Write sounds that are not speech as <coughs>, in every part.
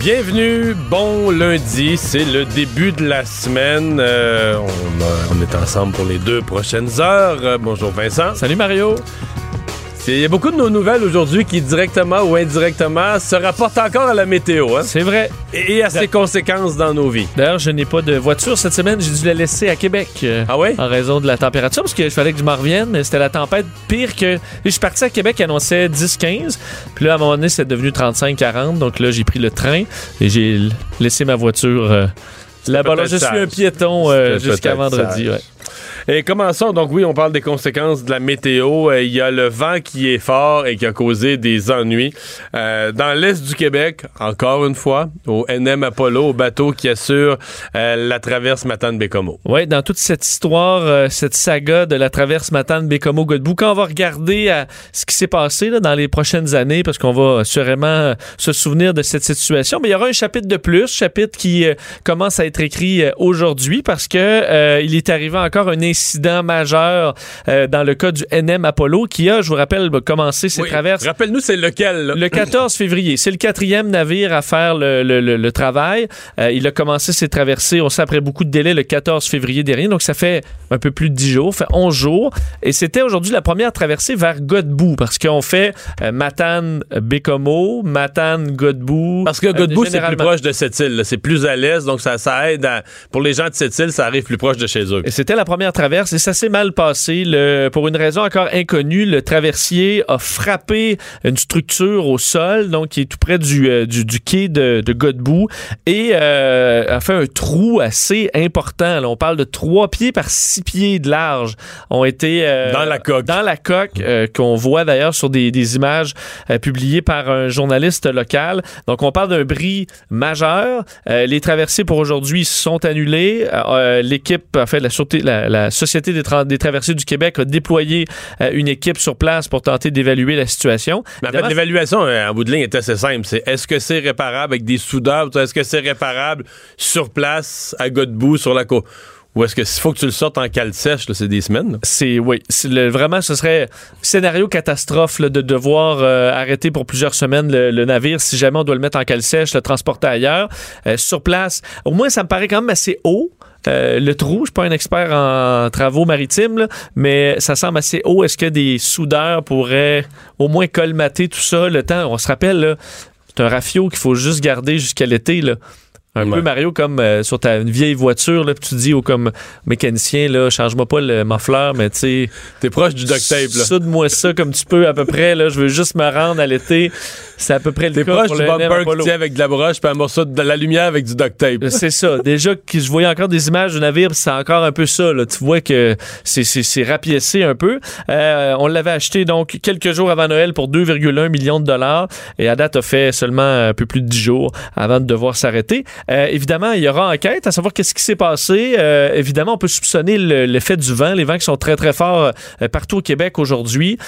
Bienvenue, bon lundi, c'est le début de la semaine. Euh, on, est ensemble pour les deux prochaines heures. Euh, bonjour Vincent. Salut Mario. Il y a beaucoup de nos nouvelles aujourd'hui qui, directement ou indirectement, se rapportent encore à la météo hein, C'est vrai. et et à ses conséquences dans nos vies. D'ailleurs, je n'ai pas de voiture cette semaine. J'ai dû la laisser à Québec. euh, Ah ouais? En raison de la température, parce qu'il fallait que je m'en revienne, mais c'était la tempête pire que. Je suis parti à Québec annonçait 10-15. Puis là, à un moment donné, c'est devenu 35-40. Donc là, j'ai pris le train et j'ai laissé ma voiture euh, là-bas. Je suis un piéton euh, jusqu'à vendredi. ouais. Et commençons. Donc oui, on parle des conséquences de la météo. Euh, Il y a le vent qui est fort et qui a causé des ennuis. Euh, dans l'est du Québec, encore une fois, au NM Apollo, au bateau qui assure euh, la traverse Matane-Bécomo. Ouais, dans toute cette histoire, cette saga de la traverse Matane, Bécomo, Godbout, quand on va regarder ce qui s'est passé dans les prochaines années, parce qu'on va euh, se souvenir de cette situation, mais il y aura un chapitre de plus, chapitre qui commence à être écrit aujourd'hui, parce que il est arrivé encore un incident majeur euh, dans le cas du NM Apollo, qui a, je vous rappelle, commencé ses Oui, traverses Rappelle-nous, c'est lequel? là? le 14 février, c'est le quatrième navire à faire le, le- le- le travail. Euh, il a commencé ses traversées, on sait, après beaucoup de délais, le 14 février dernier. Donc, ça fait un peu plus de 10 jours, fait 11 jours. Et c'était aujourd'hui la première traversée vers Godbout, parce qu'on fait euh, Matane, Bécomo, Matane, Godbout. Parce que Euh, Godbout, c'est plus proche de cette île. C'est plus à l'est, donc ça, ça aide. à- pour les gens de cette île, ça arrive plus proche de chez eux. Et C'était la première traverse et ça s'est mal passé. Le, pour une raison encore inconnue, le traversier a frappé une structure au sol, donc qui est tout près du, euh, du, du quai de, de Godbout, et euh, a fait un trou assez important. Là, on parle de 3 pieds par 6 pieds de large ont été euh, Dans la coque. Dans la coque, qu'on voit d'ailleurs sur des, des images publiées par un journaliste local. Donc on parle d'un bris majeur. Les traversées pour aujourd'hui sont annulées. L'équipe, en fait, la, Sûreté- la, la Société des, tra- des traversées du Québec a déployé euh, une équipe sur place pour tenter d'évaluer la situation. Mais en fait, Évidemment, l'évaluation, euh, en bout de ligne, est assez simple. C'est est-ce que c'est réparable avec des soudeurs? ou Est-ce que c'est réparable sur place, à Godbout, sur la côte? Ou est-ce que s'il faut que tu le sortes en cale sèche, c'est des semaines? C'est oui, le- vraiment ce serait scénario catastrophe là, de devoir euh, arrêter pour plusieurs semaines le, le navire si jamais on doit le mettre en cale sèche, le transporter ailleurs. Euh, sur place, au moins ça me paraît quand même assez haut. Euh, le trou, je suis pas un expert en travaux maritimes, mais ça semble assez haut. Est-ce que des soudeurs pourraient au moins colmater tout ça le temps? On se rappelle, c'est un rafio qu'il faut juste garder jusqu'à l'été. Un Ouais. peu, Mario, comme euh, sur ta une vieille voiture, là, tu dis au comme mécanicien, là, change-moi pas le muffler, mais tu sais, T'es proche du duct tape, là. soude-moi ça comme tu peux à peu près, là, je veux juste me rendre à l'été. C'est à peu près le T'es proche pour du bumper Apollo. tient avec de la broche puis un morceau de la lumière avec du duct tape. C'est ça. Déjà que je voyais encore des images du navire, c'est encore un peu ça. Là. Tu vois que c'est, c'est, c'est rapiécé un peu. Euh, on l'avait acheté donc quelques jours avant Noël pour 2,1 millions de dollars et à date a fait seulement un peu plus de 10 jours avant de devoir s'arrêter. Euh, évidemment, il y aura enquête à savoir qu'est-ce qui s'est passé. Euh, évidemment, on peut soupçonner le- l'effet du vent, les vents qui sont très très forts euh, partout au Québec aujourd'hui.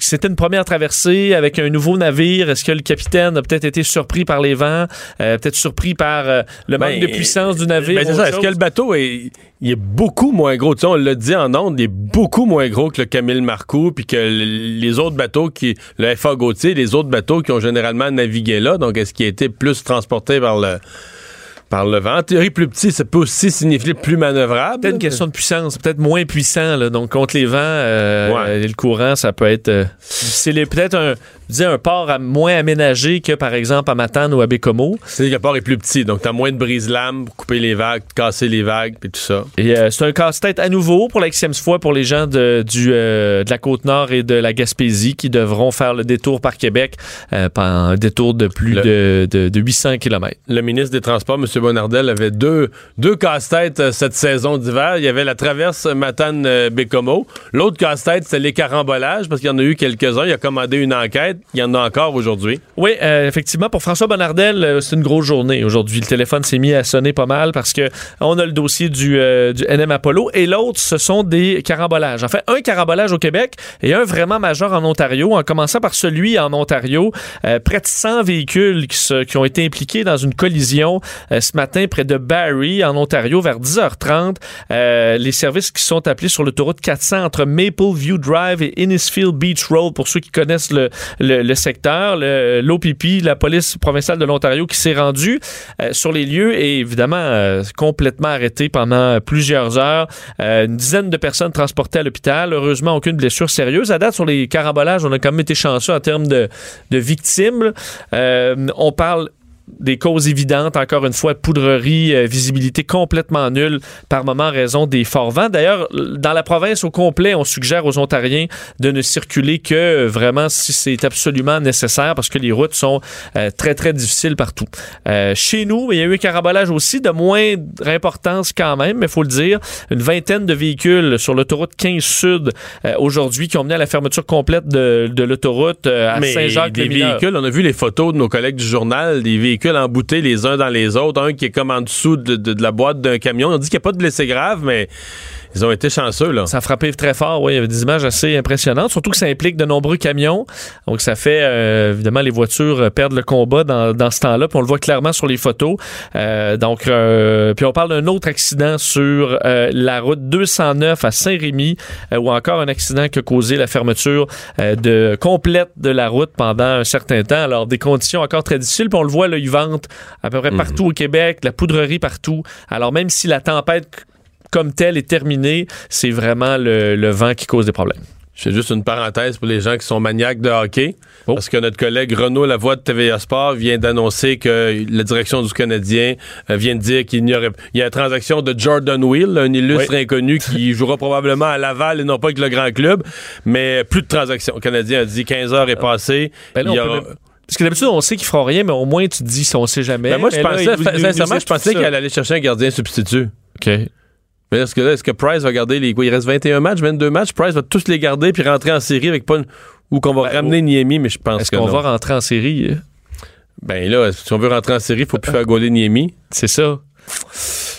C'était une première traversée avec un nouveau navire. Est-ce que le capitaine a peut-être été surpris par les vents, peut-être surpris par le manque Ben, de puissance du navire? Ben, Est-ce que le bateau est, il est beaucoup moins gros? Tu sais, on l'a dit en ondes, il est beaucoup moins gros que le Camille Marcoux, puis que les autres bateaux qui, le FA Gauthier, les autres bateaux qui ont généralement navigué là. Donc, est-ce qu'il a été plus transporté par le, par le vent? En théorie, plus petit, ça peut aussi signifier plus manœuvrable. Peut-être une question de puissance, peut-être moins puissant. Là, donc, contre les vents euh, Ouais. et le courant, ça peut être. euh, c'est peut-être un, disais, un port à- moins aménagé que, par exemple, à Matane ou à Bécomo. C'est que le port est plus petit, donc t'as moins de brise-lames pour couper les vagues, casser les vagues, puis tout ça. Et euh, c'est un casse-tête à nouveau pour la xème fois pour les gens de, du, euh, de la Côte-Nord et de la Gaspésie qui devront faire le détour par Québec euh, un détour de plus Le- de, de, de 800 km. le ministre des Transports, M. Bonardel, avait deux, deux casse-têtes cette saison d'hiver. Il y avait la traverse Matane-Bécomo. L'autre casse-tête, c'était les carambolages, parce qu'il y en a eu quelques-uns. Il a commandé une enquête. Il y en a encore aujourd'hui. Oui, euh, effectivement, pour François Bonnardel, euh, c'est une grosse journée aujourd'hui. Le téléphone s'est mis à sonner pas mal parce que on a le dossier du, euh, du NM Apollo et l'autre, ce sont des carambolages. En fait, un carambolage au Québec et un vraiment majeur en Ontario, en commençant par celui en Ontario. Euh, près de 100 véhicules qui, ont été impliqués dans une collision ce matin près de Barrie, en Ontario, vers 10h30. Euh, les services qui sont appelés sur l'autoroute 400 entre Maple View Drive et Innisfield Beach Road, pour ceux qui connaissent le, le secteur. L'OPP, la police provinciale de l'Ontario, qui s'est rendue euh, sur les lieux et évidemment euh, complètement arrêté pendant plusieurs heures. Euh, une dizaine de personnes transportées à l'hôpital. Heureusement, aucune blessure sérieuse. À date, sur les carambolages, on a quand même été chanceux en termes de, de victimes. On parle des causes évidentes, encore une fois, poudrerie, euh, visibilité complètement nulle par moment en raison des forts vents. D'ailleurs, dans la province au complet, on suggère aux Ontariens de ne circuler que euh, vraiment si c'est absolument nécessaire parce que les routes sont euh, très, très difficiles partout. Euh, chez nous, il y a eu un carambolage aussi de moindre importance quand même, mais il faut le dire. Une vingtaine de véhicules sur l'autoroute 15 Sud aujourd'hui qui ont mené à la fermeture complète de, de l'autoroute à Saint-Jacques. des véhicules, on a vu les photos de nos collègues du journal, des véhicules emboutés les uns dans les autres, un qui est comme en dessous de, de- de la boîte d'un camion. On dit qu'il n'y a pas de blessés graves, mais ils ont été chanceux, là. Ça a frappé très fort, oui. Il y avait des images assez impressionnantes, surtout que ça implique de nombreux camions. Donc, ça fait, euh, évidemment, les voitures euh, perdent le combat dans, dans ce temps-là. Puis on le voit clairement sur les photos. Euh, donc, euh, puis on parle d'un autre accident sur euh, la route 209 à Saint-Rémy, euh, ou encore un accident qui a causé la fermeture de, complète de la route pendant un certain temps. Alors, des conditions encore très difficiles. Puis on le voit, là, ils ventent à peu près partout au Québec, la poudrerie partout. Alors, même si la tempête comme telle est terminée, c'est vraiment le, le vent qui cause des problèmes. Fais juste une parenthèse pour les gens qui sont maniaques de hockey. Oh. Parce que notre collègue Renaud Lavoie de TVA Sport vient d'annoncer que la direction du Canadien euh, vient de dire qu'il n'y aurait il y a la transaction de Jordan Will, un illustre inconnu qui <laughs> jouera probablement à Laval et non pas avec le grand club. Mais plus de transaction. Le Canadien a dit 15 heures est passé. Ben là, Il y on peut aura- même- Parce que d'habitude, on sait qu'ils feront rien, mais au moins, tu te dis, on sait jamais. Ben, moi, je pensais, sincèrement, je pensais qu'elle allait chercher un gardien substitut. OK. Mais est-ce que là, est-ce que Price va garder les quoi? Il reste 21 matchs, 22 matchs. Price va tous les garder puis rentrer en série avec pas une- ou qu'on va Ben, ramener Niemi, mais je pense Est-ce que qu'on non. va rentrer en série? euh? Ben là, si on veut rentrer en série, il faut plus faire gauler Niemi. C'est ça.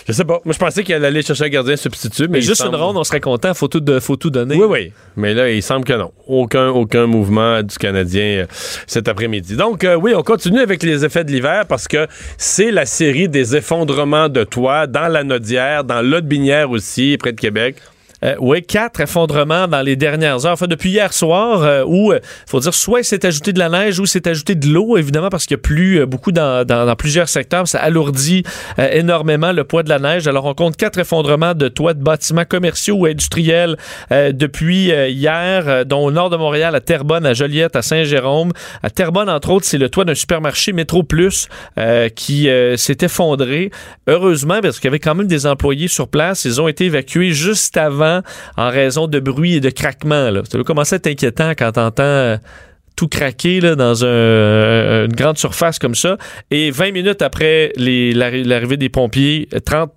Je sais pas. Moi, je pensais qu'elle allait chercher un gardien substitut, mais juste semble- une ronde, on serait content. Faut tout, de, faut tout donner. Oui, oui. Mais là, il semble que non. Aucun, aucun mouvement du Canadien euh, cet après-midi. Donc, euh, oui, on continue avec les effets de l'hiver parce que c'est la série des effondrements de toits dans la Nodière, dans l'Aude-Binière aussi, près de Québec. Euh, oui, quatre effondrements dans les dernières heures. Enfin, depuis hier soir, euh, où, il faut dire, soit il s'est ajouté de la neige ou s'est ajouté de l'eau, évidemment, parce qu'il y a plu euh, beaucoup dans, dans, dans plusieurs secteurs. Ça alourdit euh, énormément le poids de la neige. Alors, on compte quatre effondrements de toits de bâtiments commerciaux ou industriels euh, depuis euh, hier, euh, dont au nord de Montréal, à Terrebonne, à Joliette, à Saint-Jérôme. À Terrebonne, entre autres, c'est le toit d'un supermarché Métro Plus euh, qui euh, s'est effondré. Heureusement, parce qu'il y avait quand même des employés sur place. Ils ont été évacués juste avant en raison de bruit et de craquements. Ça doit commencer à être inquiétant quand t'entends euh, tout craquer dans euh, une grande surface comme ça. Et 20 minutes après l'arrivée des pompiers, 30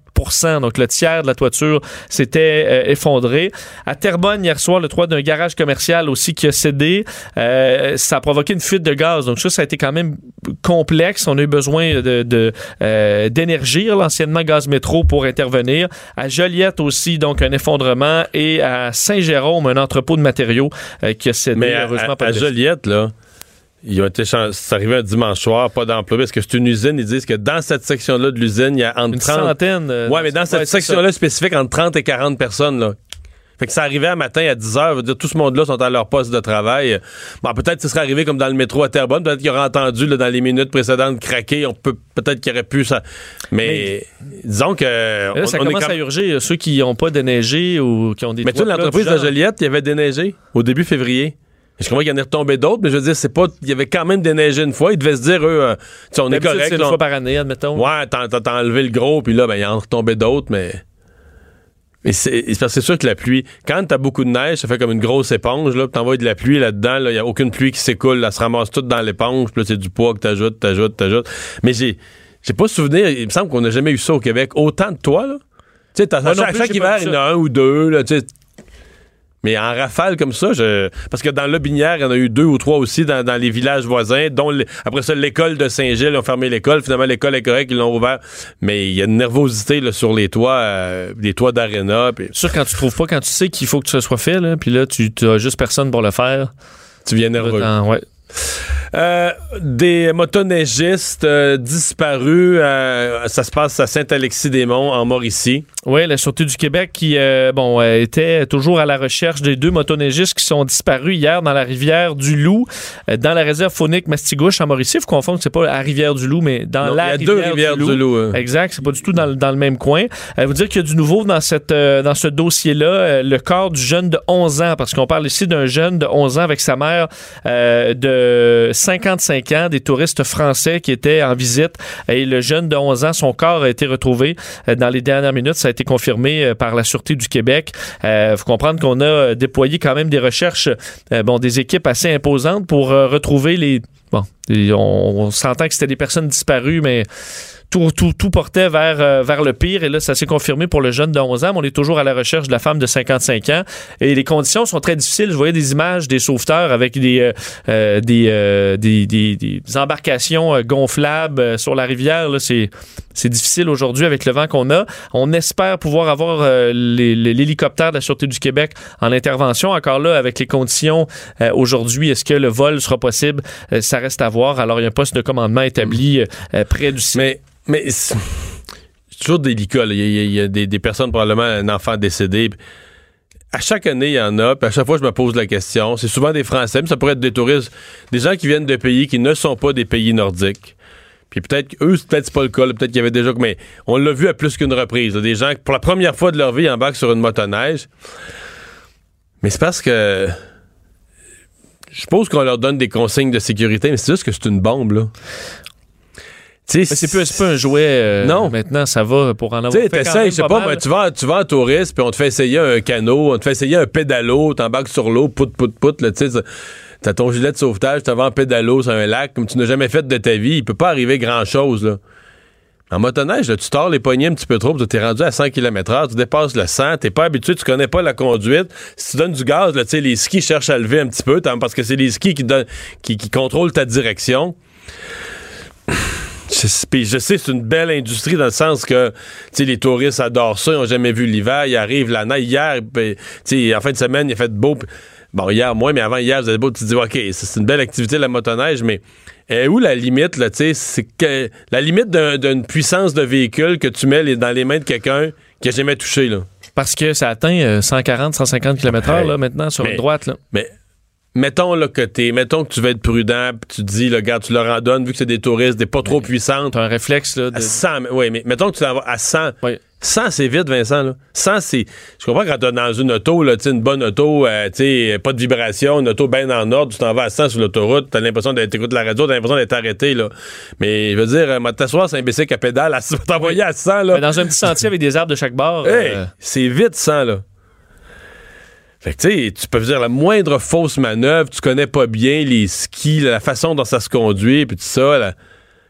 donc le tiers de la toiture s'était euh, effondré. À Terrebonne, hier soir, le toit d'un garage commercial aussi qui a cédé. Euh, ça a provoqué une fuite de gaz. Donc ça, ça a été quand même complexe. On a eu besoin de, euh, d'énergie, l'anciennement gaz métro, pour intervenir. À Joliette aussi, donc un effondrement. Et à Saint-Jérôme, un entrepôt de matériaux euh, qui a cédé. Mais à, heureusement, à- pas à. Joliette, là, ils ont été chan- c'est arrivé un dimanche soir, pas d'emploi, parce que c'est une usine, ils disent que dans cette section-là de l'usine, il y a entre Une 30... centaine. euh, Ouais, mais dans cette section-là spécifique, entre 30 et 40 personnes, là. Fait que ça arrivait un matin à 10 heures, veut dire tout ce monde-là sont à leur poste de travail. Bon, peut-être que ce serait arrivé comme dans le métro à Terrebonne, peut-être qu'ils auraient entendu là, dans les minutes précédentes craquer, on peut peut-être qu'il aurait pu ça. Mais, disons que là, on- ça on est commence comme- à urger euh, ceux qui n'ont pas déneigé ou qui ont des Mais plats l'entreprise de. Joliette, il y avait déneigé au début février. Je comprends qu'il y en est retombé d'autres, mais je veux dire, c'est pas. Il y avait quand même déneigé une fois. Ils devaient se dire, eux, euh, tu on est correct. C'est une fois par année, admettons. Ouais, t'as enlevé le gros, puis là, ben, il y en a retombé d'autres, mais. Mais c'est sûr que la pluie, quand t'as beaucoup de neige, ça fait comme une grosse éponge, là, puis t'envoies de la pluie là-dedans, il y a aucune pluie qui s'écoule, elle se ramasse toute dans l'éponge, puis là, c'est du poids que t'ajoutes, t'ajoutes, t'ajoutes. Mais j'ai j'ai pas souvenir, il me semble qu'on n'a jamais eu ça au Québec. Autant de toi, là. Tu sais, non chaque, hiver, il y en a un ou deux, là, tu sais. Mais en rafale comme ça, je... parce que dans Lobinière, il y en a eu deux ou trois aussi dans, dans les villages voisins, dont après ça, l'école de Saint-Gilles, ils ont fermé l'école. Finalement, l'école est correcte, ils l'ont ouvert. Mais il y a une nervosité là, sur les toits, euh, les toits d'aréna. puis sûr, quand tu trouves pas, quand tu sais qu'il faut que ça soit fait, puis là, tu as juste personne pour le faire. Tu viens nerveux. Dans- ouais. Euh, des motoneigistes euh, disparus, euh, ça se passe à Saint-Alexis-des-Monts, en Mauricie. Oui, la Sûreté du Québec qui bon, était toujours à la recherche des deux motoneigistes qui sont disparus hier dans la rivière du Loup, dans la réserve faunique Mastigouche en Mauricie. Il faut confondre que c'est pas la rivière du Loup, mais dans Non, la il y a rivière, deux rivières du Loup. hein. Exact, c'est pas du tout dans, le- dans le même coin. Vous dire qu'il y a du nouveau dans, cette, dans ce dossier-là, le corps du jeune de 11 ans, parce qu'on parle ici d'un jeune de 11 ans avec sa mère de 55 ans, des touristes français qui étaient en visite. Et le jeune de 11 ans, son corps a été retrouvé euh, dans les dernières minutes. Ça a été confirmé euh, par la Sûreté du Québec. Il faut comprendre qu'on a euh, déployé quand même des recherches, euh, bon, des équipes assez imposantes pour euh, retrouver les... Bon, on, on s'entend que c'était des personnes disparues, mais tout, tout, tout portait vers, euh, vers le pire. Et là, ça s'est confirmé pour le jeune de 11 ans. On est toujours à la recherche de la femme de 55 ans. Et les conditions sont très difficiles. Je voyais des images des sauveteurs avec des, euh, euh, des, euh, des, des- des embarcations gonflables sur la rivière. C'est, difficile aujourd'hui avec le vent qu'on a. On espère pouvoir avoir l'hélicoptère de la Sûreté du Québec en intervention. Encore là, avec les conditions aujourd'hui, est-ce que le vol sera possible? Ça reste à voir. Alors, il y a un poste de commandement établi près du site. Mais c'est <laughs> toujours délicat. Il y a, il y a- des, personnes, probablement un enfant décédé. À chaque année, il y en a. Puis à chaque fois, je me pose la question. C'est souvent des Français, mais ça pourrait être des touristes, des gens qui viennent de pays qui ne sont pas des pays nordiques. Puis peut-être eux, peut-être c'est pas le cas. Peut-être qu'il y avait déjà, mais on l'a vu à plus qu'une reprise. Des gens qui, pour la première fois de leur vie, embarquent sur une motoneige. Mais c'est parce que je suppose qu'on leur donne des consignes de sécurité, mais c'est juste que c'est une bombe là. Tu c'est plus, pas un jouet. euh, Non. Maintenant, ça va pour en avoir tu sais, fait quand même je sais pas tu vas, tu vas en touriste, puis on te fait essayer un canot, on te fait essayer un pédalo, t'embarques sur l'eau, pout, pout, pout, là, tu sais, t'as ton gilet de sauvetage, tu vas en pédalo sur un lac, comme tu n'as jamais fait de ta vie, il peut pas arriver grand-chose, là. En motoneige, là, tu tords les poignets un petit peu trop, puis t'es rendu à 100 km/h, tu dépasses le 100, t'es pas habitué, tu connais pas la conduite. Si tu donnes du gaz, là, tu sais, les skis cherchent à lever un petit peu, t'as- parce que c'est les skis qui, donnent, qui, qui contrôlent ta direction. Je, sais- puis je sais, c'est une belle industrie dans le sens que les touristes adorent ça, ils n'ont jamais vu l'hiver, il arrive la neige. Hier, ben, tu sais, en fin de semaine, il a fait beau. Bon, hier, moins, mais avant hier, vous avez beau, tu te dis, OK, c'est une belle activité, la motoneige, mais est où la limite, là, tu c'est que la limite d'un- d'une puissance de véhicule que tu mets les- dans les mains de quelqu'un qui a jamais touché, là. Parce que ça atteint euh, 140, 150 km/h là, maintenant sur Mais- une droite. Là. Mais mettons là, que t'es, mettons que tu veux être prudent, puis tu dis, là, regarde, tu leur en donnes, vu que c'est des touristes, des pas trop puissantes. Tu as un réflexe. Là, de... À 100, mais- oui, mais mettons que tu l'en vas à 100. Oui. 100, c'est vite, Vincent. Là. 100, c'est. Je comprends quand t'es dans une auto, là, tu sais, une bonne auto, euh, tu sais, pas de vibration, une auto bien en ordre, tu t'en vas à 100 sur l'autoroute, t'as l'impression d'être écoute la radio, t'as l'impression d'être arrêté, là. Mais je veux dire, euh, t'asseoir sur un bicycle à pédale, <laughs> à, t'envoyer à 100, là. Mais dans un petit sentier avec des arbres de chaque bord. Hey, euh, c'est vite 100, là. Fait que, tu sais, tu peux dire la moindre fausse manœuvre, tu connais pas bien les skis, la façon dont ça se conduit, puis tout ça, là,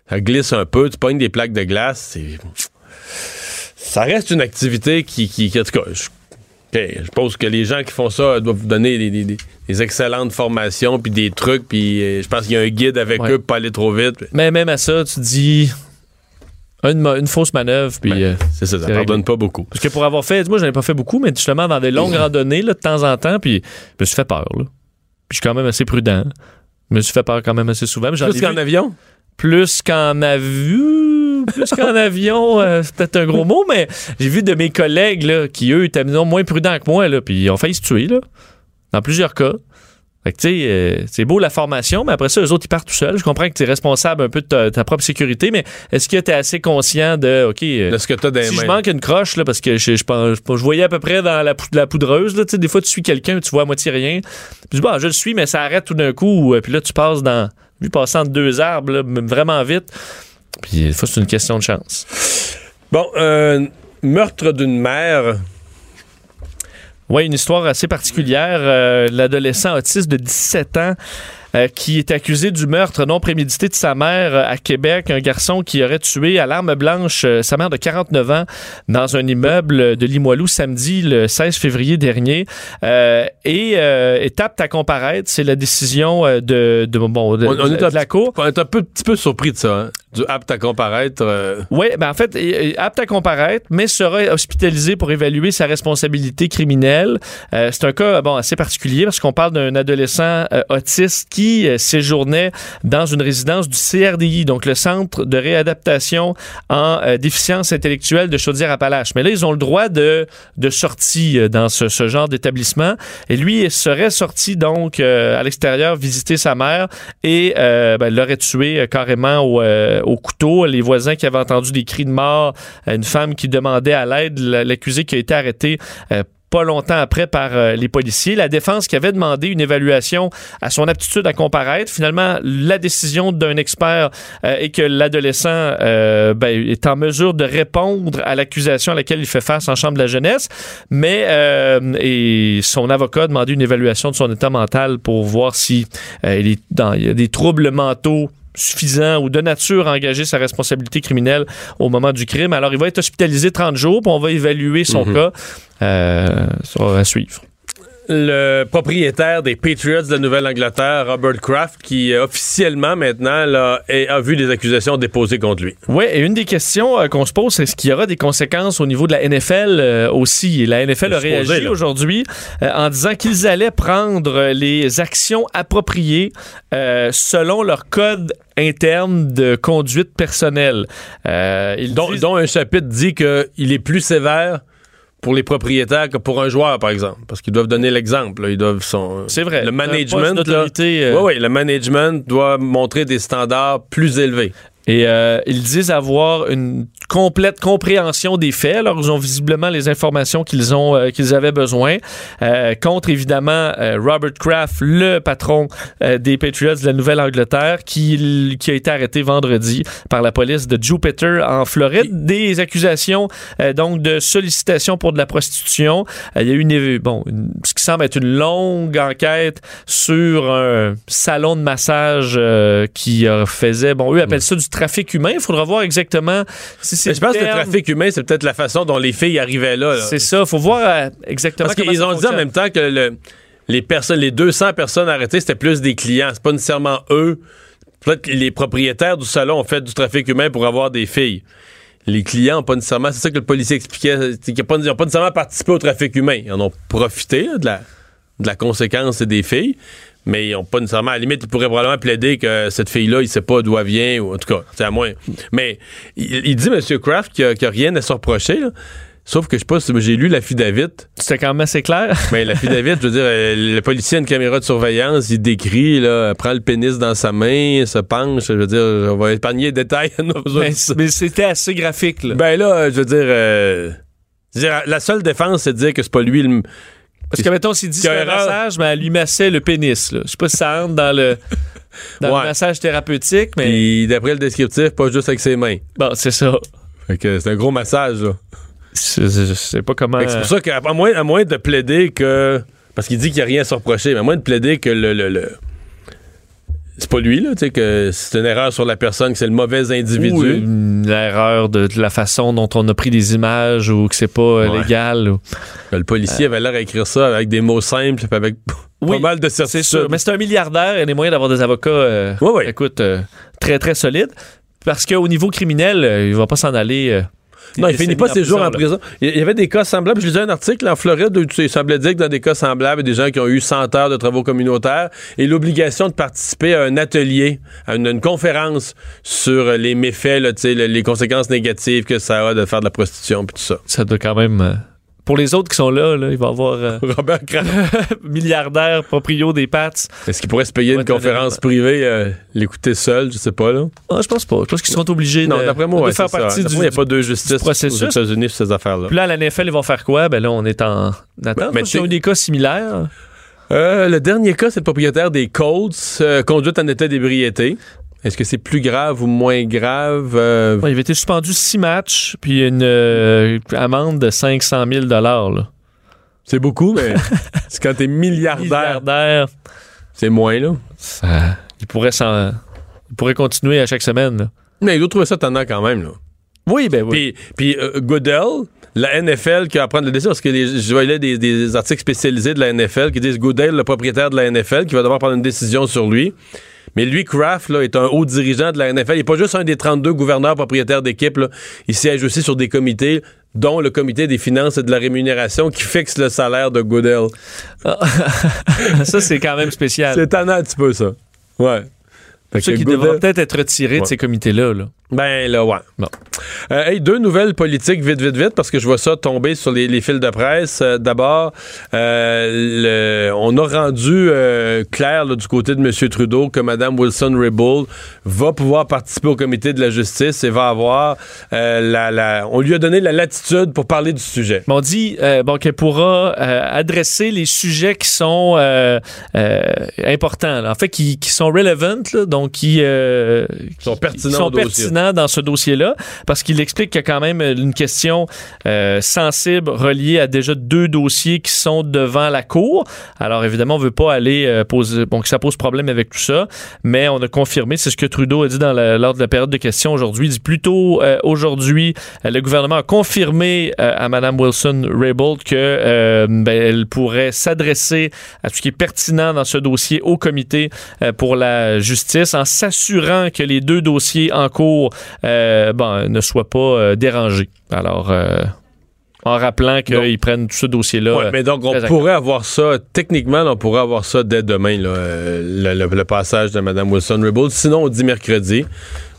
ça glisse un peu, tu pognes des plaques de glace. Ça reste une activité qui. qui, qui- en tout cas, je, pense que les gens qui font ça doivent vous donner des, des- des- des excellentes formations, puis des trucs, puis euh, je pense qu'il y a un guide avec Ouais. eux pour pas aller trop vite. Mais même à ça, tu dis une, fausse manœuvre. Puis, Ben, euh, c'est ça, ça pardonne pas beaucoup. parce que pour avoir fait, moi, j'en ai pas fait beaucoup, mais justement dans des longues randonnées, là, de temps en temps, puis je me suis fait peur. Là. Puis je suis quand même assez prudent. Je me suis fait peur quand même assez souvent. Plus qu'en avion? plus qu'en avion. Plus qu'en <laughs> avion, euh, c'est peut-être un gros mot, mais j'ai vu de mes collègues là, qui, eux, étaient moins prudents que moi, là, puis ils ont failli se tuer, là, dans plusieurs cas. Fait que, tu sais, euh, c'est beau la formation, mais après ça, eux autres, ils partent tout seuls. Je comprends que tu es responsable un peu de ta, ta propre sécurité, mais est-ce que tu es assez conscient de, OK, euh, De ce que t'as dans les si je mains. manque une croche, là, parce que je, je, pense- je voyais à peu près dans la, pou- la poudreuse, là, tu sais, des fois, tu suis quelqu'un, tu vois à moitié rien. Puis je dis, bon, je le suis, mais ça arrête tout d'un coup. euh, Puis là, tu passes dans, vu passer entre deux arbres, là, vraiment vite. Puis des fois, c'est une question de chance. Bon, euh, meurtre d'une mère. Oui, une histoire assez particulière. Euh, L'adolescent autiste de 17 ans euh, qui est accusé du meurtre non prémédité de sa mère euh, à Québec, un garçon qui aurait tué à l'arme blanche euh, sa mère de 49 ans dans un immeuble de Limoilou samedi le 16 février dernier. Euh, et est apte à comparaître. C'est la décision de, de, bon, de, On, est de la Cour. on est un peu, petit peu surpris de ça, hein, du apte à comparaître. euh, Oui, ben en fait, apte à comparaître, mais sera hospitalisé pour évaluer sa responsabilité criminelle. Euh, c'est un cas bon assez particulier parce qu'on parle d'un adolescent euh, autiste qui euh, séjournait dans une résidence du CRDI, donc le Centre de réadaptation en euh, déficience intellectuelle de Chaudière-Appalaches. Mais là, ils ont le droit de, de sortie euh, dans ce, genre d'établissement. Et lui il serait sorti donc à l'extérieur visiter sa mère et ben, l'aurait tué carrément au, au couteau. Les voisins qui avaient entendu des cris de mort, une femme qui demandait à l'aide, l'accusé qui a été arrêté. Longtemps après par euh, les policiers. La défense qui avait demandé une évaluation à son aptitude à comparaître. Finalement, la décision d'un expert euh, est que l'adolescent euh, ben, est en mesure de répondre à l'accusation à laquelle il fait face en chambre de la jeunesse, mais et son avocat a demandé une évaluation de son état mental pour voir si il, est dans, des troubles mentaux suffisants ou de nature à engager sa responsabilité criminelle au moment du crime. Alors, il va être hospitalisé 30 jours, puis on va évaluer son cas. Euh, ça va suivre. Le propriétaire des Patriots de la Nouvelle-Angleterre, Robert Kraft, qui euh, officiellement maintenant là, est- a vu des accusations déposées contre lui. Oui, et une des questions euh, qu'on se pose, c'est est-ce qu'il y aura des conséquences au niveau de la NFL euh, aussi? Et la NFL a réagi aujourd'hui euh, en disant qu'ils allaient prendre les actions appropriées selon leur code interne de conduite personnelle. Ils Dont, disent- dont un chapitre dit qu'il est plus sévère pour les propriétaires que pour un joueur, par exemple. Parce qu'ils doivent donner l'exemple. Ils doivent son, c'est vrai. Le management, là, euh, Oui, oui, le management doit montrer des standards plus élevés. Et euh, ils disent avoir une complète compréhension des faits. Alors, ils ont visiblement les informations qu'ils ont euh, qu'ils avaient besoin. Euh, contre, évidemment, euh, Robert Kraft, le patron euh, des Patriots de la Nouvelle-Angleterre, qui, qui a été arrêté vendredi par la police de Jupiter en Floride. Des accusations, euh, donc, de sollicitation pour de la prostitution. Il y a eu une, bon, une- ce qui semble être une longue enquête sur un salon de massage euh, qui faisait, bon, eux appellent ça du trafic humain. Il faudra voir exactement si c'est Mais je pense que le trafic humain, c'est peut-être la façon dont les filles arrivaient là. là. C'est ça. Il faut voir euh, exactement Parce qu'ils ont dit en même temps que le- les personnes, les 200 personnes arrêtées, c'était plus des clients. C'est pas nécessairement eux. Peut-être que les propriétaires du salon ont fait du trafic humain pour avoir des filles. Les clients n'ont pas nécessairement. C'est ça que le policier expliquait. qu'ils n'ont pas, nécessairement participé au trafic humain. Ils en ont profité là, de, la, de la conséquence des filles. Mais ils n'ont pas nécessairement. À la limite, ils pourraient probablement plaider que cette fille-là, il sait pas d'où elle vient, ou en tout cas, c'est à moins. Mais il, il dit, M. Kraft, qu'il n'y a, rien à se reprocher. là. Sauf que je sais pas si j'ai lu l'affidavit. C'était quand même assez clair. <laughs> Mais la David, je veux dire, euh, le policier a une caméra de surveillance, il décrit, là, prend le pénis dans sa main, se penche, je veux dire, on va épargner les détails <laughs> mais auditeurs. mais c'était assez graphique. Là. Ben là, je veux dire, euh, je veux dire, la seule défense, c'est de dire que c'est pas lui le. Parce que, mettons, s'il dit c'est un massage, mais elle lui massait le pénis. Je sais pas si ça entre dans le, <laughs> dans Ouais. le massage thérapeutique, mais Puis d'après le descriptif, pas juste avec ses mains. bon, c'est ça. Fait que c'est un gros massage, là. Je je- je sais pas comment. C'est pour ça qu'à moins, à moins de plaider que. Parce qu'il dit qu'il n'y a rien à se reprocher, mais à moins de plaider que le. le- le- c'est pas lui, là, tu sais, que c'est une erreur sur la personne, que c'est le mauvais individu. Ou une erreur de, de la façon dont on a pris des images ou que c'est pas euh, Ouais. légal. ou- Le policier avait l'air à écrire ça avec des mots simples, avec <laughs> Oui, pas mal de C'est certitude. sûr. Mais c'est un milliardaire. Il y a des moyens d'avoir des avocats, euh, écoute, euh, très, très solides. Parce qu'au niveau criminel, euh, il va pas s'en aller. Euh, Non, il finit pas ses jours en prison. Il y avait des cas semblables. Je lisais un article en Floride où il semblait dire que dans des cas semblables, il y a des gens qui ont eu 100 heures de travaux communautaires et l'obligation de participer à un atelier, à une, une conférence sur les méfaits, là, les conséquences négatives que ça a de faire de la prostitution puis tout ça. Ça doit quand même. Pour les autres qui sont là, là il va y avoir euh, <laughs> Robert <laughs> milliardaire, proprio des Pats. est-ce qu'il pourrait se payer Ouais, une conférence privée, euh, l'écouter seul, je sais pas, là? Ah, je pense pas. Je pense qu'ils seront obligés Non, de, d'après moi, de ouais, faire ça. partie D'après du, moi, il n'y a pas deux justices processus. aux États-Unis sur ces affaires-là. Puis là, à la NFL, ils vont faire quoi? Ben là, on est en attente. mais qu'ils ont tu- eu des cas similaires. Euh, le dernier cas, c'est le propriétaire des Colts, euh, conduite en état d'ébriété. Est-ce que c'est plus grave ou moins grave? Euh, Ouais, il avait été suspendu six matchs, puis une euh, amende de 500 000 là. C'est beaucoup, mais <laughs> c'est quand t'es milliardaire. Milliardaire. C'est moins, là. Ça- il, pourrait s'en- il pourrait continuer à chaque semaine. là. Mais il doit trouver ça tendant quand même, là. Oui, ben oui. Puis, puis euh, Goodell, la NFL qui va prendre la décision, parce que les- je voyais des, des articles spécialisés de la NFL qui disent Goodell, le propriétaire de la NFL, qui va devoir prendre une décision sur lui. Mais lui, Kraft, là, est un haut dirigeant de la NFL. Il n'est pas juste un des 32 gouverneurs propriétaires d'équipe. Il siège aussi sur des comités, dont le comité des finances et de la rémunération qui fixe le salaire de Goodell. <laughs> ça, c'est quand même spécial. C'est tannant un petit peu, ça. Ouais. Fait Ceux qui devraient peut-être être retirés de ces comités-là. là. Ben là, ouais. Bon. Euh, hey, deux nouvelles politiques vite, vite, vite, parce que je vois ça tomber sur les, les fils de presse. Euh, D'abord, euh, on a rendu clair là, du côté de M. Trudeau que Mme Wilson-Raybould va pouvoir participer au comité de la justice et va avoir la, la- On lui a donné la latitude pour parler du sujet. On dit bon, qu'elle pourra adresser les sujets qui sont importants, là. en fait, qui, qui sont relevant, là, donc qui, sont qui- pertinents qui sont au dossier. Dans ce dossier-là, parce qu'il explique qu'il y a quand même une question euh, sensible reliée à déjà deux dossiers qui sont devant la Cour. Alors, évidemment, on veut pas aller euh, poser... Bon, que ça pose problème avec tout ça, mais on a confirmé, c'est ce que Trudeau a dit dans lors de la période de questions aujourd'hui. Il dit plutôt euh, aujourd'hui, le gouvernement a confirmé à Mme Wilson-Raybould que ben, elle pourrait s'adresser à tout ce qui est pertinent dans ce dossier au comité pour la justice en s'assurant que les deux dossiers en cours euh, bon, ne soient pas euh, dérangés. Alors, euh, en rappelant qu'ils prennent tout ce dossier-là. Ouais, mais donc, on pourrait avoir ça, techniquement, on pourrait avoir ça dès demain, là, le, le- le passage de Mme Wilson-Raybould. Sinon, on dit mercredi,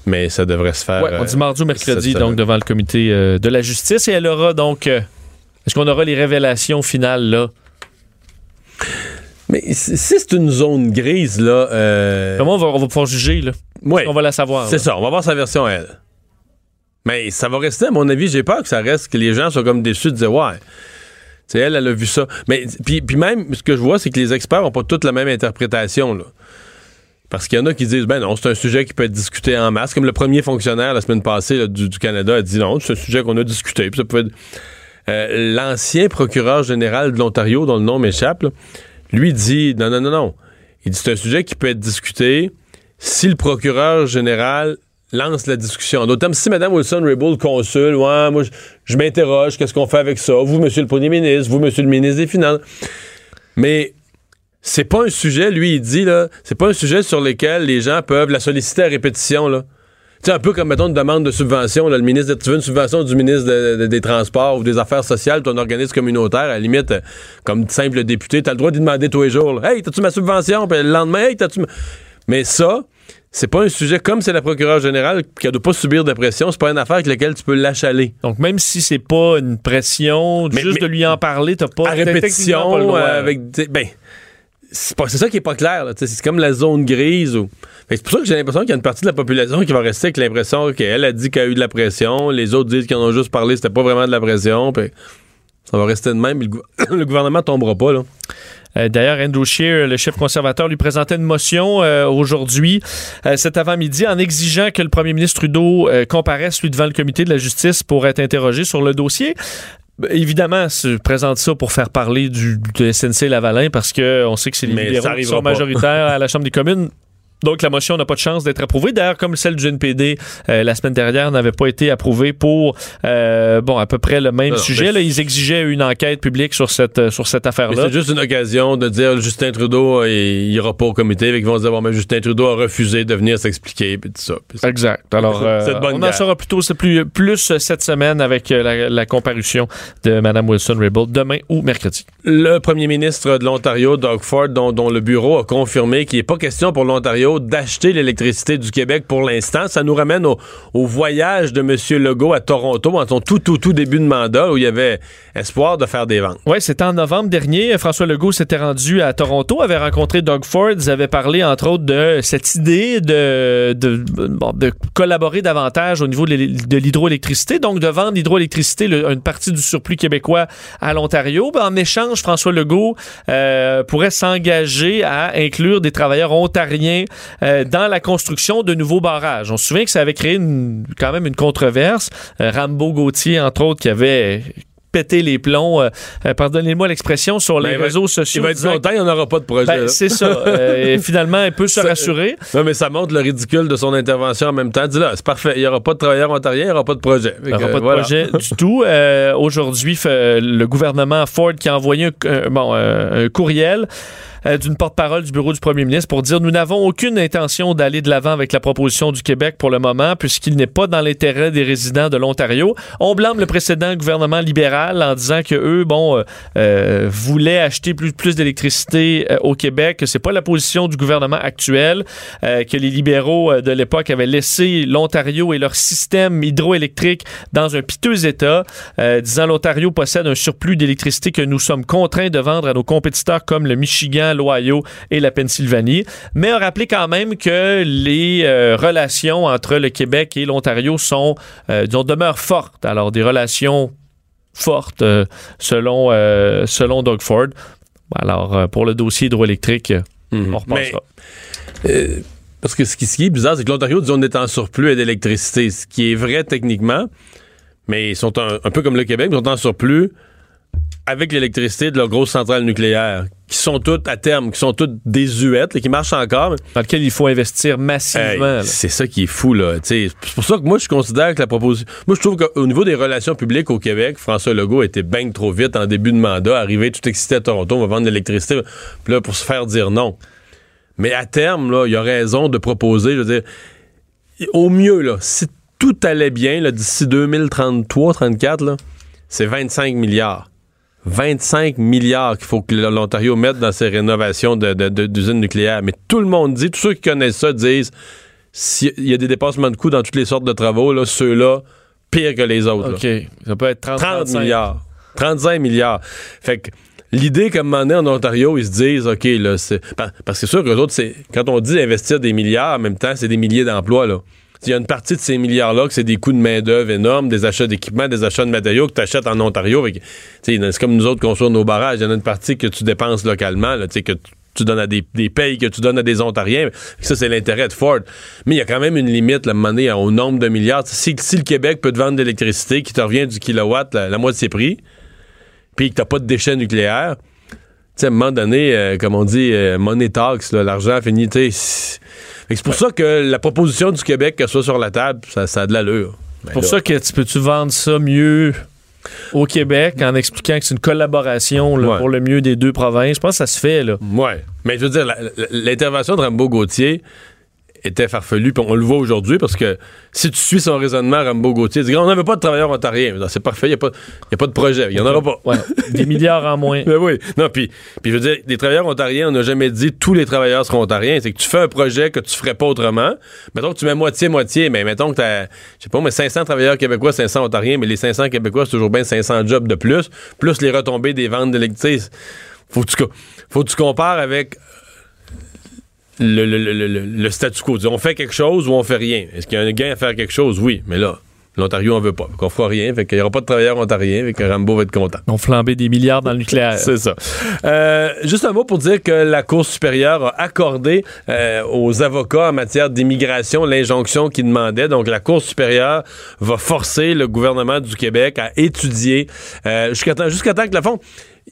mais ça devrait se faire. Ouais, on dit mardi ou mercredi, donc devant le comité euh, de la justice. Et elle aura donc. euh, Est-ce qu'on aura les révélations finales là? Mais si si c'est une zone grise, là. euh, Comment on va, on va pouvoir juger là? Ouais, On va la savoir. c'est ça, on va voir sa version elle. Mais ça va rester, à mon avis, j'ai peur que ça reste, que les gens soient comme déçus de dire, ouais. C'est elle, elle a vu ça. Mais puis, puis même, ce que je vois, c'est que les experts n'ont pas toutes la même interprétation. Là. Parce qu'il y en a qui disent, ben non, c'est un sujet qui peut être discuté en masse. Comme le premier fonctionnaire la semaine passée là, du, du Canada a dit non, c'est un sujet qu'on a discuté. Puis ça peut être- Euh, L'ancien procureur général de l'Ontario, dont le nom m'échappe, lui dit, non, non, non, non. Il dit, c'est un sujet qui peut être discuté si le procureur général lance la discussion. D'autant si Mme Wilson-Raybould consulte, ouais, moi, je, m'interroge, qu'est-ce qu'on fait avec ça? Vous, Monsieur le Premier ministre, vous, Monsieur le ministre des Finances. Mais c'est pas un sujet, lui, il dit, là, c'est pas un sujet sur lequel les gens peuvent la solliciter à répétition, là. Tu sais, un peu comme, mettons, une demande de subvention, le ministre, tu veux une subvention du ministre de- de- des Transports ou des Affaires sociales, ton organisme communautaire, à la limite, euh, comme simple député, t'as le droit d'y demander tous les jours, Hey, t'as-tu ma subvention? Puis le lendemain, hey, t'as-tu ma... Mais ça, c'est pas un sujet, comme c'est la procureure générale qui ne doit pas subir de pression, c'est pas une affaire avec laquelle tu peux l'achaler. Donc, même si c'est pas une pression, Mais- juste mais- de lui en parler, t'as pas à répétition, pas le droit. euh, avec. Ben, c'est ça qui est pas clair. C'est comme la zone grise. Ou... C'est pour ça que j'ai l'impression qu'il y a une partie de la population qui va rester avec l'impression qu'elle a dit qu'il y a eu de la pression. Les autres disent qu'ils en ont juste parlé, c'était pas vraiment de la pression. puis ça va rester de même. Le, <coughs> le gouvernement tombera pas. Là. Euh, D'ailleurs, Andrew Scheer, le chef conservateur, lui présentait une motion euh, aujourd'hui, euh, cet avant-midi, en exigeant que le premier ministre Trudeau comparaisse, lui, devant le comité de la justice pour être interrogé sur le dossier. Ben, Évidemment, je présente ça pour faire parler du, de SNC Lavalin parce qu'on sait que c'est les libéraux qui arrivera sont pas. majoritaires à la <laughs> Chambre des communes. Donc, la motion n'a pas de chance d'être approuvée. D'ailleurs, comme celle du NPD euh, la semaine dernière n'avait pas été approuvée pour, euh, bon, à peu près le même Non, sujet. Là, ils exigeaient une enquête publique sur cette, euh, sur cette affaire-là. c'est juste une occasion de dire Justin Trudeau, il ira pas au comité. Fait qu'ils vont se dire bon, mais Justin Trudeau a refusé de venir s'expliquer. Puis tout ça. Exact. Alors, <laughs> euh, on en saura plutôt plus, plus cette semaine avec la, la comparution de Mme Wilson-Raybould demain ou mercredi. Le premier ministre de l'Ontario, Doug Ford, dont, dont le bureau a confirmé qu'il n'est pas question pour l'Ontario d'acheter l'électricité du Québec pour l'instant. Ça nous ramène au, voyage de M. Legault à Toronto en son tout, tout, tout début de mandat où il y avait espoir de faire des ventes. Oui, c'était en novembre dernier. François Legault s'était rendu à Toronto, avait rencontré Doug Ford. Ils avaient parlé, entre autres, de cette idée de, de, collaborer davantage au niveau de l'hydroélectricité, donc de vendre l'hydroélectricité, le- une partie du surplus québécois à l'Ontario. Ben, en échange, François Legault euh, pourrait s'engager à inclure des travailleurs ontariens euh, dans la construction de nouveaux barrages. On se souvient que ça avait créé une- quand même une controverse. Euh, Rambo Gauthier, entre autres, qui avait péter les plombs, euh, pardonnez-moi l'expression, sur les Ben, réseaux sociaux. Il va être content, il n'y en aura pas de projet. Ben, c'est ça. <laughs> Euh, et finalement, il peut se Ça- rassurer. Non, mais ça montre le ridicule de son intervention en même temps. Dis là, c'est parfait. Il n'y aura pas de travailleurs ontariens, il n'y aura pas de projet. Il n'y aura pas de voilà. projet du <laughs> tout. Aujourd'hui, le gouvernement Ford qui a envoyé un, bon, un courriel d'une porte-parole du bureau du premier ministre pour dire nous n'avons aucune intention d'aller de l'avant avec la proposition du Québec pour le moment puisqu'il n'est pas dans l'intérêt des résidents de l'Ontario. On blâme le précédent gouvernement libéral en disant que eux, bon, euh, euh, voulaient acheter plus, d'électricité euh, au Québec, que c'est pas la position du gouvernement actuel, euh, que les libéraux euh, de l'époque avaient laissé l'Ontario et leur système hydroélectrique dans un piteux état, euh, disant l'Ontario possède un surplus d'électricité que nous sommes contraints de vendre à nos compétiteurs comme le Michigan, l'Ohio et la Pennsylvanie, mais a rappelé quand même que les euh, relations entre le Québec et l'Ontario sont, euh, disons, demeurent fortes. Alors des relations fortes euh, selon, euh, selon Doug Ford. Alors pour le dossier hydroélectrique, Mhm. on repassera. Euh, parce que ce qui, ce qui est bizarre, c'est que l'Ontario dit on est en surplus d'électricité, ce qui est vrai techniquement, mais ils sont un, un peu comme le Québec, ils sont en surplus avec l'électricité de leurs grosses centrales nucléaires, qui sont toutes à terme, qui sont toutes désuètes, là, qui marchent encore. dans lequel il faut investir massivement. c'est ça qui est fou, là. C'est pour ça que moi, je considère que la proposition. Moi, je trouve qu'au niveau des relations publiques au Québec, François Legault était bien trop vite en début de mandat, arrivé tout excité à Toronto, on va vendre de l'électricité. Puis là, pour se faire dire non. Mais à terme, là, il y a raison de proposer, je veux dire, au mieux, là, si tout allait bien, là, d'ici 2033-34, là, c'est 25 milliards. 25 milliards qu'il faut que l'Ontario mette dans ses rénovations de- de- de- d'usines nucléaires. Mais tout le monde dit, tous ceux qui connaissent ça disent, s'il y a des dépassements de coûts dans toutes les sortes de travaux, là, ceux-là, pire que les autres. là. OK. Ça peut être 30, 30 35. milliards. 35 milliards. Fait que l'idée qu'à un moment donné, en Ontario, ils se disent, OK, là, c'est. pa- Parce que c'est sûr que les autres, c'est. Quand on dit investir des milliards, en même temps, c'est des milliers d'emplois, là. Il y a une partie de ces milliards-là que c'est des coûts de main-d'œuvre énormes, des achats d'équipements, des achats de matériaux que tu achètes en Ontario. Tu C'est comme nous autres construire nos barrages. Il y en a une partie que tu dépenses localement, tu que tu- tu donnes à des, payes que tu donnes à des Ontariens. Ça, c'est l'intérêt de Ford. Mais il y a quand même une limite, là, à un moment donné, au nombre de milliards. Si, le Québec peut te vendre de l'électricité qui te revient du kilowatt la, moitié prix, puis que t'as pas de déchets nucléaires, tu à un moment donné, euh, comme on dit, euh, money talks, l'argent finit, tu. C'est- pour ça que la proposition du Québec qu'elle soit sur la table, ça, ça a de l'allure. Ben C'est pour là, ça que tu peux-tu vendre ça mieux au Québec en expliquant que c'est une collaboration là, Ouais. pour le mieux des deux provinces? Je pense que ça se fait. Là. Ouais. Mais je veux dire, l'intervention de Rambo Gauthier était farfelue, puis on le voit aujourd'hui parce que si tu suis son raisonnement, Rambo Gauthier dit on n'avait pas de travailleurs ontariens. Non, C'est parfait, il n'y a, pas- y a pas de projet. Il n'y en aura pas. Ouais. des <laughs> milliards en moins. Ben oui. Non, puis, puis je veux dire, les travailleurs ontariens, on n'a jamais dit tous les travailleurs seront ontariens. C'est que tu fais un projet que tu ferais pas autrement. Mettons que tu mets moitié-moitié, mais mettons que tu as, je sais pas, mais 500 travailleurs québécois, 500 ontariens, mais les 500 québécois, c'est toujours bien 500 jobs de plus, plus les retombées des ventes d'électricité. Faut que tu, faut que tu compares avec le, le- statu quo. On fait quelque chose ou on fait rien. Est-ce qu'il y a un gain à faire quelque chose? Oui, mais là, l'Ontario en veut pas. Qu'on fera rien. Fait qu'il n'y aura pas de travailleurs ontariens. Fait que Rambo va être content. On flambé des milliards dans le nucléaire. <laughs> C'est ça. Euh, juste un mot pour dire que la Cour supérieure a accordé euh, aux avocats en matière d'immigration l'injonction qu'ils demandaient. Donc, la Cour supérieure va forcer le gouvernement du Québec à étudier euh, jusqu'à temps, jusqu'à temps que, la fond,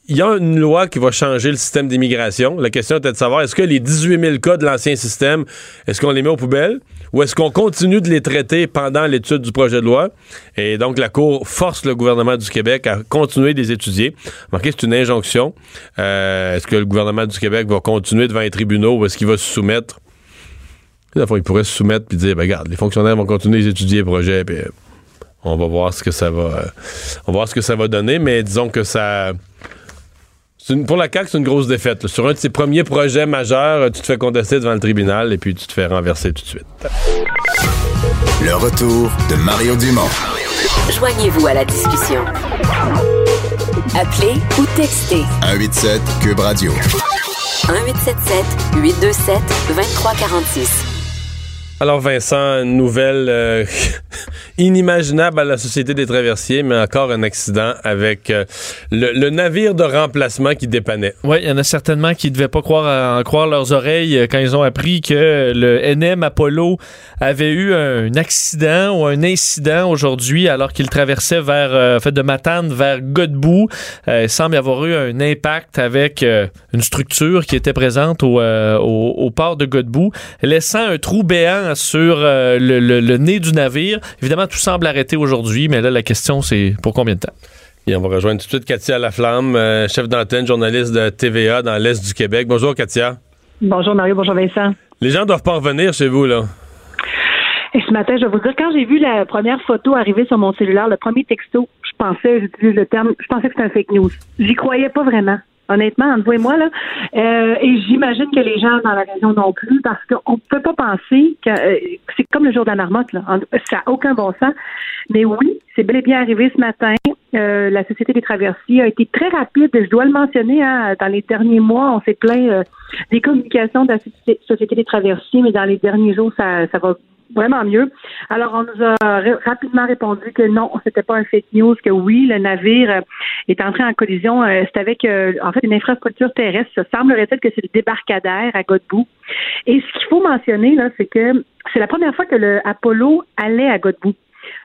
il y a une loi qui va changer le système d'immigration. La question était de savoir, est-ce que les 18 000 cas de l'ancien système, est-ce qu'on les met aux poubelles ou est-ce qu'on continue de les traiter pendant l'étude du projet de loi? Et donc, la Cour force le gouvernement du Québec à continuer de les étudier. Marquez, c'est une injonction. Euh, est-ce que le gouvernement du Québec va continuer devant les tribunaux ou est-ce qu'il va se soumettre? Fond, il pourrait se soumettre puis dire, ben, regarde, les fonctionnaires vont continuer de les étudier le projet, puis on va voir ce que ça va, euh, on va voir ce que ça va donner, mais disons que ça, une- pour la CAQ, c'est une grosse défaite. là. Sur un de ses premiers projets majeurs, tu te fais contester devant le tribunal et puis tu te fais renverser tout de suite. Le retour de Mario Dumont. Joignez-vous à la discussion. Appelez ou textez 187 Cube Radio. 1877 827 2346. Alors Vincent, une nouvelle euh, <laughs> inimaginable à la Société des traversiers, mais encore un accident avec euh, le, navire de remplacement qui dépannait. Oui, il y en a certainement qui ne devaient pas croire en croire leurs oreilles euh, quand ils ont appris que le NM Apollo avait eu un accident ou un incident aujourd'hui alors qu'il traversait vers de Matane vers Godbout. Il semble y avoir eu un impact avec une structure qui était présente au, au port de Godbout, laissant un trou béant sur euh, le, le- le nez du navire. Évidemment, tout semble arrêté aujourd'hui, mais là, la question, c'est pour combien de temps? Et on va rejoindre tout de suite Katia Laflamme, euh, chef d'antenne, journaliste de TVA dans l'Est du Québec. Bonjour Katia. Bonjour Mario, bonjour Vincent. Les gens doivent pas revenir chez vous, là. Et ce matin, je vais vous dire, quand j'ai vu la première photo arriver sur mon cellulaire, le premier texto, je pensais, j'utilise le terme, je pensais que c'était un fake news. J'y croyais pas vraiment. Honnêtement, entre vous et moi, là. Euh, et j'imagine que les gens dans la région non plus, parce qu'on ne peut pas penser que euh, c'est comme le jour de la marmotte, là. Ça n'a aucun bon sens. Mais oui, c'est bel et bien arrivé ce matin. Euh, la Société des traversiers a été très rapide. Je dois le mentionner, hein, dans les derniers mois, on s'est plaint euh, des communications de la Société- Société des traversiers, mais dans les derniers jours, ça, ça va vraiment mieux. Alors, on nous a ra- rapidement répondu que non, c'était pas un fake news, que oui, le navire euh, est entré en collision. euh, c'est avec, euh, en fait, une infrastructure terrestre. Ça semblerait-il que c'est le débarcadère à Godbout. Et ce qu'il faut mentionner, là, c'est que c'est la première fois que le Apollo allait à Godbout.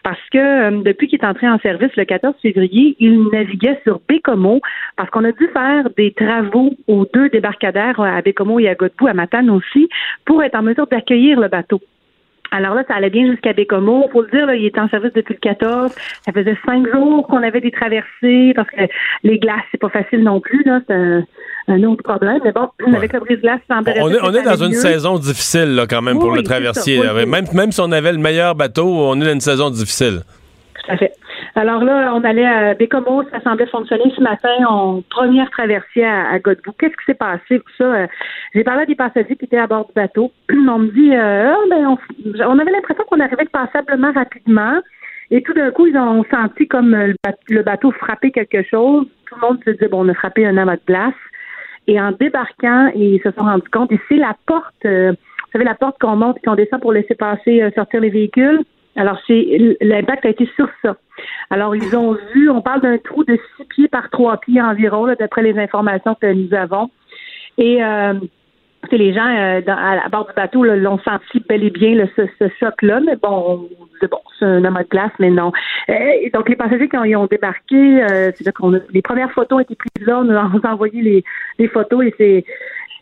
Parce que depuis qu'il est entré en service le 14 février, il naviguait sur Bécomo parce qu'on a dû faire des travaux aux deux débarcadères à Bécomo et à Godbout, à Matane aussi, pour être en mesure d'accueillir le bateau. Alors là, ça allait bien jusqu'à Bécomo. Faut le dire, là, il était en service depuis le 14. Ça faisait cinq jours qu'on avait des traversées parce que les glaces, c'est pas facile non plus. Là, c'est un, un autre problème. Mais bon, avec le brise-glace, ça semblerait On est, on est dans une mieux. saison difficile, là, quand même, Oui, pour le oui, traversier. ça. oui. Même, même si on avait le meilleur bateau, on est dans une saison difficile. Tout à fait. Alors là, on allait à Bécomo, ça semblait fonctionner ce matin. On première traversée à, à Godbout. Qu'est-ce qui s'est passé pour ça? Euh, J'ai parlé à des passagers qui étaient à bord du bateau. <clears throat> On me dit, euh, Ah, ben, on, on avait l'impression qu'on arrivait passablement rapidement. Et tout d'un coup, ils ont senti comme le ba- le bateau frapper quelque chose. Tout le monde se dit, bon, on a frappé un amas de glace. Et en débarquant, ils se sont rendus compte. Et c'est la porte, euh, vous savez, la porte qu'on monte et qu'on descend pour laisser passer, euh, sortir les véhicules. Alors, c'est l'impact a été sur ça. Alors, ils ont vu, on parle d'un trou de six pieds par trois pieds environ, d'après les informations que nous avons. Et euh, les gens euh, à, bord du bateau l'ont senti bel et bien là, ce, choc-là, mais bon, bon, c'est un amas de glace, mais non. Euh, et donc, les passagers, quand ils ont débarqué, euh, c'est là qu'on les premières photos ont été prises là, on on a <laughs> envoyé les, les photos et c'est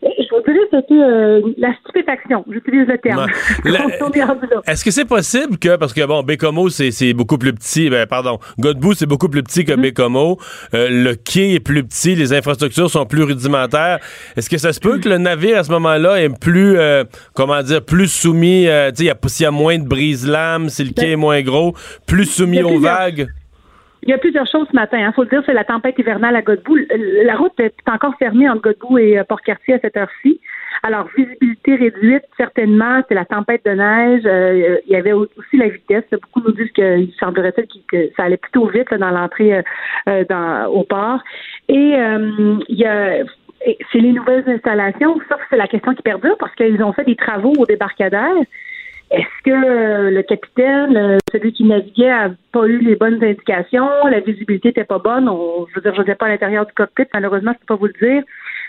je vous dirais c'était euh, la stupéfaction, j'utilise le terme. <laughs> Est-ce que c'est possible que, parce que bon, Bécomo, c'est c'est beaucoup plus petit, ben, pardon, Godbout, c'est beaucoup plus petit que. Bécomo, Euh, le quai est plus petit, les infrastructures sont plus rudimentaires. Est-ce que ça se peut que le navire, à ce moment-là, est plus, euh, comment dire, plus soumis, euh, tu sais, s'il y a moins de brise-lames, si le quai est moins gros, plus soumis aux vagues? Il y a plusieurs choses ce matin. Il faut le dire, c'est la tempête hivernale à Godbout. La route est encore fermée entre Godbout et euh, Port-Cartier à cette heure-ci. Alors, visibilité réduite, certainement. C'est la tempête de neige. Euh, il y avait au- aussi la vitesse. Beaucoup nous disent qu'il semblerait-il qu'il- que ça allait plutôt vite là, dans l'entrée euh, euh, au port. Et euh, il y a c'est les nouvelles installations. Ça, c'est la question qui perdure parce qu'ils ont fait des travaux au débarcadère. Est-ce que euh, le capitaine, euh, celui qui naviguait, a pas eu les bonnes indications? La visibilité était pas bonne? On, je veux dire, je pas à l'intérieur du cockpit. Malheureusement, je peux pas vous le dire.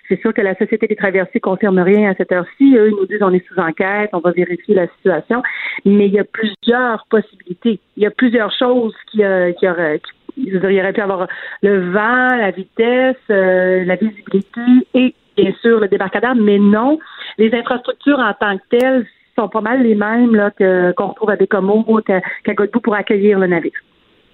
C'est sûr que la Société des traversiers confirme rien à cette heure-ci. Eux, ils nous disent on est sous enquête, on va vérifier la situation. Mais il y a plusieurs possibilités. Il y a plusieurs choses qui, euh, qui auraient. qui- il aurait pu avoir le vent, la vitesse, euh, la visibilité et bien sûr le débarcadère, mais non, les infrastructures en tant que telles sont pas mal les mêmes là, que, qu'on retrouve à Bécomo, qu'à, qu'à Godbout pour accueillir le navire.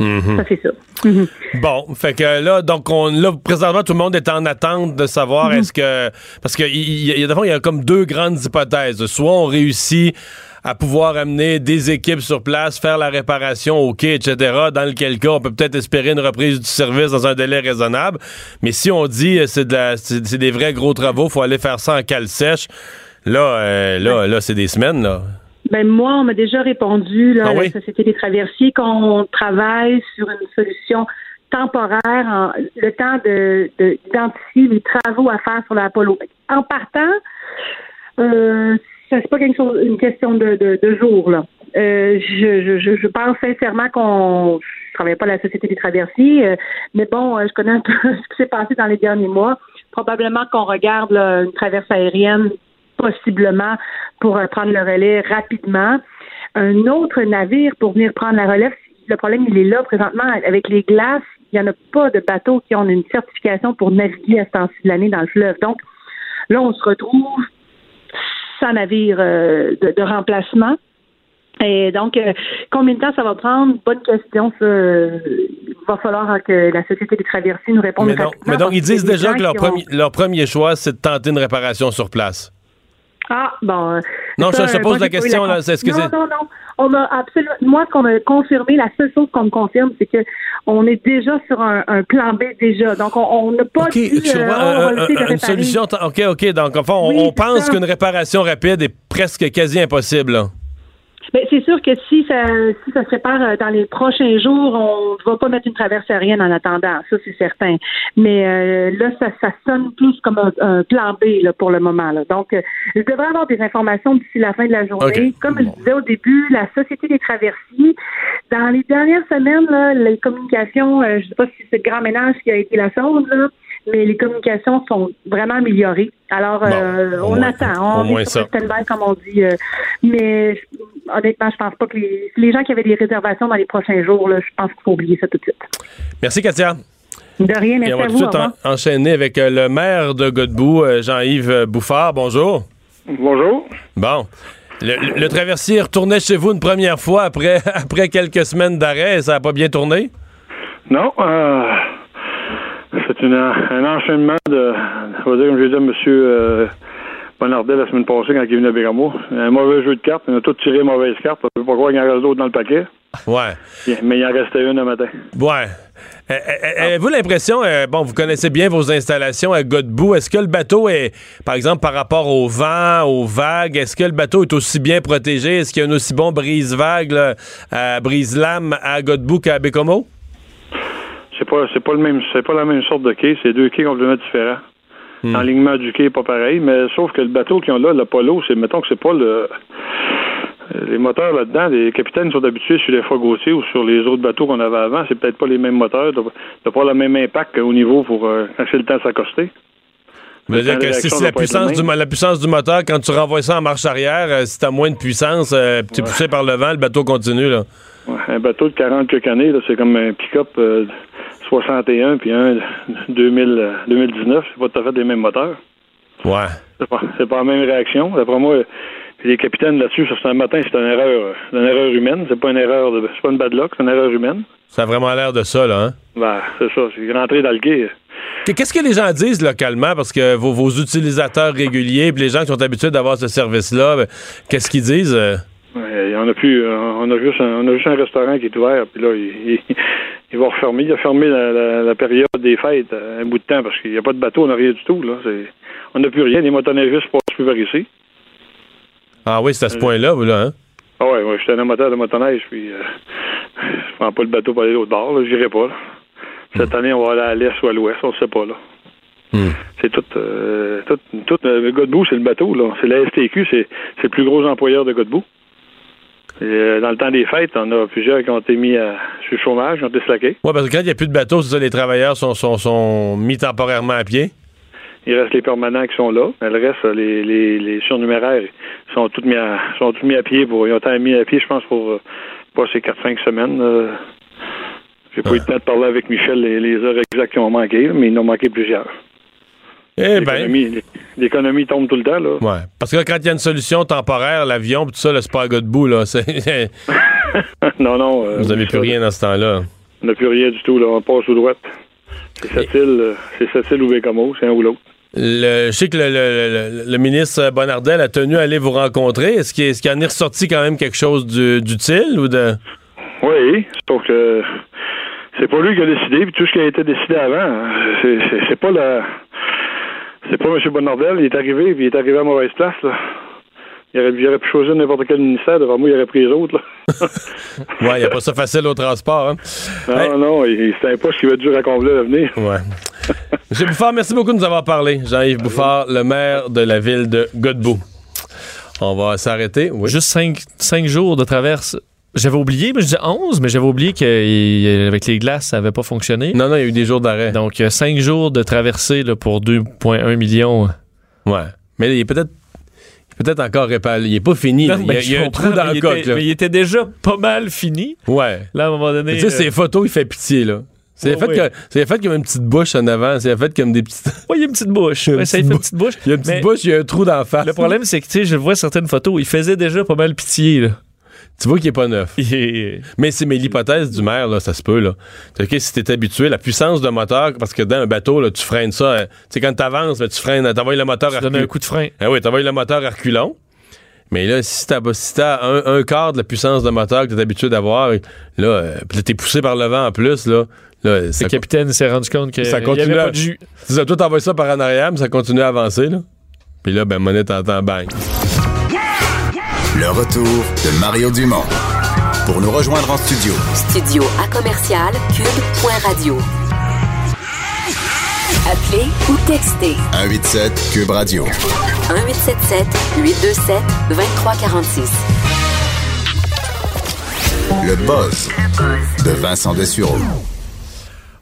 Mhm. Ça, c'est ça. Mhm. Bon, fait que là, donc on, là, présentement, tout le monde est en attente de savoir Mhm. est-ce que, parce que il y, y il y a comme deux grandes hypothèses. Soit on réussit à pouvoir amener des équipes sur place, faire la réparation au quai, etc., dans lequel cas, on peut peut-être espérer une reprise du service dans un délai raisonnable. Mais si on dit euh, c'est de la, c'est, c'est des vrais gros travaux, faut aller faire ça en cale sèche, là, euh, là, là, c'est des semaines, là. Ben moi, on m'a déjà répondu là, Ah à la Société des traversiers qu'on travaille sur une solution temporaire, en, le temps de, de- d'identifier les travaux à faire sur l'Apollo. En partant, euh, ça c'est pas quelque chose, une question de, de, de jours là. Euh, je, je, je pense sincèrement qu'on je travaille pas à la Société des traversiers, euh, mais bon, euh, je connais un peu <laughs> ce qui s'est passé dans les derniers mois. Probablement qu'on regarde là, une traverse aérienne possiblement pour euh, prendre le relais rapidement. Un autre navire pour venir prendre la relève, le problème, il est là présentement avec les glaces. Il n'y en a pas de bateaux qui ont une certification pour naviguer à ce temps-ci de l'année dans le fleuve. Donc, là, on se retrouve sans navire euh, de, de remplacement. Et donc, euh, combien de temps ça va prendre? Bonne question. Ça, il va falloir que la Société des traversiers nous réponde Mais donc, mais ils disent déjà que leur, ont- leur premier choix, c'est de tenter une réparation sur place. Ah, bon. euh, Non, ça, je- te euh, pose moi, la question, là, c'est- est-ce que non, Non, non, On a absolument. Moi, ce qu'on a confirmé, la seule chose qu'on me confirme, c'est que on est déjà sur un, un plan B déjà. Donc, on n'a pas OK, dit. je euh, vois, on un- un- une solution. OK, OK. Donc, enfin, on, Oui, on pense qu'une réparation rapide est presque quasi impossible. là. Mais c'est sûr que si ça, si ça se répare euh, dans les prochains jours, on ne va pas mettre une traverse aérienne en attendant. Ça, c'est certain. Mais euh, là, ça, ça sonne plus comme un, un plan B là, pour le moment. Là. Donc, euh, je devrais avoir des informations d'ici la fin de la journée. Comme je disais au début, la Société des traversiers, dans les dernières semaines, là, les communications, euh, je ne sais pas si c'est le grand ménage qui a été la chose, là, mais les communications sont vraiment améliorées. Alors, Bon, euh, on moins- attend. au On moins est sur stand-by, comme on dit. euh, mais honnêtement, je pense pas que les, les gens qui avaient des réservations dans les prochains jours, là, je pense qu'il faut oublier ça tout de suite. Merci, Katia. De rien, Et merci on va à tout de suite en- enchaîner avec euh, le maire de Godbout, Jean-Yves Bouffard. Bonjour. Bonjour. Bon. Le, le- le traversier retournait chez vous une première fois après, <laughs> après quelques semaines d'arrêt. Ça n'a pas bien tourné? Non, euh, c'est une- un enchaînement de, on va dire, comme je dit à M. Euh, Bonardet la semaine passée quand il est venu à Bécamo. Un mauvais jeu de cartes. On a tous tiré mauvaise carte. Je ne pas croire qu'il y en reste d'autres dans le paquet. Ouais. Mais il en restait une le matin. Ouais. Euh, euh, Avez-vous l'impression, euh, bon, vous connaissez bien vos installations à Godbout, est-ce que le bateau est, par exemple, par rapport au vent, aux vagues, est-ce que le bateau est aussi bien protégé? Est-ce qu'il y a un aussi bon brise-vague, brise-lame à Godbout qu'à Bécomo? C'est pas, c'est pas le même, c'est pas la même sorte de quai. C'est deux quais complètement différents. L'enlignement du quai est pas pareil, mais sauf que le bateau qu'ils ont là, le polo, c'est, mettons que c'est pas le, les moteurs là-dedans, les capitaines sont habitués sur les Fogotiers ou sur les autres bateaux qu'on avait avant. C'est peut-être pas les mêmes moteurs, de pas le même impact au niveau pour euh, quand c'est le temps de s'accoster. Veux dire que si la puissance, du, la puissance du moteur, quand tu renvoies ça en marche arrière, euh, si t'as moins de puissance, euh, tu es poussé par le vent, le bateau continue, là. Ouais, un bateau de 40 quelques années, c'est comme un pick-up euh, 61 puis un 2000, euh, 2019. C'est pas tout à fait les mêmes moteurs. Ouais. C'est pas, c'est pas la même réaction. D'après moi, euh, les capitaines là-dessus, sur ce matin, c'est une erreur, euh, une erreur humaine. C'est pas une erreur de, c'est pas une bad luck, c'est une erreur humaine. Ça a vraiment l'air de ça, là, hein? Ben, c'est ça. C'est rentré dans le. Qu- Qu'est-ce que les gens disent localement? Parce que vos, vos utilisateurs réguliers, puis les gens qui sont habitués d'avoir ce service-là, ben, qu'est-ce qu'ils disent? Euh? Ouais, Il y en a plus. euh, On a juste un, on a juste un restaurant qui est ouvert. Puis là, il, <laughs> il, il va refermer. Il a fermé la, la- la période des fêtes euh, un bout de temps parce qu'il n'y a pas de bateau, on n'a rien du tout. Là. On n'a plus rien. Les motoneigistes passent plus vers ici. Ah oui, c'est à ce point-là, vous, là, hein? Ah ouais, ouais, j'étais un amateur de motoneige, puis euh, je prends pas le bateau pour aller l'autre bord, là, j'irai pas. Là. Cette année, on va aller à l'est ou à l'ouest, on ne sait pas là. Hmm. C'est tout, euh, tout, tout euh, Godbout, c'est le bateau, là. C'est la STQ, c'est, c'est le plus gros employeur de Godbout. Et, euh, dans le temps des fêtes, on a plusieurs qui ont été mis à, sur le chômage, qui ont été slackés. Oui, parce que quand il n'y a plus de bateau, c'est ça, les travailleurs sont, sont, sont mis temporairement à pied. Il reste les permanents qui sont là, mais le reste, les, les, les surnuméraires sont tous mis à sont tous mis à pied pour. Ils ont été mis à pied, je pense, pour euh, passer 4-5 semaines. euh. J'ai pas eu le temps de parler avec Michel les, les heures exactes qui ont manqué, mais il en ont manqué plusieurs. Eh ben, L'économie, l'économie tombe tout le temps, là. ouais. Parce que là, quand il y a une solution temporaire, l'avion, tout ça, c'est pas à Godbout, là. <laughs> C'est- <laughs> non, non. euh, vous avez plus rien dans ce temps-là. On n'a plus rien du tout, là. On passe aux droite. C'est cette île, euh, c'est cette île ou Bécamo, c'est un ou l'autre. Le, je sais que le, le- le- le ministre Bonardel a tenu à aller vous rencontrer. Est-ce qu'il est-ce qu'il en est ressorti quand même quelque chose du- d'utile ou de? Oui, sauf que c'est pas lui qui a décidé, puis tout ce qui a été décidé avant, c'est, c'est, c'est pas la. C'est pas M. Bonardel, il est arrivé, puis il est arrivé à mauvaise place, là. Il aurait, il aurait pu choisir n'importe quel ministère, devant moi, il aurait pris les autres, là. <laughs> Ouais, il n'y a pas ça facile au transport, hein? Non, Hey. non, il- c'était un poste qui va être dur à combler à l'avenir. Ouais. <laughs> Monsieur Bouffard, merci beaucoup de nous avoir parlé. Jean-Yves Bouffard, le maire de la ville de Godbout. On va s'arrêter. Oui. Juste 5 jours de traverse. J'avais oublié, mais je disais 11, mais j'avais oublié qu'avec les glaces, ça n'avait pas fonctionné. Non, non, il y a eu des jours d'arrêt. Donc, 5 jours de traversée là, pour 2,1 millions. Ouais. Mais il est peut-être peut-être encore réparé. Il est pas fini. Non, là. il y a, y a un trou dans le là. Mais il était déjà pas mal fini. Ouais. Là, à un moment donné. Tu sais, euh, ces photos, il fait pitié, là. C'est le fait que fait qu'il y a une petite bouche en avant, c'est le fait comme des petites <laughs> ouais, il y a une petite bouche. Il petite fait une petite bouche. il y a une petite bouche, il y a un trou la face. Le problème, c'est que, tu sais, je vois certaines photos, il faisait déjà pas mal pitié, là. Tu vois qu'il est pas neuf. <laughs> Mais c'est mais l'hypothèse du maire là, ça se peut là. Si t'es habitué la puissance de moteur parce que dans un bateau là, tu freines ça, euh, tu sais quand t'avances, ben, tu freines, t'envoies le moteur Tu à donnes un reculons. coup de frein. Ah oui, t'envoies le moteur à reculons. Mais là, si t'as si t'as un, un quart de la puissance de moteur que t'es habitué d'avoir, là, euh, là, t'es poussé par le vent en plus, là, Le capitaine s'est rendu compte que Ça il y continue avait à- pas de jus. c'est ça, toi, t'envoies ça par en arrière, mais ça continue à avancer, là. Puis là, ben, monnaie t'entends bang. Le retour de Mario Dumont. Pour nous rejoindre en studio, Studio à commercial cube.radio. Appelez ou textez 187 Cube Radio. 1877 827 2346. Le buzz de Vincent Dessureau.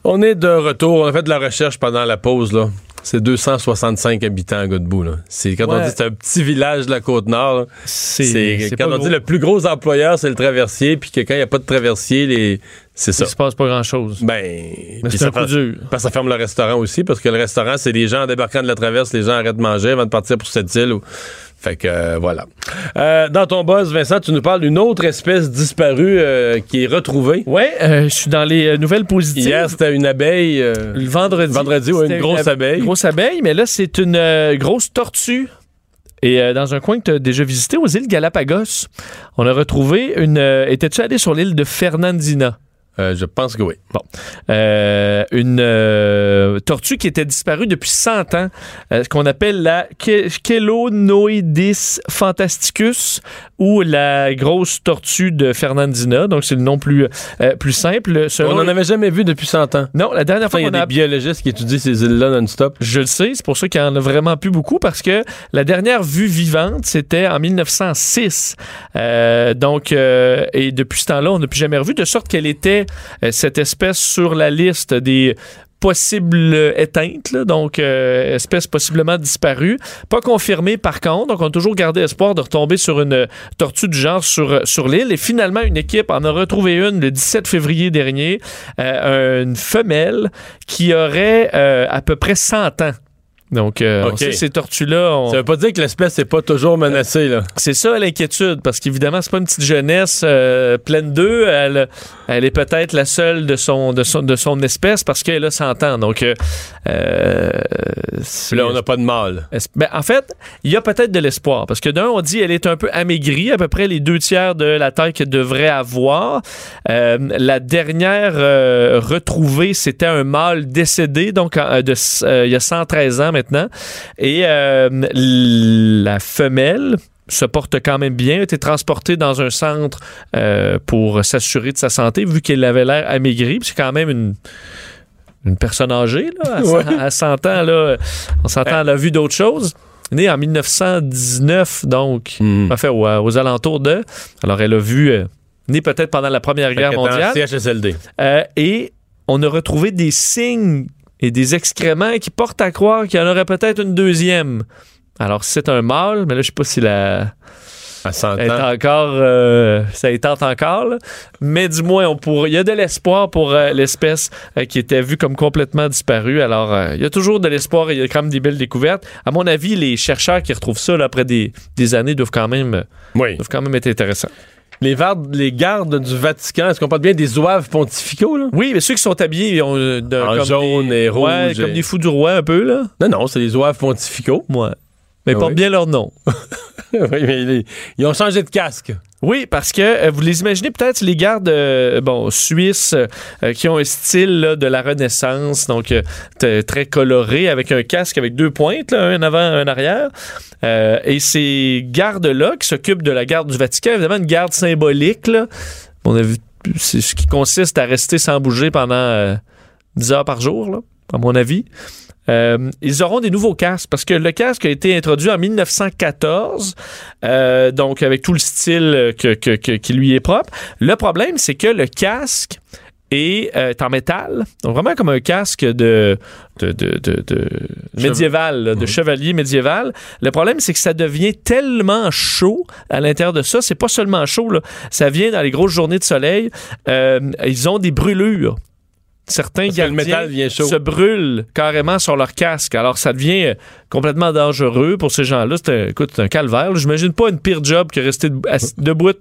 On est de retour. On a fait de la recherche pendant la pause, là. C'est 265 habitants à Godbout, là. C'est, quand on dit que c'est un petit village de la Côte-Nord, C'est c'est, c'est quand on dit le plus gros employeur, c'est le traversier, puis que quand il n'y a pas de traversier, les, c'est ça. Il se passe pas grand-chose. Ben, Mais c'est un ça coup fait- dur. Parce que ça ferme le restaurant aussi, parce que le restaurant, c'est les gens en débarquant de la traverse, les gens arrêtent de manger avant de partir pour cette île. ou- Fait que euh, voilà. Euh, dans ton buzz, Vincent, tu nous parles d'une autre espèce disparue euh, qui est retrouvée. Euh, je suis dans les nouvelles positives. Hier, c'était une abeille. Le vendredi. Vendredi, ouais, une grosse ab- abeille. Une grosse abeille, mais là, c'est une grosse tortue. Et euh, dans un coin que tu as déjà visité, aux îles Galapagos, on a retrouvé une. euh, Étais-tu allé sur l'île de Fernandina? Euh, je pense que oui. Euh, une euh, tortue qui était disparue depuis 100 ans, ce qu'on appelle la Chelonoidis fantasticus ou la grosse tortue de Fernandina. Donc, c'est le nom plus, plus simple. Selon On n'en avait jamais vu depuis 100 ans. Non, la dernière fois il y a qu'on a des biologistes qui étudient ces îles-là non-stop. je le sais, c'est pour ça qu'il y en a vraiment plus beaucoup parce que la dernière vue vivante, c'était en 1906. Euh, donc, et depuis ce temps-là, on n'a plus jamais revu, de sorte qu'elle était euh, cette espèce sur la liste des possibles éteintes, là, donc euh, espèce possiblement disparue. Pas confirmée par contre, donc on a toujours gardé espoir de retomber sur une tortue du genre sur, sur l'île. Et finalement, une équipe en a retrouvé une le 17 février dernier, euh, une femelle qui aurait euh, à peu près 100 ans. Donc, euh, on ces tortues-là, on- Ça veut pas dire que l'espèce n'est pas toujours menacée, là. c'est ça l'inquiétude, parce qu'évidemment, c'est pas une petite jeunesse euh, pleine d'œufs. Elle, elle est peut-être la seule de son, de son, de son espèce parce qu'elle a 100 ans. Donc, euh, euh, Puis là, on n'a pas de mâle. ben, en fait, il y a peut-être de l'espoir. Parce que d'un, on dit qu'elle est un peu amaigrie, à peu près les deux tiers de la taille qu'elle devrait avoir. Euh, la dernière euh, retrouvée, c'était un mâle décédé, donc euh, de, il y a 113 ans maintenant. Et euh, la femelle se porte quand même bien, a été transportée dans un centre euh, pour s'assurer de sa santé, vu qu'elle avait l'air amaigrie. C'est quand même une une personne âgée, là, à, Ouais. 100 à 100 ans, là, on s'entend, elle a vu d'autres choses. Née en 1919, donc, Hmm. en fait, aux, aux alentours de. Alors, elle a vu, euh, née peut-être pendant la Première Guerre mondiale. CHSLD. Euh, et on a retrouvé des signes et des excréments qui portent à croire qu'il y en aurait peut-être une deuxième. Alors, c'est un mâle, mais là, je sais pas si la, À 100 elle est encore, euh, ça tente encore, là. mais du moins, on pourrait, il y a de l'espoir pour euh, l'espèce euh, qui était vue comme complètement disparue. Alors, il y a toujours de l'espoir et il y a quand même des belles découvertes. À mon avis, les chercheurs qui retrouvent ça là, après des, des années doivent quand même, Oui. doivent quand même être intéressants. Les, vardes- les gardes du Vatican, est-ce qu'on parle bien des zouaves pontificaux, là? Oui, mais ceux qui sont habillés ils ont, euh, de- En comme jaune des, et ouais, rouge comme des fous du roi un peu là. Non, non, c'est les zouaves pontificaux. Ouais. Mais Ah portent oui? bien leur nom. <laughs> oui, mais ils ont changé de casque. Oui, parce que euh, vous les imaginez peut-être les gardes euh, bon suisses euh, qui ont un style là, de la Renaissance, donc euh, très coloré avec un casque avec deux pointes, là, un avant, un arrière. Euh, et ces gardes-là qui s'occupent de la garde du Vatican, évidemment une garde symbolique. Là. On a vu, c'est ce qui consiste à rester sans bouger pendant euh, 10 heures par jour, là, à mon avis. Euh, ils auront des nouveaux casques parce que le casque a été introduit en 1914, euh, donc avec tout le style que, que- que- qui lui est propre. Le problème, c'est que le casque est euh, en métal, donc vraiment comme un casque de, de, de, de- de médiéval, là, de chevalier médiéval. Le problème, c'est que ça devient tellement chaud à l'intérieur de ça. C'est pas seulement chaud, là. ça vient dans les grosses journées de soleil. Ils ont des brûlures. Certains Parce que le gardiens métal devient chaud. se brûlent carrément sur leur casque. Alors, ça devient complètement dangereux pour ces gens-là. Un, écoute, c'est un calvaire. J'imagine pas une pire job que rester debout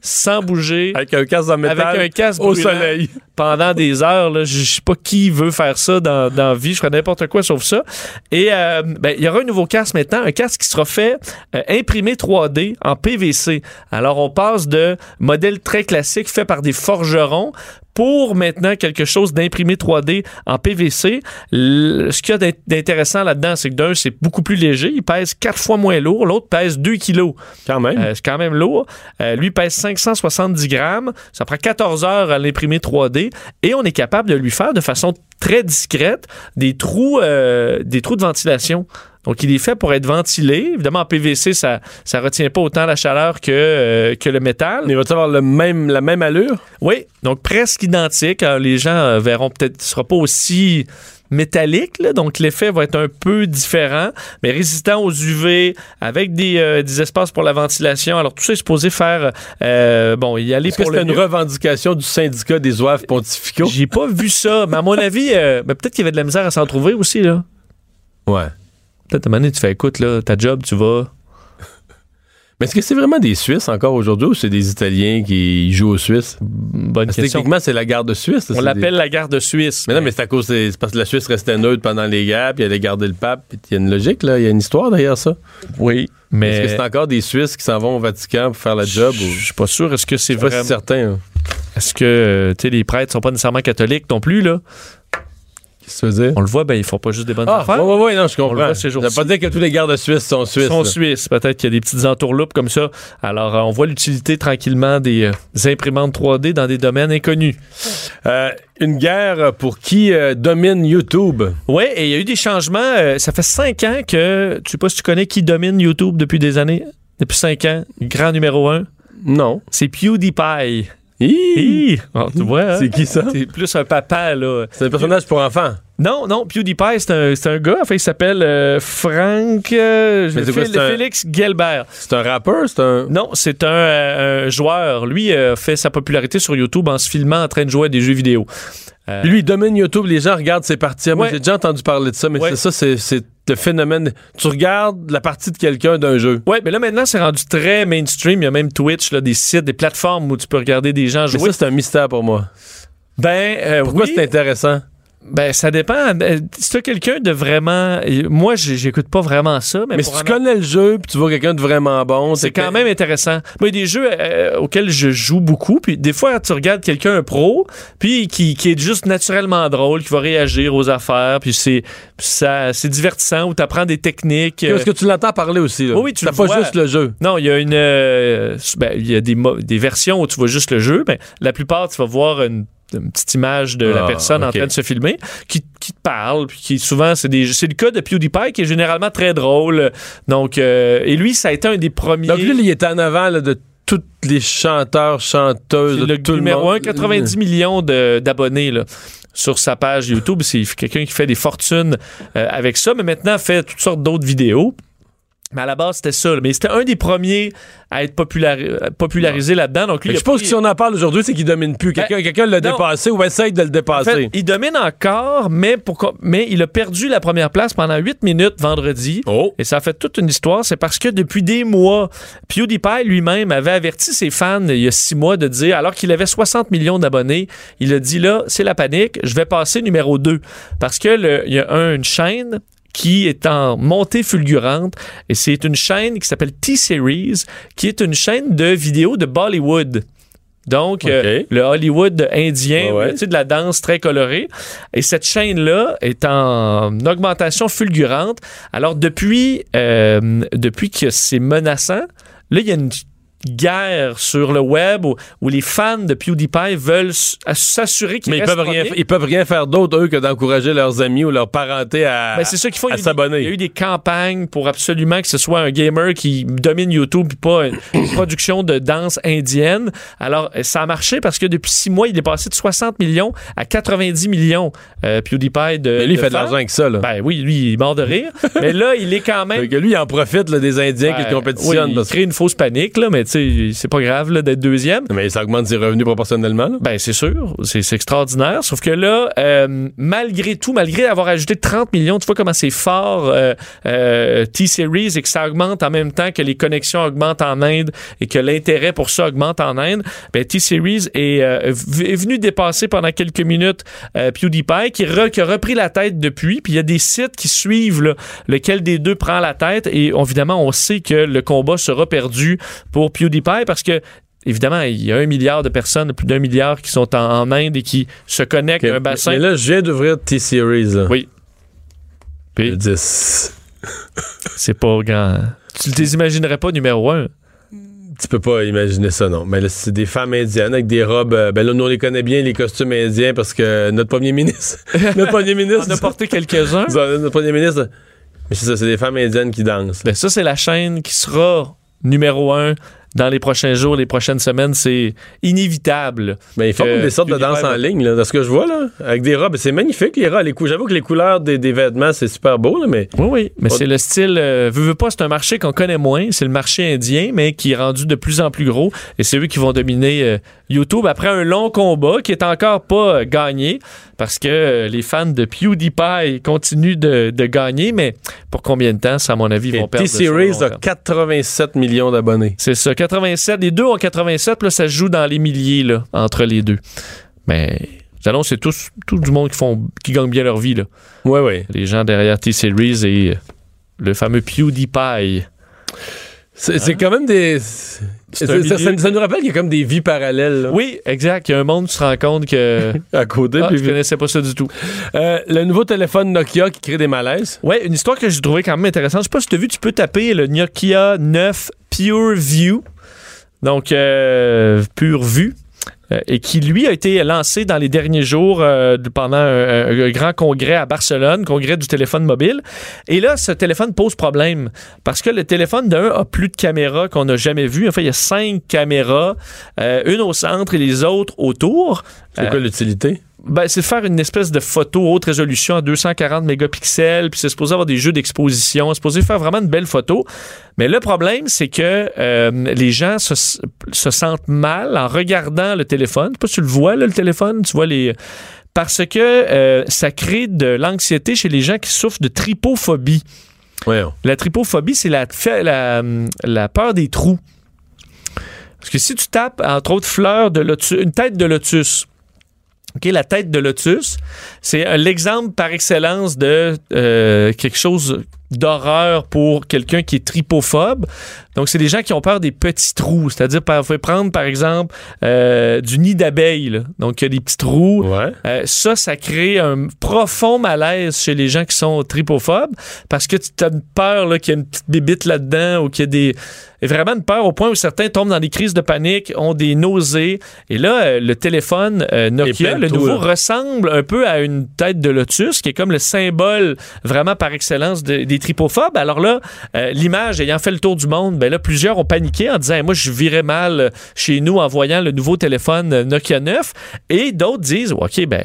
sans bouger Avec un casque en métal avec un casque au soleil. <laughs> pendant des heures. là. Je sais pas qui veut faire ça dans, dans la vie. Je ferais n'importe quoi sauf ça. Et euh, ben, il y aura un nouveau casque maintenant, un casque qui sera fait euh, imprimé 3D en PVC. Alors, on passe de modèle très classique fait par des forgerons pour maintenant quelque chose d'imprimé 3D en PVC. Le- ce qu'il y a d'int- d'intéressant là-dedans, c'est que d'un, c'est beaucoup plus léger. Il pèse quatre fois moins lourd. L'autre pèse 2 kilos. Quand même. Euh, c'est quand même lourd. Euh, lui pèse 570 grammes. Ça prend 14 heures à l'imprimer 3D. Et on est capable de lui faire de façon très discrète des trous, euh, des trous de ventilation. Donc, il est fait pour être ventilé. Évidemment, en PVC, ça ça retient pas autant la chaleur que, euh, que le métal. Mais va-tu avoir le même, la même allure? Oui, donc presque identique. Alors, les gens verront peut-être, ce sera pas aussi métallique, là, donc l'effet va être un peu différent, mais résistant aux UV, avec des, euh, des espaces pour la ventilation. Alors tout ça est supposé faire, euh, bon, y aller que pour le une mieux. revendication du syndicat des oeuvres pontificaux? J'ai pas vu ça, mais à mon <laughs> avis, euh, ben, peut-être qu'il y avait de la misère à s'en trouver aussi, là. Ouais. Peut-être à un moment donné, tu fais, écoute, là, ta job, tu vas... Mais est-ce que c'est vraiment des Suisses encore aujourd'hui ou c'est des Italiens qui jouent aux Suisses? Bonne Parce que question. techniquement, c'est la garde suisse. On l'appelle des- la garde suisse. Mais non, mais c'est à cause c'est parce que la Suisse restait neutre pendant les guerres, puis elle a gardé le pape, puis il y a une logique, là, il y a une histoire derrière ça. Oui, mais... Est-ce que c'est encore des Suisses qui s'en vont au Vatican pour faire la job ou? Je suis pas sûr. Est-ce que c'est pas vraiment... certain. hein. Est-ce que, tu sais, les prêtres sont pas nécessairement catholiques non plus, là? Qu'est-ce que tu veux dire? On le voit, ben, ils font pas juste des bonnes Ah, affaires. ouais, ouais, ouais, non, je On le comprends. voit ces Ça veut pas dire que tous les gardes suisses sont suisses. Sont là. suisses. Peut-être qu'il y a des petites entourloupes comme ça. Alors, euh, on voit l'utilité tranquillement des, euh, des imprimantes 3D dans des domaines inconnus. Euh, une guerre pour qui domine YouTube? Oui, et il y a eu des changements. Ça fait cinq ans que, tu sais pas si tu connais qui domine YouTube depuis des années? Depuis cinq ans, grand numéro un, Non. c'est PewDiePie. Hi! Hi! Ah, tu vois, hein? C'est qui ça? T'es plus un papa, là. C'est un personnage pour enfants. Non, non, PewDiePie, c'est un, un gars. En fait, il s'appelle euh, Frank... euh, Mais quoi, un- Félix Gelbert. C'est un rappeur? C'est un. Non, c'est un, euh, un joueur. Lui euh, fait sa popularité sur YouTube en se filmant en train de jouer à des jeux vidéo. Euh, Lui, il domine YouTube, les gens regardent ses parties. Moi, Ouais. j'ai déjà entendu parler de ça, mais Ouais. c'est ça, c'est, le phénomène. Tu regardes la partie de quelqu'un d'un jeu. Ouais, mais là maintenant c'est rendu très mainstream. Il y a même Twitch, là, des sites, des plateformes où tu peux regarder des gens Mais jouer. ça, c'est un mystère pour moi. ben, Pourquoi oui, c'est intéressant? Ben ça dépend. Euh, Si t'as quelqu'un de vraiment, moi j'écoute pas vraiment ça, mais, Mais si tu connais le jeu puis tu vois quelqu'un de vraiment bon, c'est quand même intéressant. Moi, il y a des jeux euh, auxquels je joue beaucoup, puis des fois, tu regardes quelqu'un, un pro, puis qui, qui est juste naturellement drôle, qui va réagir aux affaires, puis c'est ça, c'est divertissant, où tu apprends des techniques. euh, Est-ce que tu l'entends parler aussi? Là? Oui, oui, tu le pas vois. juste le jeu. Non, il y a une. euh, ben, il y a des, des versions où tu vois juste le jeu. mais la plupart, tu vas voir une, une petite image de la Ah, personne en train de se filmer qui, qui te parle. Puis qui souvent, c'est des. C'est le cas de PewDiePie qui est généralement très drôle. Donc, euh, et lui, ça a été un des premiers. Donc lui, il est en avant là, de tous les chanteurs, chanteuses, de tout numéro le monde. 1, 90 millions d'abonnés là, sur sa page YouTube. C'est quelqu'un qui fait des fortunes euh, avec ça, mais maintenant fait toutes sortes d'autres vidéos. Mais à la base, c'était ça. Mais c'était un des premiers à être populari- popularisé là-dedans. Donc, lui, je pris- que si on en parle aujourd'hui, c'est qu'il domine plus. Quelqu'un Ben, l'a dépassé ou essaye de le En dépasser. fait, il domine encore, mais, pour, mais il a perdu la première place pendant 8 minutes vendredi. oh! Et ça a fait toute une histoire. C'est parce que depuis des mois, PewDiePie lui-même avait averti ses fans il y a six mois de dire, alors qu'il avait 60 millions d'abonnés, il a dit là, c'est la panique, je vais passer numéro 2. Parce que le- il y a un- une chaîne qui est en montée fulgurante et c'est une chaîne qui s'appelle T-Series, qui est une chaîne de vidéos de Bollywood. Donc, euh, le Hollywood indien, Ouais, ouais. tu sais, de la danse très colorée. Et cette chaîne-là est en augmentation fulgurante. Alors, depuis, euh, depuis que c'est menaçant, là, il y a une guerre sur le web où, où les fans de PewDiePie veulent s'assurer qu'ils Mais ils peuvent, rien, ils peuvent rien faire d'autre, eux, que d'encourager leurs amis ou leurs parentés à, Ben, c'est ça à des- s'abonner. Il y a eu des campagnes pour absolument que ce soit un gamer qui domine YouTube puis pas une, <coughs> production de danse indienne. Alors, euh, ça a marché parce que depuis six mois, il est passé de 60 millions à 90 millions, euh, PewDiePie de. Mais lui, il fait de l'argent avec ça, là. Ben oui, lui, il est mort de rire. <laughs> mais là, il est quand même. Que lui, il en profite là, des Indiens qui Ben, le compétitionnent. oui, il parce crée une fausse panique, là, mais c'est pas grave là, d'être deuxième. Mais ça augmente ses revenus proportionnellement. là. Ben, c'est sûr. C'est c'est extraordinaire. Sauf que là, euh, malgré tout, malgré avoir ajouté 30 millions, tu vois comment c'est fort euh, euh, T-Series et que ça augmente en même temps que les connexions augmentent en Inde et que l'intérêt pour ça augmente en Inde. Ben, T-Series est, euh, est venu dépasser pendant quelques minutes euh, PewDiePie qui, re- qui a repris la tête depuis. Puis il y a des sites qui suivent là, lequel des deux prend la tête. Et évidemment, on sait que le combat sera perdu pour PewDiePie parce que Évidemment, il y a un milliard de personnes, plus d'un milliard qui sont en, en Inde et qui se connectent à un bassin. Mais là, je viens d'ouvrir T-Series. Oui. Puis, dis, c'est- c'est pas grand. Tu les imaginerais pas numéro un. tu peux pas imaginer ça, non. Mais là, c'est des femmes indiennes avec des robes. euh, ben là, nous, on les connaît bien, les costumes indiens, parce que notre premier ministre. <laughs> notre premier ministre. On a porté quelques-uns. notre premier ministre. Mais c'est ça, c'est des femmes indiennes qui dansent. Ben, ça, c'est la chaîne qui sera numéro un dans les prochains jours, les prochaines semaines. C'est inévitable. Mais ils font que des sortes de danse en ligne, là, dans ce que je vois, là. Avec des robes. C'est magnifique, les robes. Les cou- J'avoue que les couleurs des, des vêtements, c'est super beau, là, mais. Oui, oui. Mais On- c'est le style. Euh, veux, veux pas, c'est un marché qu'on connaît moins. C'est le marché indien, mais qui est rendu de plus en plus gros. Et c'est eux qui vont dominer euh, YouTube après un long combat qui est encore pas euh, gagné parce que euh, les fans de PewDiePie continuent de, de gagner. Mais pour combien de temps, ça, à mon avis, ils vont perdre. T-Series a terme. 87 millions d'abonnés. C'est ça, 87. Les deux ont 87, puis là, ça se joue dans les milliers là, entre les deux. Mais j'annonce, c'est tous, tout du monde qui, font, qui gagne bien leur vie. Là. Ouais, ouais. Les gens derrière T-Series et le fameux PewDiePie. C'est c'est quand même des. Ça, nous rappelle qu'il y a comme des vies parallèles là, Oui, exact. Il y a un monde où tu te rends compte que. <laughs> à côté. Ah, puis- je connaissais pas ça du tout. Euh, le nouveau téléphone Nokia qui crée des malaises. Ouais, une histoire que j'ai trouvée quand même intéressante. Je sais pas si tu as vu, tu peux taper le Nokia 9 Pure View. Donc, euh, Pure Vue. Euh, Et qui, lui, a été lancé dans les derniers jours euh, pendant un, grand congrès à Barcelone, congrès du téléphone mobile. Et là, ce téléphone pose problème parce que le téléphone d'un a plus de caméras qu'on n'a jamais vues. En fait, il y a cinq caméras, euh, une au centre et les autres autour. C'est quoi l'utilité? Ben, c'est faire une espèce de photo haute résolution à 240 mégapixels, puis c'est supposé avoir des jeux d'exposition, c'est supposé faire vraiment une belle photo. Mais le problème, c'est que euh, les gens se, se sentent mal en regardant le téléphone. Je sais pas si tu le vois, là, le téléphone, tu vois les... Parce que euh, ça crée de l'anxiété chez les gens qui souffrent de tripophobie. La tripophobie, c'est la, la, la peur des trous. Parce que si tu tapes, entre autres, fleurs de lotus, une tête de lotus, OK, la tête de lotus, c'est euh, l'exemple par excellence de euh, quelque chose d'horreur pour quelqu'un qui est tripophobe. Donc, c'est des gens qui ont peur des petits trous. C'est-à-dire, on peut prendre, par exemple, euh, du nid d'abeille. Donc, il y a des petits trous. Ouais. Euh, ça, ça crée un profond malaise chez les gens qui sont tripophobes parce que tu as une peur qu'il y a une petite bébite là-dedans ou qu'il y a des. et vraiment une peur au point où certains tombent dans des crises de panique, ont des nausées. Et là, euh, le téléphone Nokia, le nouveau, là. ressemble un peu à une tête de lotus, qui est comme le symbole vraiment par excellence de- des tripophobes. Alors là, euh, l'image ayant fait le tour du monde, ben là, plusieurs ont paniqué en disant Moi, je virais mal euh, chez nous en voyant le nouveau téléphone euh, Nokia 9. Et d'autres disent OK, ben.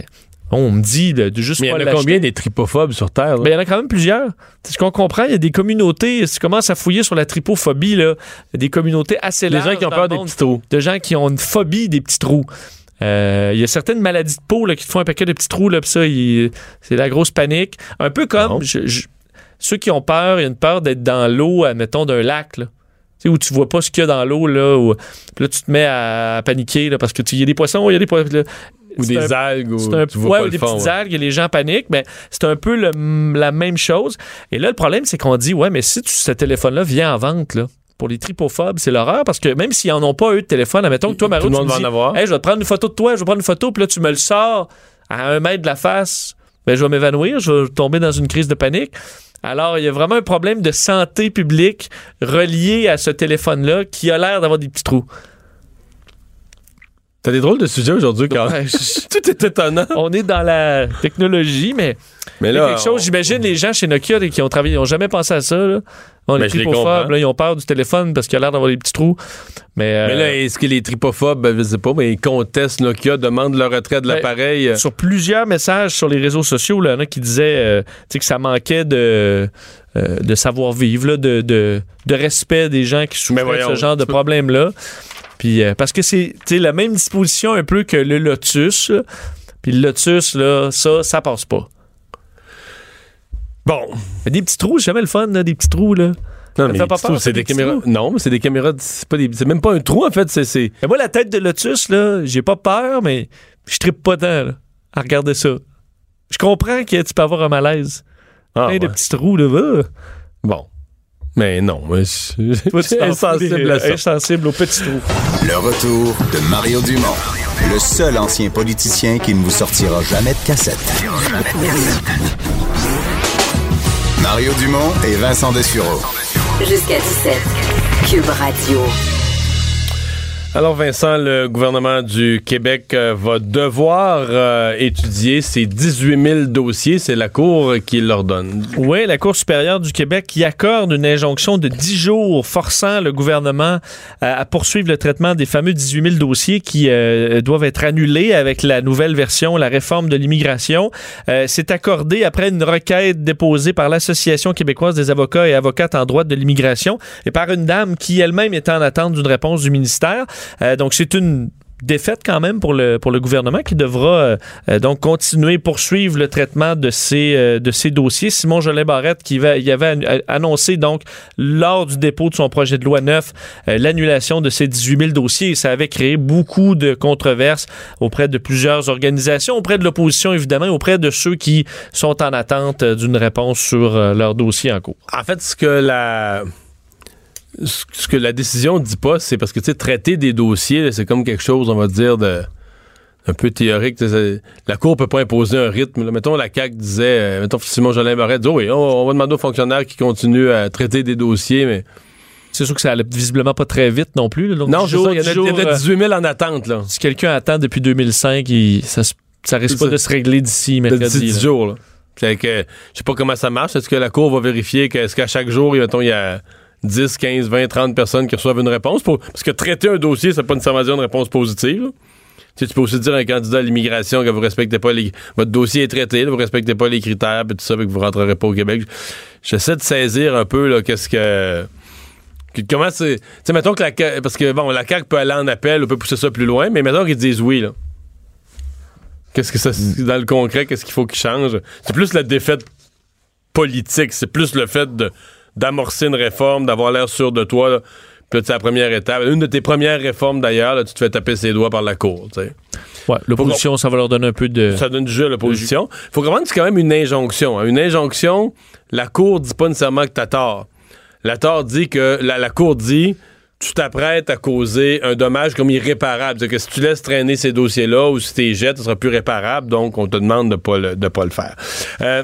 On me dit de, juste Mais il y en a combien des tripophobes sur Terre? là? Ben, il y en a quand même plusieurs. C'est ce qu'on comprend. Il y a des communautés. Si tu commences à fouiller sur la tripophobie, là, des communautés assez larges. gens qui ont peur des petits trous. de gens qui ont une phobie des petits trous. Euh, Il y a certaines maladies de peau là, qui te font un paquet de petits trous, là, pis ça, c'est la grosse panique. Un peu comme je- je- ceux qui ont peur, il y a une peur d'être dans l'eau, admettons, d'un lac. Là. Où tu vois pas ce qu'il y a dans l'eau, là, où- là, tu te mets à, paniquer, là, parce que tu- il y a des poissons, il y a des poissons. là. Ou des un- algues, ou un tu vois ouais, pas ou le des fond. petites ouais. algues et les gens paniquent. Ben, c'est un peu le- la même chose. Et là, le problème, c'est qu'on dit, ouais, mais si tu- ce téléphone-là vient en vente, là, pour les tripophobes, c'est l'horreur parce que même s'ils en ont pas eux de téléphone, admettons que toi, Mario, Tout le tu monde me va en dis, avoir. Hey, je vais te prendre une photo de toi, je vais prendre une photo, puis là, tu me le sors à un mètre de la face, ben, je vais m'évanouir, je vais tomber dans une crise de panique. Alors, il y a vraiment un problème de santé publique relié à ce téléphone-là qui a l'air d'avoir des petits trous. T'as des drôles de sujets aujourd'hui, quand Ouais, je- <laughs> Tout est étonnant. on est dans la technologie, mais Mais il y a là, quelque chose, j'imagine les gens chez Nokia qui ont travaillé, ils n'ont jamais pensé à ça. Là. Ben, tripophobes, là, ils ont peur du téléphone parce qu'il a l'air d'avoir des petits trous. Mais, euh, Mais là, est-ce que les tripophobes, ben, je sais pas, mais ils contestent Nokia, demandent le retrait de Ben, l'appareil? sur plusieurs messages sur les réseaux sociaux, là, il y en a qui disaient euh, que ça manquait de, euh, de savoir-vivre, de, de, de respect des gens qui souffrent de ce genre de problème-là. Puis, euh, parce que c'est la même disposition un peu que le Lotus. là. Puis le Lotus, là, ça, ça passe pas. Bon. Mais des petits trous, c'est jamais le fun, là, des petits trous. Là. Non, Ça mais pas c'est des caméras. Non, mais c'est des caméras. C'est pas des- c'est même pas un trou, en fait. C'est. moi, la tête de Lotus, là, j'ai pas peur, mais je trippe pas tant là, à regarder ça. Je comprends que tu peux avoir un malaise. Ah, Plein de petits trous, là. va. Bon. Mais non, <laughs> t'en fous insensible à ça. Insensible aux petits trous. Le retour de Mario Dumont, le seul ancien politicien qui ne vous sortira jamais de cassette. Mario Dumont et Vincent Dessureau. Jusqu'à 17. Cube Radio. Alors, Vincent, le gouvernement du Québec euh, va devoir euh, étudier ces 18 000 dossiers. C'est la Cour qui l'ordonne. Oui, la Cour supérieure du Québec qui accorde une injonction de 10 jours forçant le gouvernement à, à poursuivre le traitement des fameux 18 000 dossiers qui euh, doivent être annulés avec la nouvelle version, la réforme de l'immigration. Euh, C'est accordé après une requête déposée par l'Association québécoise des avocats et avocates en droit de l'immigration et par une dame qui elle-même était en attente d'une réponse du ministère. Euh, donc, c'est une défaite quand même pour le, pour le gouvernement qui devra euh, euh, donc continuer, poursuivre le traitement de ces, de ces dossiers. Simon Jolin Barrette qui va, il avait an- annoncé donc lors du dépôt de son projet de loi 9 euh, l'annulation de ces 18 000 dossiers et ça avait créé beaucoup de controverses auprès de plusieurs organisations, auprès de l'opposition évidemment, auprès de ceux qui sont en attente d'une réponse sur leur dossier en cours. En fait, ce que la ce que la décision dit pas, c'est parce que tu sais traiter des dossiers, c'est comme quelque chose, on va dire de un peu théorique. La Cour peut pas imposer un rythme. là. Mettons, la CAQ disait, euh, mettons, Simon Jolin Barrette dit, oh oui, on, on va demander aux fonctionnaires qui continuent à traiter des dossiers, mais C'est sûr que ça allait visiblement pas très vite non plus. là. Donc, non, c'est ça, il y en a, dix il y en a jours, euh, 18 000 en attente, là. si quelqu'un attend depuis 2005, il- ça, risque pas de se régler d'ici D'ici mercredi. 10 là. jours, là. C'est que, je sais pas comment ça marche. Est-ce que la Cour va vérifier que, est-ce qu'à chaque jour, mettons, il y a 10, 15, 20, 30 personnes qui reçoivent une réponse? Pour, parce que traiter un dossier, c'est pas nécessairement dire une réponse positive. Tu, sais, tu peux aussi dire à un candidat à l'immigration que vous respectez pas les. Votre dossier est traité, là, vous respectez pas les critères, puis tout ça, puis que vous rentrerez pas au Québec. J'essaie de saisir un peu, là, qu'est-ce que. Comment c'est. Tu sais, mettons que la CAQ- Parce que, bon, la CAQ peut aller en appel, on peut pousser ça plus loin, mais mettons qu'ils disent oui, là. Qu'est-ce que ça. Dans le concret, qu'est-ce qu'il faut qu'il change? C'est plus la défaite politique, c'est plus le fait de d'amorcer une réforme, d'avoir l'air sûr de toi. là. Puis c'est la première étape. Une de tes premières réformes, d'ailleurs, tu te fais taper ses doigts par la cour. tu sais. Ouais, l'opposition, ça va leur donner un peu de. Ça donne du jeu à l'opposition. faut comprendre que c'est quand même une injonction. hein. Une injonction, la Cour dit pas nécessairement que t'as tort. La tort dit que la, la Cour dit tu t'apprêtes à causer un dommage comme irréparable. C'est que si tu laisses traîner ces dossiers-là ou si tu les jettes, ce sera plus réparable, donc on te demande de pas le, de pas le faire. Euh,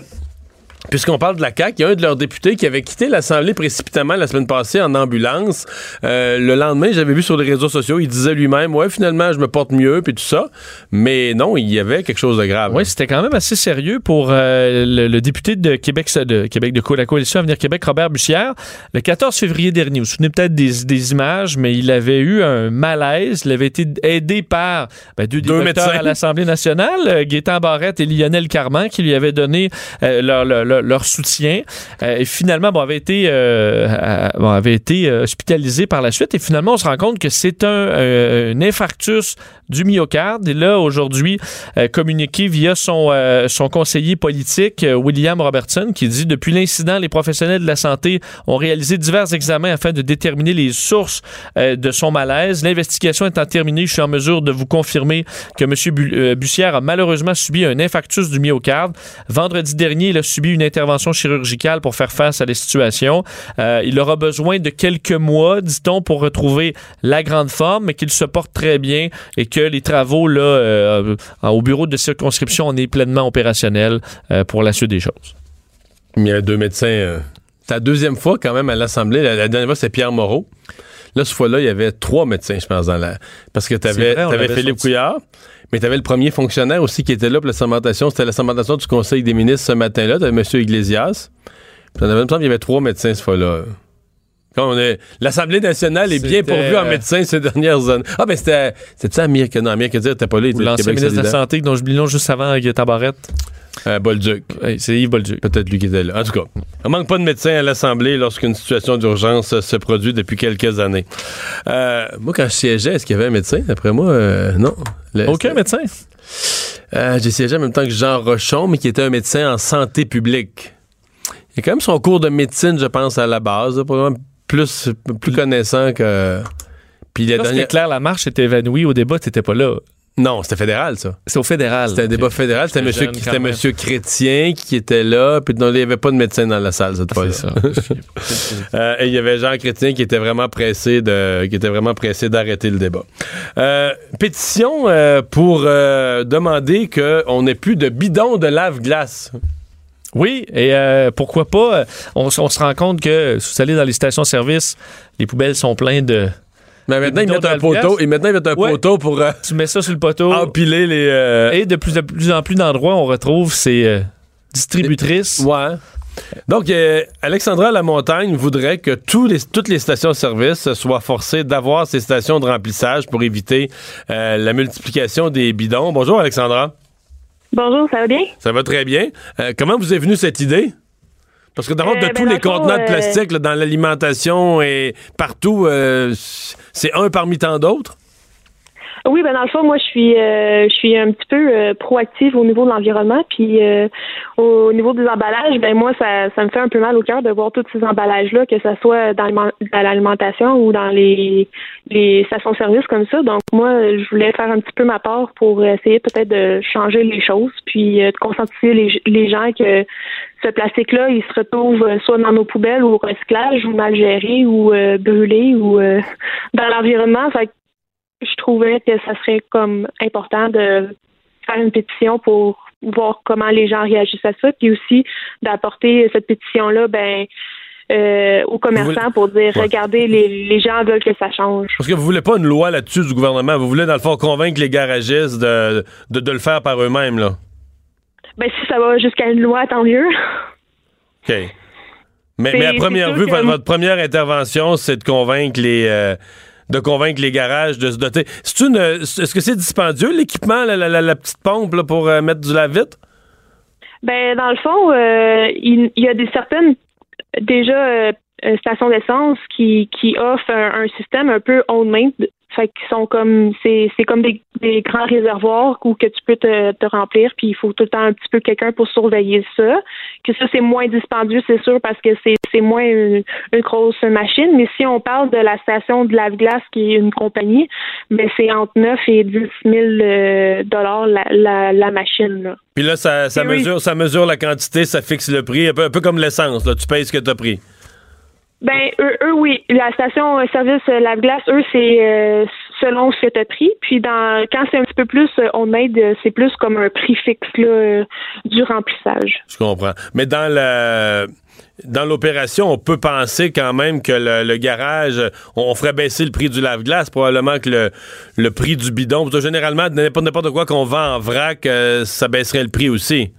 Puisqu'on parle de la CAQ, il y a un de leurs députés qui avait quitté l'Assemblée précipitamment la semaine passée en ambulance. Euh, le lendemain, j'avais vu sur les réseaux sociaux, il disait lui-même, ouais, finalement, je me porte mieux, puis tout ça. Mais non, il y avait quelque chose de grave. Oui, c'était quand même assez sérieux pour euh, le, le député de Québec, de Québec de la coalition Avenir Québec, Robert Bussière. Le 14 février dernier, vous vous souvenez peut-être des, des images, mais il avait eu un malaise. Il avait été aidé par ben, deux, Deux médecins. à l'Assemblée nationale, euh, Gaétan Barrette et Lionel Carman, qui lui avaient donné euh, leur, leur- leur- soutien. Euh, et finalement, bon, avait été, euh, à- bon, avait été euh, hospitalisé par la suite. Et finalement, on se rend compte que c'est un, euh, infarctus du myocarde. Et là, aujourd'hui, euh, communiqué via son, euh, son conseiller politique, euh, William Robertson, qui dit depuis l'incident, les professionnels de la santé ont réalisé divers examens afin de déterminer les sources euh, de son malaise. L'investigation étant terminée, je suis en mesure de vous confirmer que M. Bu- euh, Bussière a malheureusement subi un infarctus du myocarde. Vendredi dernier, il a subi une intervention chirurgicale pour faire face à la situation. Euh, il aura besoin de quelques mois, dit-on, pour retrouver la grande forme, mais qu'il se porte très bien et que les travaux là, euh, au bureau de circonscription, on est pleinement opérationnel euh, pour la suite des choses. Il y a deux médecins. c'est la deuxième fois quand même à l'Assemblée. La, la dernière fois, c'était Pierre Moreau. Là, cette fois-là, il y avait trois médecins, je pense, dans la. Parce que tu avais, vrai, on l'avait Philippe sorti. Couillard, mais tu avais le premier fonctionnaire aussi qui était là pour la sermentation. C'était la sermentation du Conseil des ministres ce matin-là. Tu avais M. Iglesias. Puis, il me semble qu'il y avait trois médecins cette fois-là. Quand on est... L'Assemblée nationale est bien pourvue en euh, médecins ces dernières années. Ah, ben c'était. C'était ça, Amir Kadir? Amir Kadir, t'es pas là. il l'ancien ministre de la. Santé, dont j'oublie le nom juste avant avec Tabarette. Euh, Bolduc. C'est Yves Bolduc. Peut-être lui qui était là. En tout cas, il manque pas de médecins à l'Assemblée lorsqu'une situation d'urgence se produit depuis quelques années. Euh, moi, quand je siégeais, est-ce qu'il y avait un médecin? D'après moi, euh, non. Le- Aucun médecin? Euh, J'ai siégé en même temps que Jean Rochon, mais qui était un médecin en santé publique. Il a quand même son cours de médecine, je pense, à la base. probablement plus, plus connaissant que... Puis la dernière... Claire Lamarche était évanouie au débat, t'étais pas là. Non, c'était fédéral, ça. C'est au fédéral. C'était un débat fédéral. C'était monsieur, c'était monsieur Chrétien qui était là. Puis non, il n'y avait pas de médecin dans la salle cette fois-là. C'est ça. <laughs> Euh, et il y avait Jean Chrétien qui était vraiment pressé de, qui était vraiment pressé d'arrêter le débat. Euh, pétition euh, pour demander qu'on n'ait plus de bidon de lave-glace. Oui, et euh, pourquoi pas, on, on se rend compte que si vous allez dans les stations-service, les poubelles sont pleines de... Mais maintenant, ils mettent un poteau, et maintenant, ils mettent un Ouais. poteau pour euh, Tu mets ça sur le poteau, empiler les. euh, et de plus, de plus en plus d'endroits, on retrouve ces euh, distributrices. Ouais. Donc, euh, Alexandra Lamontagne voudrait que tous les, toutes les stations-service soient forcées d'avoir ces stations de remplissage pour éviter euh, la multiplication des bidons. Bonjour, Alexandra. Bonjour, ça va bien? Ça va très bien. Euh, comment vous est venue cette idée? Parce que d'abord, Euh, de ben, tous dans les contenants de euh, plastique là, dans l'alimentation et partout, euh, c'est un parmi tant d'autres? Oui, ben dans le fond, moi, je suis, euh, je suis un petit peu euh, proactive au niveau de l'environnement, puis euh, au niveau des emballages, ben moi, ça, ça me fait un peu mal au cœur de voir tous ces emballages-là, que ce soit dans, l'aliment- dans l'alimentation ou dans les, les stations-service comme ça. Donc moi, je voulais faire un petit peu ma part pour essayer peut-être de changer les choses, puis euh, de conscientiser les, les gens que ce plastique-là, il se retrouve soit dans nos poubelles ou au recyclage, ou mal géré, ou euh, brûlé, ou euh, dans l'environnement. Fait je trouvais que ça serait comme important de faire une pétition pour voir comment les gens réagissent à ça, puis aussi d'apporter cette pétition-là, ben euh, aux commerçants pour dire Ouais. regardez, les, les gens veulent que ça change. Parce que vous voulez pas une loi là-dessus du gouvernement. Vous voulez, dans le fond, convaincre les garagistes de, de, de le faire par eux-mêmes, là. Ben si ça va jusqu'à une loi, tant mieux. OK. Mais, mais à première vue, que- votre première intervention, c'est de convaincre les euh, de convaincre les garages de se doter. Est-ce que c'est dispendieux l'équipement, la, la- petite pompe pour euh, mettre du lave-vite? Ben dans le fond, euh, il, y a des certaines déjà euh, stations d'essence qui, qui offrent un, un système un peu on-main. Fait qu'ils sont comme c'est c'est comme des, des grands réservoirs où que tu peux te, te remplir, puis il faut tout le temps un petit peu quelqu'un pour surveiller ça. Que ça, c'est moins dispendieux, c'est sûr, parce que c'est c'est moins une, une grosse machine. Mais si on parle de la station de lave-glace qui est une compagnie, ben c'est entre 9 et 10 000 euh, dollars la, la, la machine. Là. Puis là, ça, ça oui. mesure, ça mesure la quantité, ça fixe le prix, un peu, un peu comme l'essence. Là, tu payes ce que tu as pris. Ben, eux, eux, oui. La station euh, service euh, lave-glace, eux, c'est euh, selon ce que tu as pris. Puis dans quand c'est un petit peu plus euh, on aide, c'est plus comme un prix fixe là, euh, du remplissage. Je comprends. Mais dans la dans l'opération, on peut penser quand même que le, le garage, on, on ferait baisser le prix du lave-glace, probablement que le, le prix du bidon. Parce que généralement, n'importe quoi qu'on vend en vrac, euh, ça baisserait le prix aussi.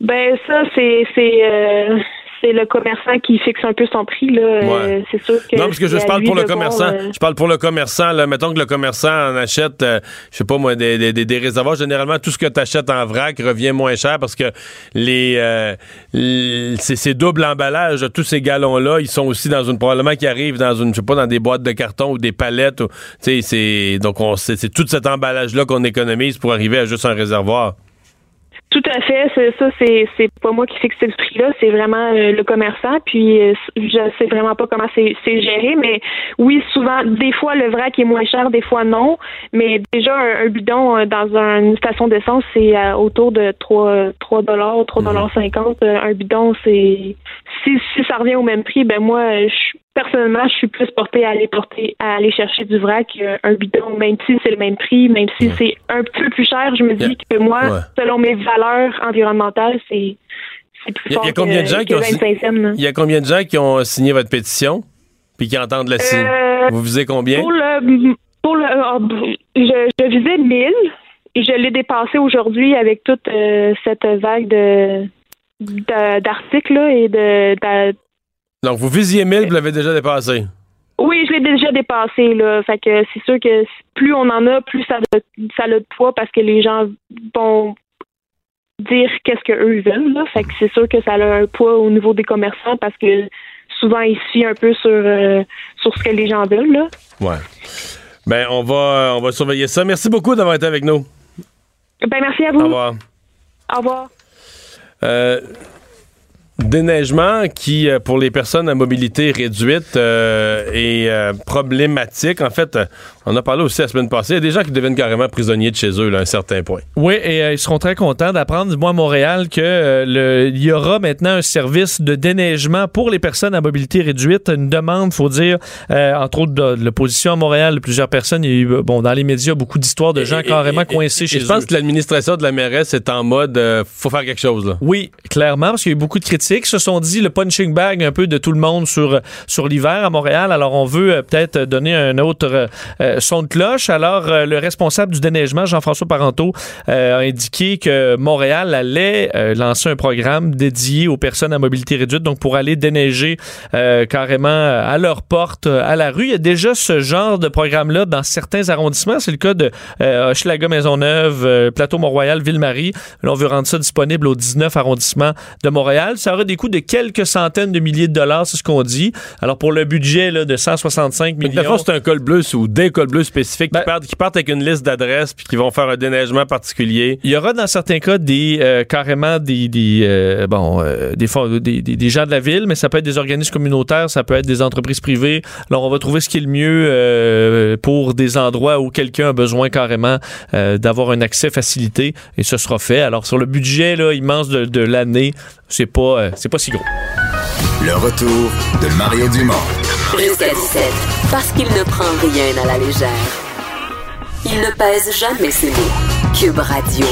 Ben ça, c'est c'est c'est le commerçant qui fixe un peu son prix là. Euh, c'est sûr que non, parce que je, parle pour le commerçant. euh, Je parle pour le commerçant. Là. Mettons que le commerçant en achète, euh, je sais pas moi, des, des, des- des réservoirs. Généralement, tout ce que tu achètes en vrac revient moins cher parce que les, euh, ces, doubles emballages, tous ces galons-là, ils sont aussi dans une probablement qui arrivent dans une, je sais pas, dans des boîtes de carton ou des palettes. ou- Tu sais, c'est donc on c'est c'est tout cet emballage-là qu'on économise pour arriver à juste un réservoir. Tout à fait, ça, c'est c'est pas moi qui fixe ce prix-là, c'est vraiment euh, le commerçant. Puis euh, je sais vraiment pas comment c'est c'est géré, mais oui, souvent, des fois le vrac est moins cher, des fois non. Mais déjà un, un bidon euh, dans une station d'essence, c'est euh, autour de 3 3 dollars, 3 dollars 50. Euh, Un bidon, c'est si si ça revient au même prix, ben moi, je personnellement, je suis plus portée à aller porter à aller chercher du vrac qu'un bidon, même si c'est le même prix, même si c'est un peu plus cher. Je me dis que moi, Ouais. selon mes valeurs environnementales, c'est plus fort il y a combien de gens qui ont 25e, là. Il y a combien de gens qui ont signé votre pétition puis qui entendent la signe? Euh, Vous visez combien? Pour le, pour le, euh, je, je visais 1000 et je l'ai dépassé aujourd'hui avec toute euh, cette vague de d'articles et de, de- Donc, vous visiez 1000, vous l'avez déjà dépassé. oui je l'ai déjà dépassé là fait que c'est sûr que plus on en a plus ça a, ça a de poids parce que les gens vont dire qu'est-ce que eux veulent là fait que c'est sûr que ça a un poids au niveau des commerçants parce que souvent ils se fient un peu sur euh, sur ce que les gens veulent là Ouais. Ben, on va, on va surveiller ça. Merci beaucoup d'avoir été avec nous. ben merci à vous Au revoir. au revoir Euh, déneigement qui, euh, pour les personnes à mobilité réduite, euh, est euh, problématique. En fait, on a parlé aussi la semaine passée. Il y a des gens qui deviennent carrément prisonniers de chez eux là, à un certain point. Oui, et euh, ils seront très contents d'apprendre, du moins à Montréal, que euh, le- il y aura maintenant un service de déneigement pour les personnes à mobilité réduite. Une demande, faut dire, entre autres de, de l'opposition à Montréal, de plusieurs personnes. Il y a eu, bon, dans les médias, beaucoup d'histoires de gens Et- carrément et- coincés et chez Je eux. pense que l'administration de la mairesse est en mode faut faire quelque chose. Là. Oui, clairement, parce qu'il y a eu beaucoup de critiques. Ils se sont dit le punching bag un peu de tout le monde sur, sur l'hiver à Montréal. Alors, on veut euh, peut-être donner un autre euh, euh, son de cloche. Alors, le responsable du déneigement, Jean-François Parenteau, a indiqué que Montréal allait lancer un programme dédié aux personnes à mobilité réduite, donc pour aller déneiger carrément à leur porte, à la rue. Il y a déjà ce genre de programme-là dans certains arrondissements. C'est le cas de Hochelaga Maisonneuve, euh, Plateau Mont-Royal, Ville-Marie. On veut rendre ça disponible aux 19 arrondissements de Montréal. Aurait des coûts de quelques centaines de milliers de dollars, c'est ce qu'on dit. Alors, pour le budget là, de 165 Fait que, dans le millions... fond, c'est un col bleu ou des cols bleus spécifiques Ben- qui, partent, qui partent avec une liste d'adresses puis qui vont faire un déneigement particulier. Il y aura dans certains cas des euh, carrément des, des euh, bon euh, des, des, des- gens de la ville, mais ça peut être des organismes communautaires, ça peut être des entreprises privées. Alors on va trouver ce qui est le mieux euh, pour des endroits où quelqu'un a besoin carrément d'avoir un accès facilité et ce sera fait. Alors sur le budget là, immense de, de l'année, c'est pas c'est pas si gros. Le retour de Mario Dumont. Jusqu'à 17. Parce qu'il ne prend rien à la légère. Il ne pèse jamais ses mots. Cube Radio.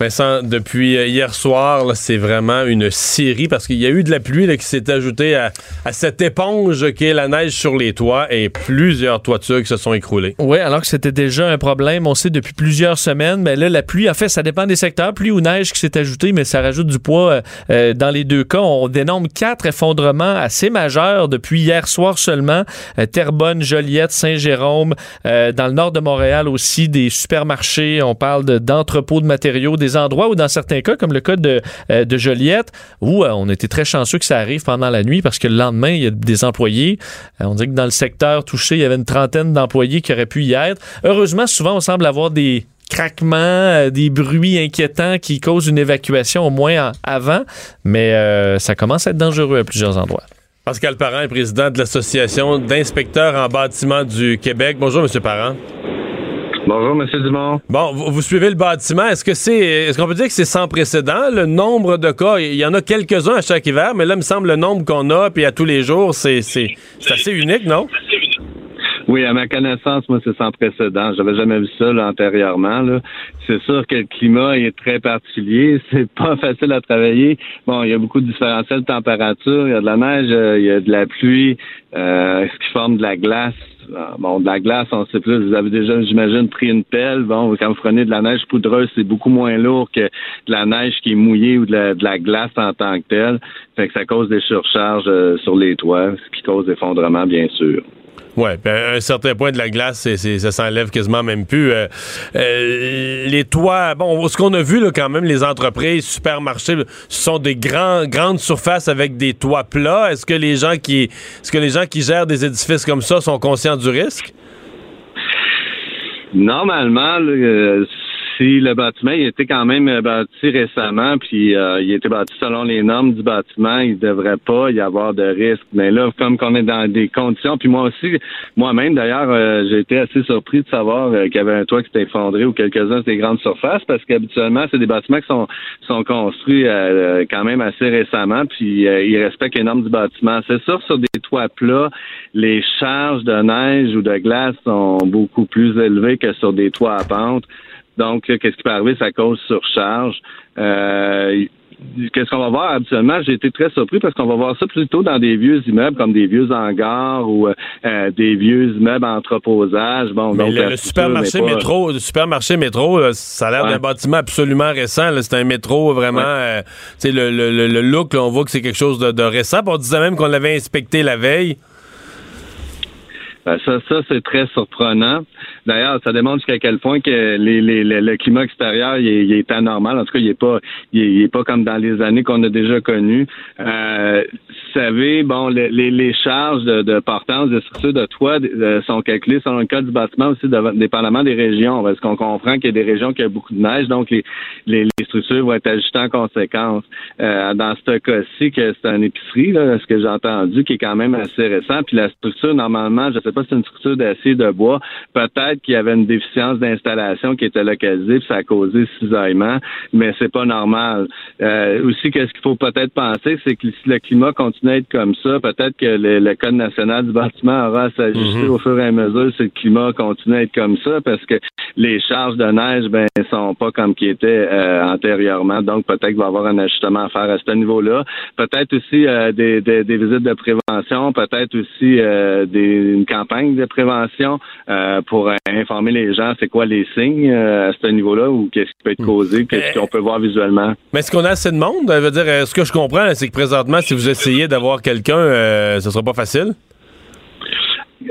Vincent, depuis euh, hier soir, c'est vraiment une série parce qu'il y a eu de la pluie là, qui s'est ajoutée à, à cette éponge qui est la neige sur les toits et plusieurs toitures qui se sont écroulées. Oui, alors que c'était déjà un problème, on sait depuis plusieurs semaines, mais là, la pluie, en fait, ça dépend des secteurs. Pluie ou neige qui s'est ajoutée, mais ça rajoute du poids euh, euh, dans les deux cas. On dénombre quatre effondrements assez majeurs depuis hier soir seulement. Euh, Terrebonne, Joliette, Saint-Jérôme, euh, dans le nord de Montréal aussi, des supermarchés. On parle de- d'entrepôts de, matériaux, des endroits où, dans certains cas, comme le cas de, euh, de Joliette, où euh, on était très chanceux que ça arrive pendant la nuit parce que le lendemain, il y a des employés. Euh, on dirait que dans le secteur touché, il y avait une trentaine d'employés qui auraient pu y être. Heureusement, souvent, on semble avoir des craquements, des bruits inquiétants qui causent une évacuation au moins avant, mais ça commence à être dangereux à plusieurs endroits. Pascal Parent est président de l'Association d'inspecteurs en bâtiment du Québec. Bonjour, Monsieur Parent. Bonjour, M. Dumont. Bon, vous, vous suivez le bâtiment. Est-ce que c'est, est-ce qu'on peut dire que c'est sans précédent? Le nombre de cas Il y en a quelques-uns à chaque hiver, mais là, il me semble le nombre qu'on a, puis à tous les jours, c'est, c'est, c'est assez unique, non? Oui, à ma connaissance, moi, c'est sans précédent. J'avais jamais vu ça là, antérieurement. Là. C'est sûr que le climat est très particulier. <laughs> C'est pas facile à travailler. Bon, il y a beaucoup de différentiels de température. Il y a de la neige, euh, il y a de la pluie, euh, ce qui forme de la glace. Ah, Bon, de la glace, on sait plus. Vous avez déjà, j'imagine, pris une pelle. Bon, quand vous prenez de la neige poudreuse, c'est beaucoup moins lourd que de la neige qui est mouillée ou de la, glace en tant que telle. Fait que ça cause des surcharges euh, sur les toits, ce qui cause effondrement, bien sûr. Puis à un certain point de la glace, ça s'enlève quasiment même plus. Euh, euh, les toits, bon, ce qu'on a vu là, quand même, les entreprises, supermarchés, ce sont des grands, grandes surfaces avec des toits plats. Est-ce que les gens qui, est-ce que les gens qui gèrent des édifices comme ça sont conscients du risque? Normalement, euh, si le bâtiment il a quand même euh, bâti récemment, puis euh, il a été bâti selon les normes du bâtiment, il ne devrait pas y avoir de risque. Mais là, comme qu'on est dans des conditions, puis moi aussi, moi-même d'ailleurs, euh, j'ai été assez surpris de savoir euh, qu'il y avait un toit qui s'était effondré ou quelques-uns des grandes surfaces, parce qu'habituellement, c'est des bâtiments qui sont, sont construits quand même assez récemment, puis ils respectent les normes du bâtiment. C'est sûr, sur des toits plats, les charges de neige ou de glace sont beaucoup plus élevées que sur des toits à pente. Donc, qu'est-ce qui peut arriver? Ça cause surcharge. Euh, Qu'est-ce qu'on va voir? Habituellement? J'ai été très surpris parce qu'on va voir ça plutôt dans des vieux immeubles comme des vieux hangars ou euh, des vieux immeubles en entreposage. Bon, Mais donc, le, supermarché pas- métro, le supermarché métro, là, ça a l'air Ouais. d'un bâtiment absolument récent. C'est un métro vraiment, euh, tu sais, le, le, le- le look, là, on voit que c'est quelque chose de, de récent. On disait même qu'on l'avait inspecté la veille. Ben, ça, ça c'est très surprenant. D'ailleurs, ça démontre jusqu'à quel point que les, le- climat extérieur est, anormal. En tout cas, il est pas, il est, pas comme dans les années qu'on a déjà connues. Euh, vous savez, bon, le- les, charges de, portance de structure de toit euh, sont calculées selon le code du bâtiment aussi, dépendamment des régions, parce qu'on comprend qu'il y a des régions qui ont beaucoup de neige, donc les structures vont être ajustées en conséquence. Euh, dans ce cas-ci, que c'est une épicerie, là, ce que j'ai entendu, qui est quand même assez récent, puis la structure, normalement, je sais pas si c'est une structure d'acier de bois, peut-être qu'il y avait une déficience d'installation qui était localisée, puis ça a causé cisaillement, mais c'est pas normal. Euh, aussi, qu'est-ce qu'il faut peut-être penser, c'est que si le climat continue à être comme ça, peut-être que le, le Code national du bâtiment aura à s'ajuster Mhm. au fur et à mesure si le climat continue à être comme ça, parce que les charges de neige, ben, sont pas comme qui étaient euh, antérieurement. Donc, peut-être qu'il va y avoir un ajustement à faire à ce niveau-là. Peut-être aussi euh, des, des, des visites de prévention, peut-être aussi euh, des, une campagne de prévention euh, pour euh, informer les gens c'est quoi les signes euh, à ce niveau-là ou qu'est-ce qui peut être causé, qu'est-ce qu'on peut voir visuellement? Mais est-ce qu'on a assez de monde? Ça veut dire, ce que je comprends, c'est que présentement, si vous essayez d'avoir quelqu'un, ce sera pas facile.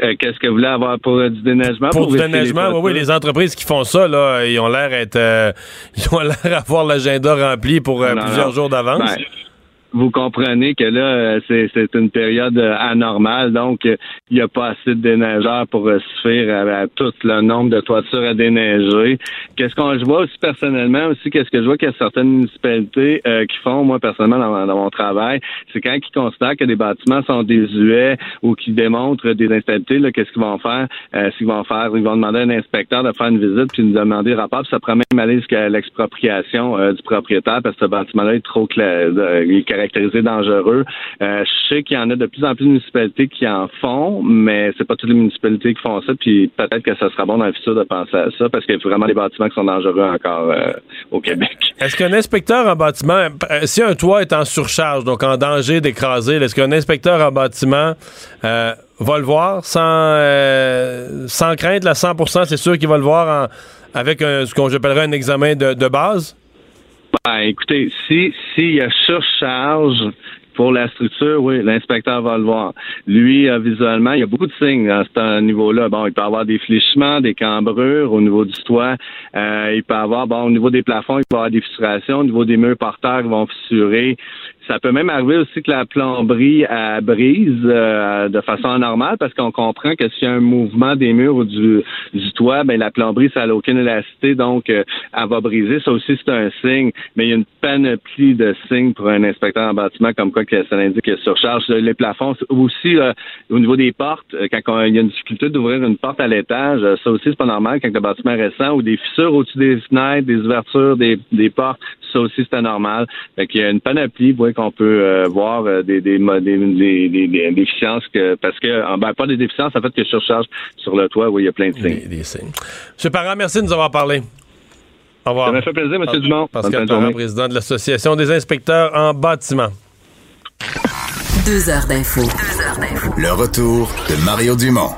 Euh, qu'est-ce que vous voulez avoir pour euh, du déneigement? Pour du déneigement, oui, oui, les entreprises qui font ça, là, ils ont l'air être, euh, <laughs> ils ont l'air avoir l'agenda rempli pour Non, plusieurs non. jours d'avance. Ben, vous comprenez que là, euh, c'est, une période euh, anormale, donc euh, il n'y a pas assez de déneigeurs pour suffire à, tout le nombre de toitures à déneiger. Qu'est-ce qu'on je vois aussi personnellement aussi, qu'est-ce que je vois qu'il y a certaines municipalités euh, qui font, moi personnellement dans, mon- dans mon travail, c'est quand ils considèrent que des bâtiments sont désuets ou qui démontrent des instabilités, qu'est-ce qu'ils vont faire? Euh, qu'ils vont faire, ils vont demander à un inspecteur de faire une visite puis nous demander le rapport, puis ça pourrait même aller jusqu'à l'expropriation euh, du propriétaire parce que ce bâtiment-là est trop clair, dangereux. Euh, je sais qu'il y en a de plus en plus de municipalités qui en font, mais c'est pas toutes les municipalités qui font ça, puis peut-être que ça sera bon dans le futur de penser à ça parce qu'il y a vraiment des bâtiments qui sont dangereux encore euh, au Québec. Est-ce qu'un inspecteur en bâtiment, euh, si un toit est en surcharge, donc en danger d'écraser, est-ce qu'un inspecteur en bâtiment va le voir sans, sans crainte, là, 100% c'est sûr qu'il va le voir avec ce qu'on j'appellerais un examen de base? Ben, écoutez, si s'il y a surcharge pour la structure, oui, l'inspecteur va le voir. Lui, euh, visuellement, il y a beaucoup de signes à ce niveau-là. Bon, il peut avoir des fléchements, des cambrures au niveau du toit. Euh, il peut avoir, bon, au niveau des plafonds, il peut avoir des fissurations. Au niveau des murs porteurs, ils vont fissurer. Ça peut même arriver aussi que la plomberie brise euh, de façon anormale parce qu'on comprend que s'il y a un mouvement des murs ou du, du toit, ben la plomberie, ça n'a aucune élasticité, donc euh, elle va briser. Ça aussi, c'est un signe. Mais il y a une panoplie de signes pour un inspecteur en bâtiment, comme quoi que ça indique surcharge. Les plafonds, aussi euh, au niveau des portes, euh, quand il y a une difficulté d'ouvrir une porte à l'étage, ça aussi, c'est pas normal quand le bâtiment est récent, ou des fissures au-dessus des fenêtres, des ouvertures, des, des portes, ça aussi, c'est anormal. Fait qu'il y a une panoplie, vous voyez, qu'on peut euh, voir euh, des, des, mo- des, des, des- des déficiences, que, parce que, en- ben, pas des déficiences, en fait, que surcharge sur le toit, oui, il y a plein de signes. Des, des signes. Monsieur Parent, merci de nous avoir parlé. Au revoir. Ça m'a fait plaisir, M. Dumont. Pascal Parent, président de l'Association des inspecteurs en bâtiment. Deux heures d'info. Le retour de Mario Dumont.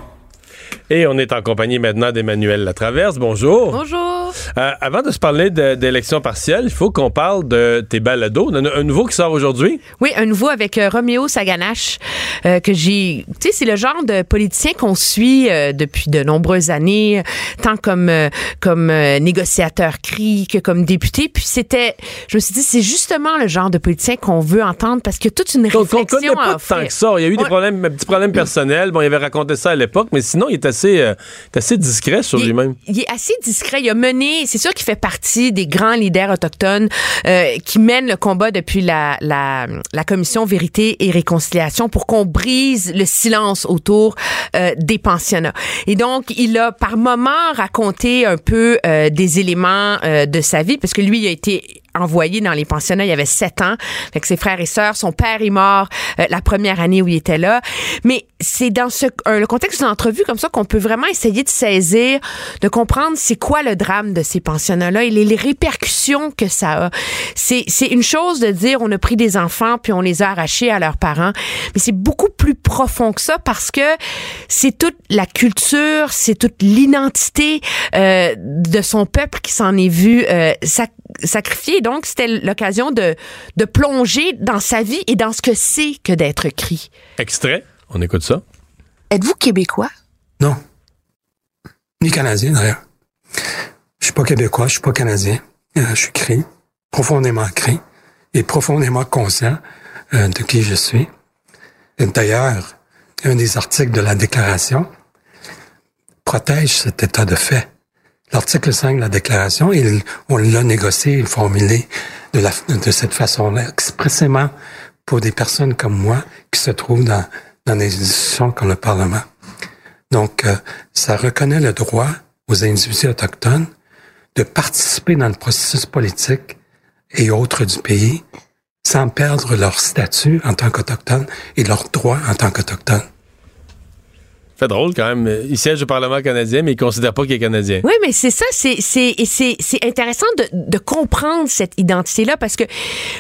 Et on est en compagnie maintenant d'Emmanuel Latraverse. Bonjour. Bonjour. Euh, avant de se parler d'élections partielles, il faut qu'on parle de tes balados. A un nouveau qui sort aujourd'hui. Oui, un nouveau avec euh, Roméo Saganache euh, que j'ai. Tu sais, c'est le genre de politicien qu'on suit euh, depuis de nombreuses années, tant comme comme négociateur CRI que comme député. Puis c'était, je me suis dit, c'est justement le genre de politicien qu'on veut entendre parce qu'il y a toute une Qu'on qu'on réflexion connaît pas tant que ça. Il y a eu des problèmes, petits problèmes personnels. Bon, il avait raconté ça à l'époque, mais sinon, il est assez, assez discret sur lui-même. Il est assez discret. Il a mené, c'est sûr qu'il fait partie des grands leaders autochtones euh, qui mènent le combat depuis la, la, commission Vérité et Réconciliation pour qu'on brise le silence autour euh, des pensionnats. Et donc, il a par moments raconté un peu euh, des éléments de sa vie, parce que lui, il a été envoyé dans les pensionnats, il avait sept ans, avec ses frères et sœurs. Son père est mort euh, la première année où il était là. Mais c'est dans ce euh, le contexte d'une entrevue comme ça qu'on peut vraiment essayer de saisir, de comprendre c'est quoi le drame de ces pensionnats-là et les, les répercussions que ça a. C'est une chose de dire on a pris des enfants puis on les a arrachés à leurs parents, mais c'est beaucoup plus profond que ça parce que c'est toute la culture, c'est toute l'identité euh, de son peuple qui s'en est vu euh, sacrifié. Donc, c'était l'occasion de, de plonger dans sa vie et dans ce que c'est que d'être cri. Extrait, on écoute ça. Êtes-vous québécois? Non. Ni canadien, d'ailleurs. Je suis pas québécois, je suis pas canadien. Euh, je suis cri, profondément cri, et profondément conscient euh, de qui je suis. Et D'ailleurs, un des articles de la déclaration protège cet état de fait. L'article 5 de la déclaration, on l'a négocié et formulé de, la, de cette façon-là, expressément pour des personnes comme moi qui se trouvent dans, dans des institutions comme le Parlement. Donc, euh, ça reconnaît le droit aux individus autochtones de participer dans le processus politique et autres du pays sans perdre leur statut en tant qu'autochtones et leurs droits en tant qu'autochtones. Fait drôle quand même. Il siège au Parlement canadien, mais il considère pas qu'il est canadien. Oui, mais c'est ça, c'est intéressant de, de comprendre cette identité-là parce que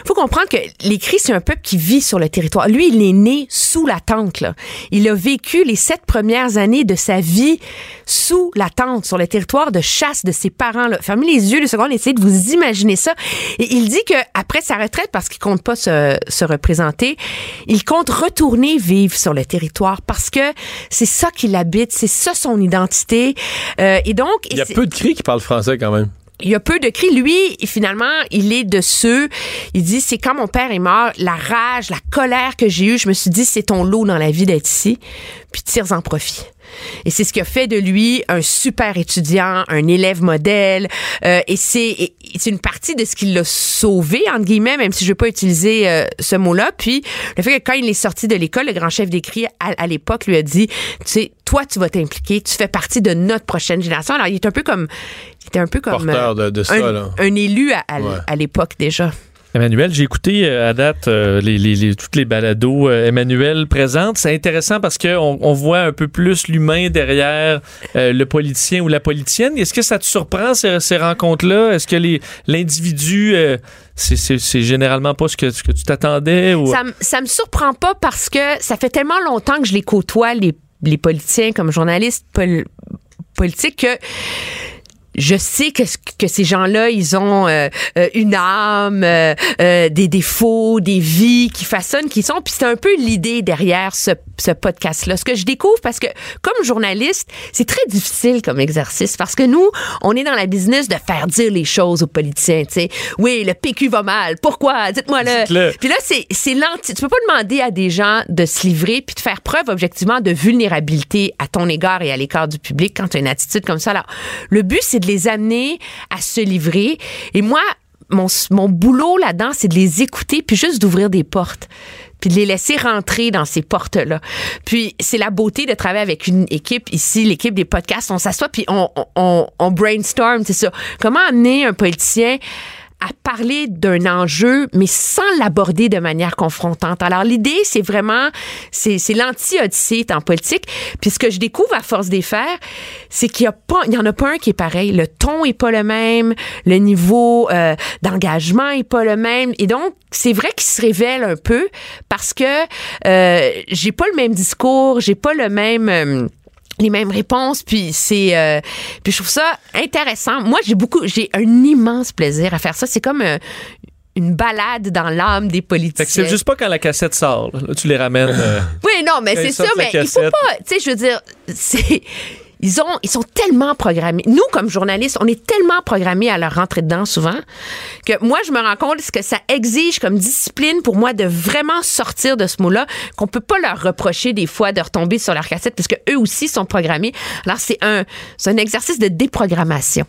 faut comprendre que les Cris, c'est un peuple qui vit sur le territoire. Lui, il est né sous la tente. Il a vécu les sept premières années de sa vie sous la tente, sur le territoire de chasse de ses parents. Là. Fermez les yeux deux secondes, essayez de vous imaginer ça. Et il dit que après sa retraite, parce qu'il compte pas se, se représenter, il compte retourner vivre sur le territoire parce que c'est ça qu'il habite, c'est ça son identité. Euh, et donc, Il y a peu de cris qui parlent français quand même. il y a peu de cris. Lui, finalement, il est de ceux. Il dit, c'est quand mon père est mort, la rage, la colère que j'ai eue, je me suis dit, c'est ton lot dans la vie d'être ici, puis tire-en profit. Et c'est ce qui a fait de lui un super étudiant, un élève modèle. euh, et c'est une partie de ce qui l'a sauvé, entre guillemets, même si je ne veux pas utiliser euh, ce mot-là. Puis le fait que quand il est sorti de l'école, le grand chef d'écrit à, à l'époque lui a dit, tu sais, toi, tu vas t'impliquer, tu fais partie de notre prochaine génération. Alors, il est un peu comme... Il était un peu comme... Porteur de- de ça, un, là. un élu à, à- Ouais. à l'époque déjà. Emmanuel, j'ai écouté euh, à date euh, les, toutes les balados euh, Emmanuel présente. C'est intéressant parce qu'on on voit un peu plus l'humain derrière le politicien ou la politicienne. Est-ce que ça te surprend ces, ces rencontres-là? Est-ce que l'individu, c'est- généralement pas ce que, tu t'attendais? Ça, ça me surprend pas parce que ça fait tellement longtemps que je les côtoie, les, politiciens comme journalistes pol- politiques, que je sais que, que ces gens-là, ils ont euh, euh, une âme, euh, euh, des défauts, des vies qui façonnent, qui sont. Puis c'est un peu l'idée derrière ce, ce podcast-là. Ce que je découvre, parce que comme journaliste, c'est très difficile comme exercice, parce que nous, on est dans la business de faire dire les choses aux politiciens. Sais, oui, le PQ va mal. Pourquoi? Dites-moi le. Puis là, c'est lenti. Tu peux pas demander à des gens de se livrer puis de faire preuve objectivement de vulnérabilité à ton égard et à l'égard du public quand tu as une attitude comme ça. Alors, le but, c'est de les amener à se livrer. Et moi, mon, mon boulot là-dedans, c'est de les écouter puis juste d'ouvrir des portes puis de les laisser rentrer dans ces portes-là. Puis c'est la beauté de travailler avec une équipe ici, l'équipe des podcasts. On s'assoit puis on, on, on, brainstorm, c'est ça. Comment amener un politicien à parler d'un enjeu, mais sans l'aborder de manière confrontante. Alors, l'idée, c'est vraiment, c'est, l'anti-odyssée en politique. Puis ce que je découvre à force des faire, c'est qu'il y a pas, il y en a pas un qui est pareil. Le ton est pas le même, le niveau euh, d'engagement est pas le même. Et donc, c'est vrai qu'il se révèle un peu parce que euh, j'ai pas le même discours, j'ai pas le même... euh, les mêmes réponses puis c'est euh, puis je trouve ça intéressant moi j'ai beaucoup j'ai un immense plaisir à faire ça c'est comme euh, une balade dans l'âme des Fait que politiciens c'est juste pas quand la cassette sort. là. Tu les ramènes. euh, oui non mais c'est ça mais il faut pas tu sais je veux dire c'est ils ont ils sont tellement programmés. Nous comme journalistes on est tellement programmés à leur rentrer dedans souvent que moi je me rends compte ce que ça exige comme discipline pour moi de vraiment sortir de ce mot-là qu'on peut pas leur reprocher des fois de retomber sur leur cassette parce que eux aussi sont programmés. Alors c'est un c'est un exercice de déprogrammation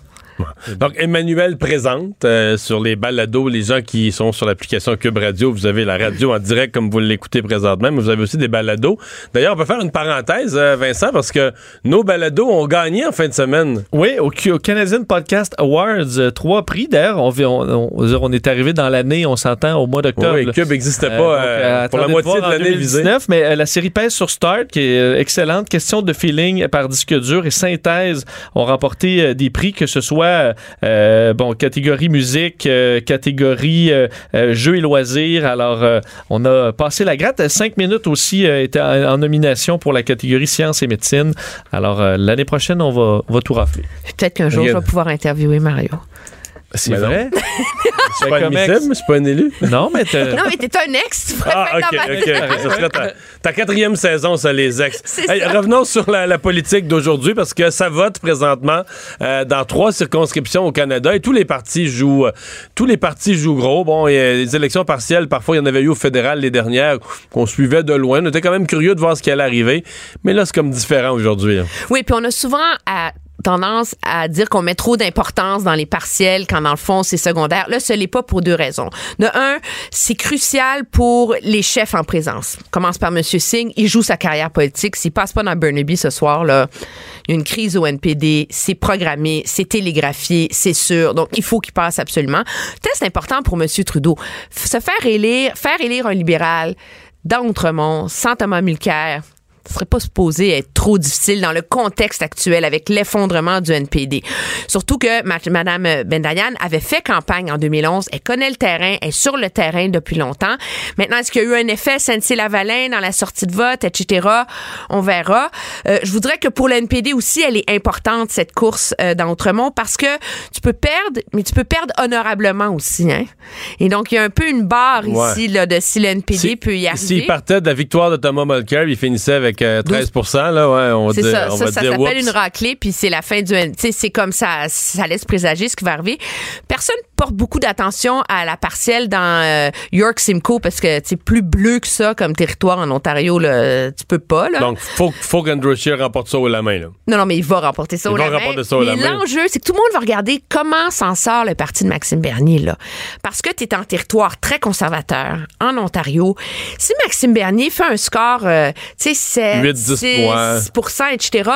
Donc, Emmanuel présente euh, sur les balados, les gens qui sont sur l'application Cube Radio. Vous avez la radio en direct comme vous l'écoutez présentement, mais vous avez aussi des balados. D'ailleurs, on peut faire une parenthèse, euh, Vincent, parce que nos balados ont gagné en fin de semaine. Oui, au, au Canadian Podcast Awards, euh, trois prix. D'ailleurs, on, on, on, on est arrivé dans l'année, on s'entend, au mois d'octobre. Oui, Cube n'existait pas euh, donc, pour la moitié de, de l'année visée. Mais la série pèse sur Start, qui est excellente. Question de feeling par disque dur et synthèse ont remporté des prix, que ce soit euh, bon catégorie musique, euh, catégorie euh, jeux et loisirs. Alors, on a passé la gratte. Cinq minutes aussi était en, en, nomination pour la catégorie sciences et médecine. Alors, l'année prochaine, on va, on va tout rafler. Peut-être qu'un jour, je vais pouvoir interviewer Mario. C'est vrai? <laughs> C'est pas admissible, c'est pas un élu. Non, mais t'es... Non, mais t'es un ex, tu pourrais ah, OK, OK. Ce serait ta, ta, quatrième saison, ça, les ex. <laughs> C'est Hey, ça. revenons sur la, la politique d'aujourd'hui, parce que ça vote présentement euh, dans trois circonscriptions au Canada et tous les partis jouent euh, tous les partis jouent gros. Bon, il y a les élections partielles, parfois, il y en avait eu au fédéral les dernières qu'on suivait de loin. On était quand même curieux de voir ce qui allait arriver. Mais là, c'est comme différent aujourd'hui. hein. Oui, puis on a souvent à tendance à dire qu'on met trop d'importance dans les partiels quand dans le fond c'est secondaire. Là, ce n'est pas pour deux raisons. De un, c'est crucial pour les chefs en présence. Commence par M. Singh, il joue sa carrière politique. S'il passe pas dans Burnaby ce soir, là, il y a une crise au NPD, c'est programmé, c'est télégraphié, c'est sûr. Donc, il faut qu'il passe absolument. Test important pour M. Trudeau. Se faire élire, faire élire un libéral d'Outremont, sans Thomas Mulcair, ce serait pas supposé être trop difficile dans le contexte actuel avec l'effondrement du NPD. Surtout que Mme Bendayan avait fait campagne en 2011. Elle connaît le terrain, elle est sur le terrain depuis longtemps. Maintenant, est-ce qu'il y a eu un effet Sensé-Lavalin dans la sortie de vote, etc.? On verra. Euh, je voudrais que pour le NPD aussi, elle est importante, cette course euh, dans Outremont, parce que tu peux perdre, mais tu peux perdre honorablement aussi. Hein? Et donc, il y a un peu une barre Ouais. ici là, de si le NPD Si- peut y arriver. S'il partait de la victoire de Thomas Mulcair, il finissait avec euh, 13 là, ouais, on dire, ça, on ça, va ça dire s'appelle une raclée, puis c'est la fin du... C'est comme ça, ça laisse présager ce qui va arriver. Personne porte beaucoup d'attention à la partielle dans euh, York Simcoe, parce que c'est plus bleu que ça comme territoire en Ontario, là, tu peux pas. Là. Donc, faut, faut qu'Andrew Scheer remporte ça haut la main. Là. Non, non, mais il va remporter ça Il au va la main. remporter ça au la mais l'enjeu, c'est que tout le monde va regarder comment s'en sort le parti de Maxime Bernier, là. Parce que tu es en territoire très conservateur, en Ontario. Si Maxime Bernier fait un score, euh, tu sais, 7, 8, 10 6 etc.,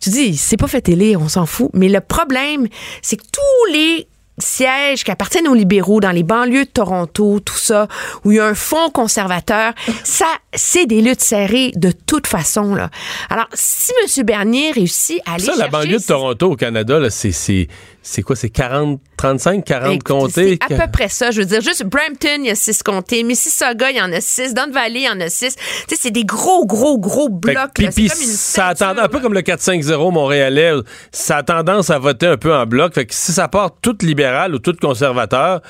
tu dis, c'est pas fait élire, on s'en fout. Mais le problème, c'est que tous les sièges qui appartiennent aux libéraux dans les banlieues de Toronto, tout ça, où il y a un fonds conservateur, <laughs> ça, c'est des luttes serrées de toute façon, là. Alors, si M. Bernier réussit à aller Ça, la chercher banlieue de Toronto au Canada, c'est, c'est, quoi? C'est 40, 35, 40 Écoute, comtés? C'est à peu près ça. Je veux dire, juste Brampton, il y a six comtés. Mississauga, il y en a six. Don Valley, il y en a six. Tu sais, c'est des gros, gros, gros Fait blocs. puis- là. Comme une ça a tendance- un peu comme le 4-5-0 montréalais, ça a tendance à voter un peu en bloc. Fait que si ça part tout libéral ou tout conservateur,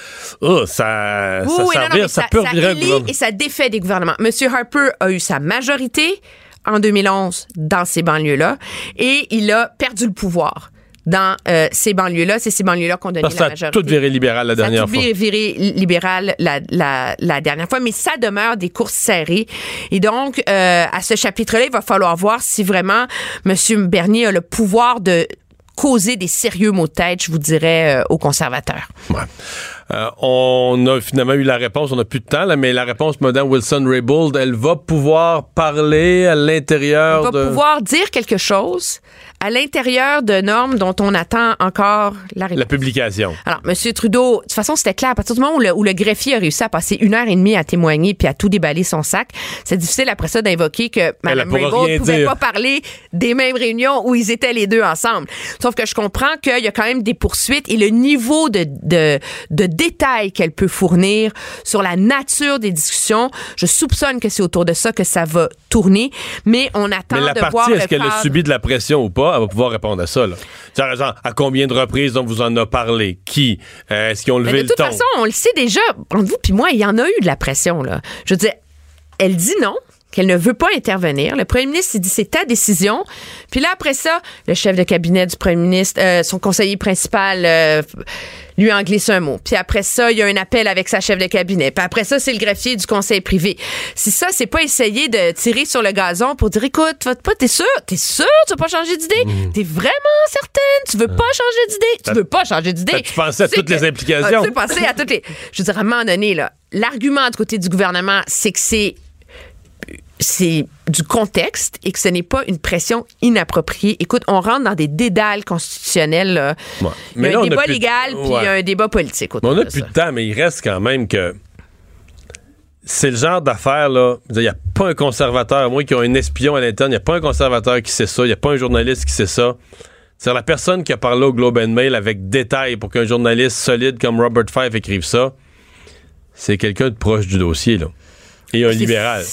oh, ça, Oui, ça, oui, non, non, mais ça ça, peut ça et ça défait des gouvernements. Monsieur Harper a eu sa majorité en 2011 dans ces banlieues-là et il a perdu le pouvoir dans euh, ces banlieues-là. C'est ces banlieues-là qu'on donnait Parce la ça a majorité. tout viré libéral la Ça a dernière tout fois. viré libéral la, la, la dernière fois, mais ça demeure des courses serrées. Et donc, euh, à ce chapitre-là, il va falloir voir si vraiment M. Bernier a le pouvoir de causer des sérieux maux de tête, je vous dirais, euh, aux conservateurs. Ouais. Euh, on a finalement eu la réponse, on n'a plus de temps, là, mais la réponse, Mme Wilson-Raybould, elle va pouvoir parler à l'intérieur va de... pouvoir dire quelque chose à l'intérieur de normes dont on attend encore la réponse. La publication. Alors, M. Trudeau, de toute façon, c'était clair. À partir du moment où le, où le greffier a réussi à passer une heure et demie à témoigner puis à tout déballer son sac, c'est difficile après ça d'invoquer que Mme Raybould ne pouvait dire. pas parler des mêmes réunions où ils étaient les deux ensemble. Sauf que je comprends qu'il y a quand même des poursuites et le niveau de, de, de détails qu'elle peut fournir sur la nature des discussions, je soupçonne que c'est autour de ça que ça va tourner, mais on attend Mais la de voir partie, le est-ce qu'elle a subi de la pression ou pas? Elle va pouvoir répondre à ça. Là. Genre, à combien de reprises on vous en a parlé? Qui? Euh, est-ce qu'ils ont Mais levé de le toute ton? façon, on le sait déjà, entre vous puis moi, il y en a eu de la pression. Là. Je veux dire, elle dit non. Qu'elle ne veut pas intervenir. Le premier ministre, dit c'est ta décision. Puis là, après ça, le chef de cabinet du premier ministre, euh, son conseiller principal, euh, lui en glisse un mot. Puis après ça, il y a un appel avec sa chef de cabinet. Puis après ça, c'est le greffier du conseil privé. Si ça, c'est pas essayer de tirer sur le gazon pour dire, écoute, va pas, t'es sûr, t'es sûr, tu veux pas changer d'idée? T'es vraiment certaine, tu veux pas changer d'idée? Tu veux pas changer d'idée? Tu pensais à toutes les implications. As-tu pensé à toutes les. Je veux dire, à un moment donné, là, l'argument du côté du gouvernement, c'est que c'est c'est du contexte et que ce n'est pas une pression inappropriée. Écoute, on rentre dans des dédales constitutionnels. là. Ouais. Il y a un a débat plus de- légal puis il y a Ouais. un débat politique. On a de plus ça. de temps, mais il reste quand même que c'est le genre d'affaire là. Il n'y a pas un conservateur, qu'il y ait un espion à l'interne, il n'y a pas un conservateur qui sait ça, il n'y a pas un journaliste qui sait ça. C'est la personne qui a parlé au Globe and Mail avec détail pour qu'un journaliste solide comme Robert Fife écrive ça. C'est quelqu'un de proche du dossier, là. Et un libéral.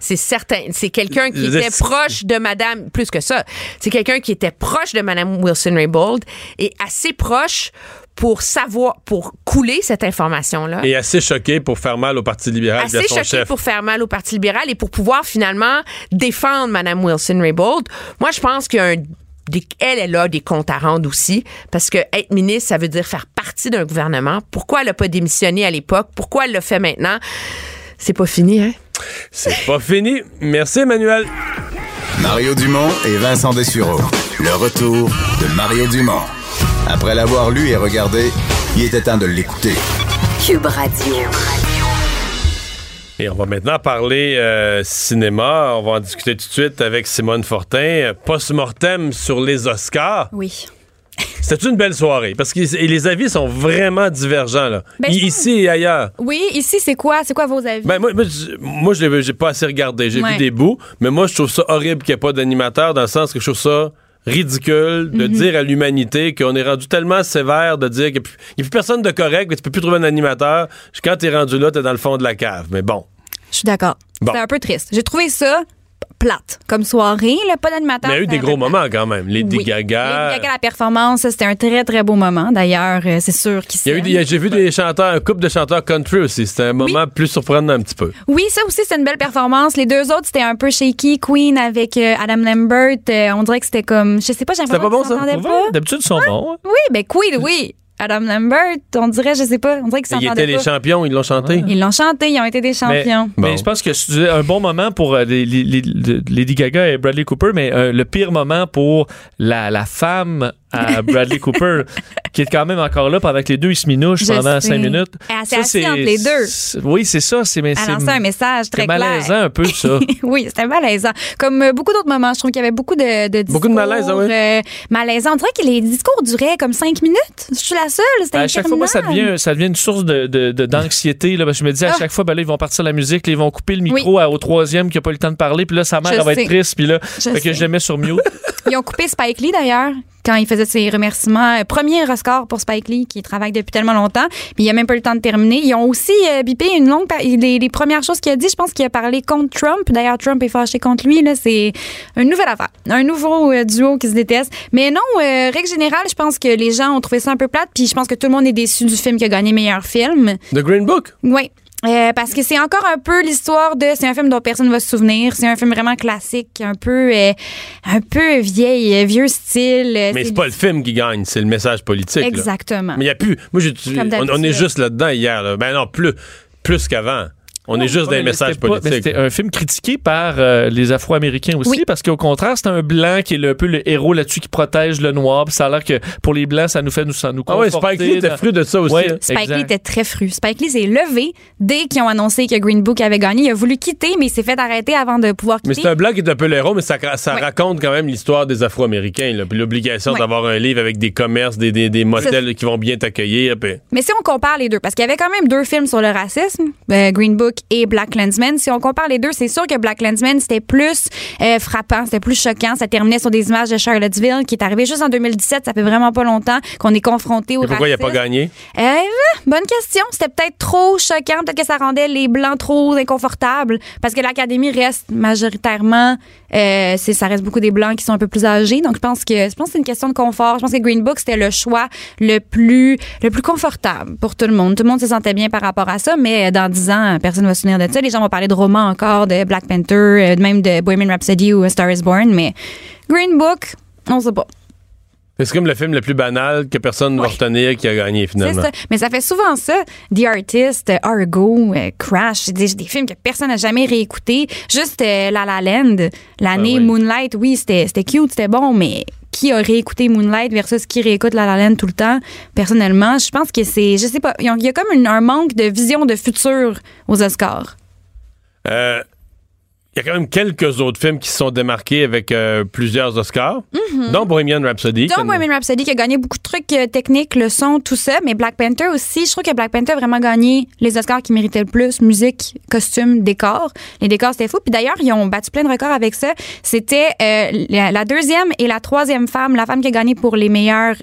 C'est certain. C'est quelqu'un qui était proche de Madame, plus que ça. C'est quelqu'un qui était proche de Madame Wilson-Raybould et assez proche pour savoir, pour couler cette information-là. Et assez choqué pour faire mal au Parti libéral assez son choqué chef. pour faire mal au Parti libéral et pour pouvoir finalement défendre Mme Wilson-Raybould. Moi, je pense qu'il y a un des- elle, elle a des comptes à rendre aussi, parce que être ministre, ça veut dire faire partie d'un gouvernement. Pourquoi elle n'a pas démissionné à l'époque? Pourquoi elle le fait maintenant? C'est pas fini, hein? C'est pas fini. Merci, Emmanuel. Mario Dumont et Vincent Dessureau. Le retour de Mario Dumont. Après l'avoir lu et regardé, il était temps de l'écouter. Cube Radio. Et on va maintenant parler euh, cinéma. On va en discuter tout de suite avec Simone Fortin. Euh, Post-mortem sur les Oscars. Oui. C'était une belle soirée parce que les avis sont vraiment divergents là. Ben, Ici et ailleurs. Oui, ici, c'est quoi? C'est quoi vos avis? Ben, moi, moi, je- j'ai pas assez regardé. J'ai Ouais. vu des bouts, mais moi, je trouve ça horrible qu'il n'y ait pas d'animateur dans le sens que je trouve ça ridicule de Mhm. dire à l'humanité qu'on est rendu tellement sévère de dire qu'il n'y a plus personne de correct, mais tu peux plus trouver un animateur. Quand t'es rendu là, t'es dans le fond de la cave. Mais bon. Je suis d'accord. Bon. C'était un peu triste. J'ai trouvé ça plate comme soirée, là, pas d'animateur. Mais il y a eu des gros moments quand même. Lady Oui. Gaga. Lady Gaga, la performance, c'était un très, très beau moment. D'ailleurs, euh, c'est sûr qu'il Il y a eu des- il y a- J'ai vu des chanteurs, un couple de chanteurs country aussi. C'était un moment plus surprenant un petit peu. Oui, ça aussi, c'est une belle performance. Les deux autres, c'était un peu shaky. Queen avec euh, Adam Lambert, euh, on dirait que c'était comme, je sais pas, j'ai C'était pas bon, qu'ils ça? D'habitude, ils sont bons. hein. Oui, ben Queen, oui. Adam Lambert, on dirait, je sais pas, on dirait qu'ils Ils étaient les champions, ils l'ont chanté. Ils l'ont chanté, ils ont été des champions. mais Bon. je pense que c'est un bon moment pour euh, les- les- les- les- Lady Gaga et Bradley Cooper, mais euh, le pire moment pour la, la femme à Bradley Cooper, qui est quand même encore là pendant que les deux ils se minouchent pendant sais. cinq minutes. Elle s'est assise entre les deux. Oui, c'est ça. C'est mais Elle c'est- lançait un message très clair. malaisant un peu ça. <laughs> oui, c'était malaisant. Comme euh, beaucoup d'autres moments, je trouve qu'il y avait beaucoup de, de discours. Beaucoup de malaise, oui. euh, malaisant. On dirait que les discours duraient comme cinq minutes. Je suis la seule. C'était Ben, à chaque fois, moi, ça devient, ça devient une source de, de- de- d'anxiété. là, parce que je me dis à Ah. chaque fois, ben là, ils vont partir la musique, là, ils vont couper le micro à- au troisième qui n'a pas eu le temps de parler, puis là, sa mère Je elle va être triste, puis là, Je fait que je le mets sur mute. <laughs> Ils ont coupé Spike Lee d'ailleurs quand il faisait ses remerciements. Euh, Premier Oscar pour Spike Lee qui travaille depuis tellement longtemps, mais il a même pas eu le temps de terminer. Ils ont aussi euh, bipé une longue les, les premières choses qu'il a dit. Je pense qu'il a parlé contre Trump. D'ailleurs, Trump est fâché contre lui. Là, c'est une nouvelle affaire, un nouveau euh, duo qui se déteste. Mais non, euh, règle générale, je pense que les gens ont trouvé ça un peu plate. Puis je pense que tout le monde est déçu du film qui a gagné meilleur film. The Green Book? Oui. Euh, parce que c'est encore un peu l'histoire de c'est un film dont personne ne va se souvenir c'est un film vraiment classique un peu euh, un peu vieil euh, vieux style Mais c'est pas le film qui gagne, c'est le message politique. là. exactement Mais il n'y a plus. Moi, j'ai, on, on est juste là-dedans hier. là. Ben non, plus, plus qu'avant. On est juste dans les mais messages mais politiques. C'était un film critiqué par euh, les Afro-Américains aussi, Oui. parce qu'au contraire, c'est un blanc qui est le- un peu le héros là-dessus qui protège le noir. Puis ça a l'air que pour les blancs, ça nous fait nous, ça nous Ah ouais, conforter Spike Lee était fru de ça aussi. Ouais, hein. Spike exact. Lee était très fru. Spike Lee s'est levé dès qu'ils ont annoncé que Green Book avait gagné. Il a voulu quitter, mais il s'est fait arrêter avant de pouvoir Mais quitter. c'est un blanc qui est un peu l'héros, mais ça, ça Ouais. raconte quand même l'histoire des Afro-Américains. Puis l'obligation Ouais. d'avoir un livre avec des commerces, des, des, des motels qui vont bien t'accueillir. puis- Mais si on compare les deux, parce qu'il y avait quand même deux films sur le racisme, euh, Green Book et Black Landsman, si on compare les deux, c'est sûr que Black Landsman, c'était plus euh, frappant, c'était plus choquant. Ça terminait sur des images de Charlottesville qui est arrivé juste en 2017, ça fait vraiment pas longtemps qu'on est confronté au Et pourquoi il n'a pas gagné? Euh, bonne question. C'était peut-être trop choquant. Peut-être que ça rendait les Blancs trop inconfortables. Parce que l'Académie reste majoritairement... euh, ça reste beaucoup des Blancs qui sont un peu plus âgés. Donc, je pense que, je pense que c'est une question de confort. Je pense que Green Book, c'était le choix le plus, le plus confortable pour tout le monde. Tout le monde se sentait bien par rapport à ça. Mais dans 10 ans, personne personne va se souvenir de ça. Les gens vont parler de romans encore, de Black Panther, euh, même de Bohemian Rhapsody ou A Star is Born, mais Green Book, on sait pas. C'est comme le film le plus banal que personne ne va retenir qui a gagné C'est finalement. ça. Mais ça fait souvent ça. The Artist, euh, Argo, euh, Crash, des, des films que personne n'a jamais réécouté. Juste euh, La La Land, l'année Ah oui. Moonlight, oui, c'était c'était cute, c'était bon, mais qui a réécouté Moonlight versus qui réécoute La La Land tout le temps? Personnellement, je pense que c'est, je sais pas, il y a- comme une- un manque de vision de futur aux Oscars. Euh, Il y a quand même quelques autres films qui se sont démarqués avec euh, plusieurs Oscars, Mhm. dont Bohemian Rhapsody. Donc, Bohemian Rhapsody qui a gagné beaucoup de trucs euh, techniques, le son, tout ça, mais Black Panther aussi. Je trouve que Black Panther a vraiment gagné les Oscars qui méritaient le plus musique, costume, décor. Les décors, c'était fou. Puis d'ailleurs, ils ont battu plein de records avec ça. C'était euh, la, la deuxième et la troisième femme, la femme qui a gagné pour les meilleurs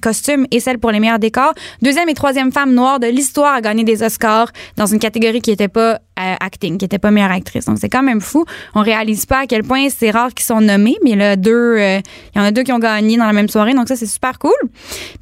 costumes et celle pour les meilleurs décors. Deuxième et troisième femme noire de l'histoire à gagner des Oscars dans une catégorie qui n'était pas acting, qui n'était pas meilleure actrice. Donc, c'est quand même fou. On réalise pas à quel point c'est rare qu'ils sont nommés, mais là, deux, euh, il y en a deux qui ont gagné dans la même soirée, donc ça, c'est super cool.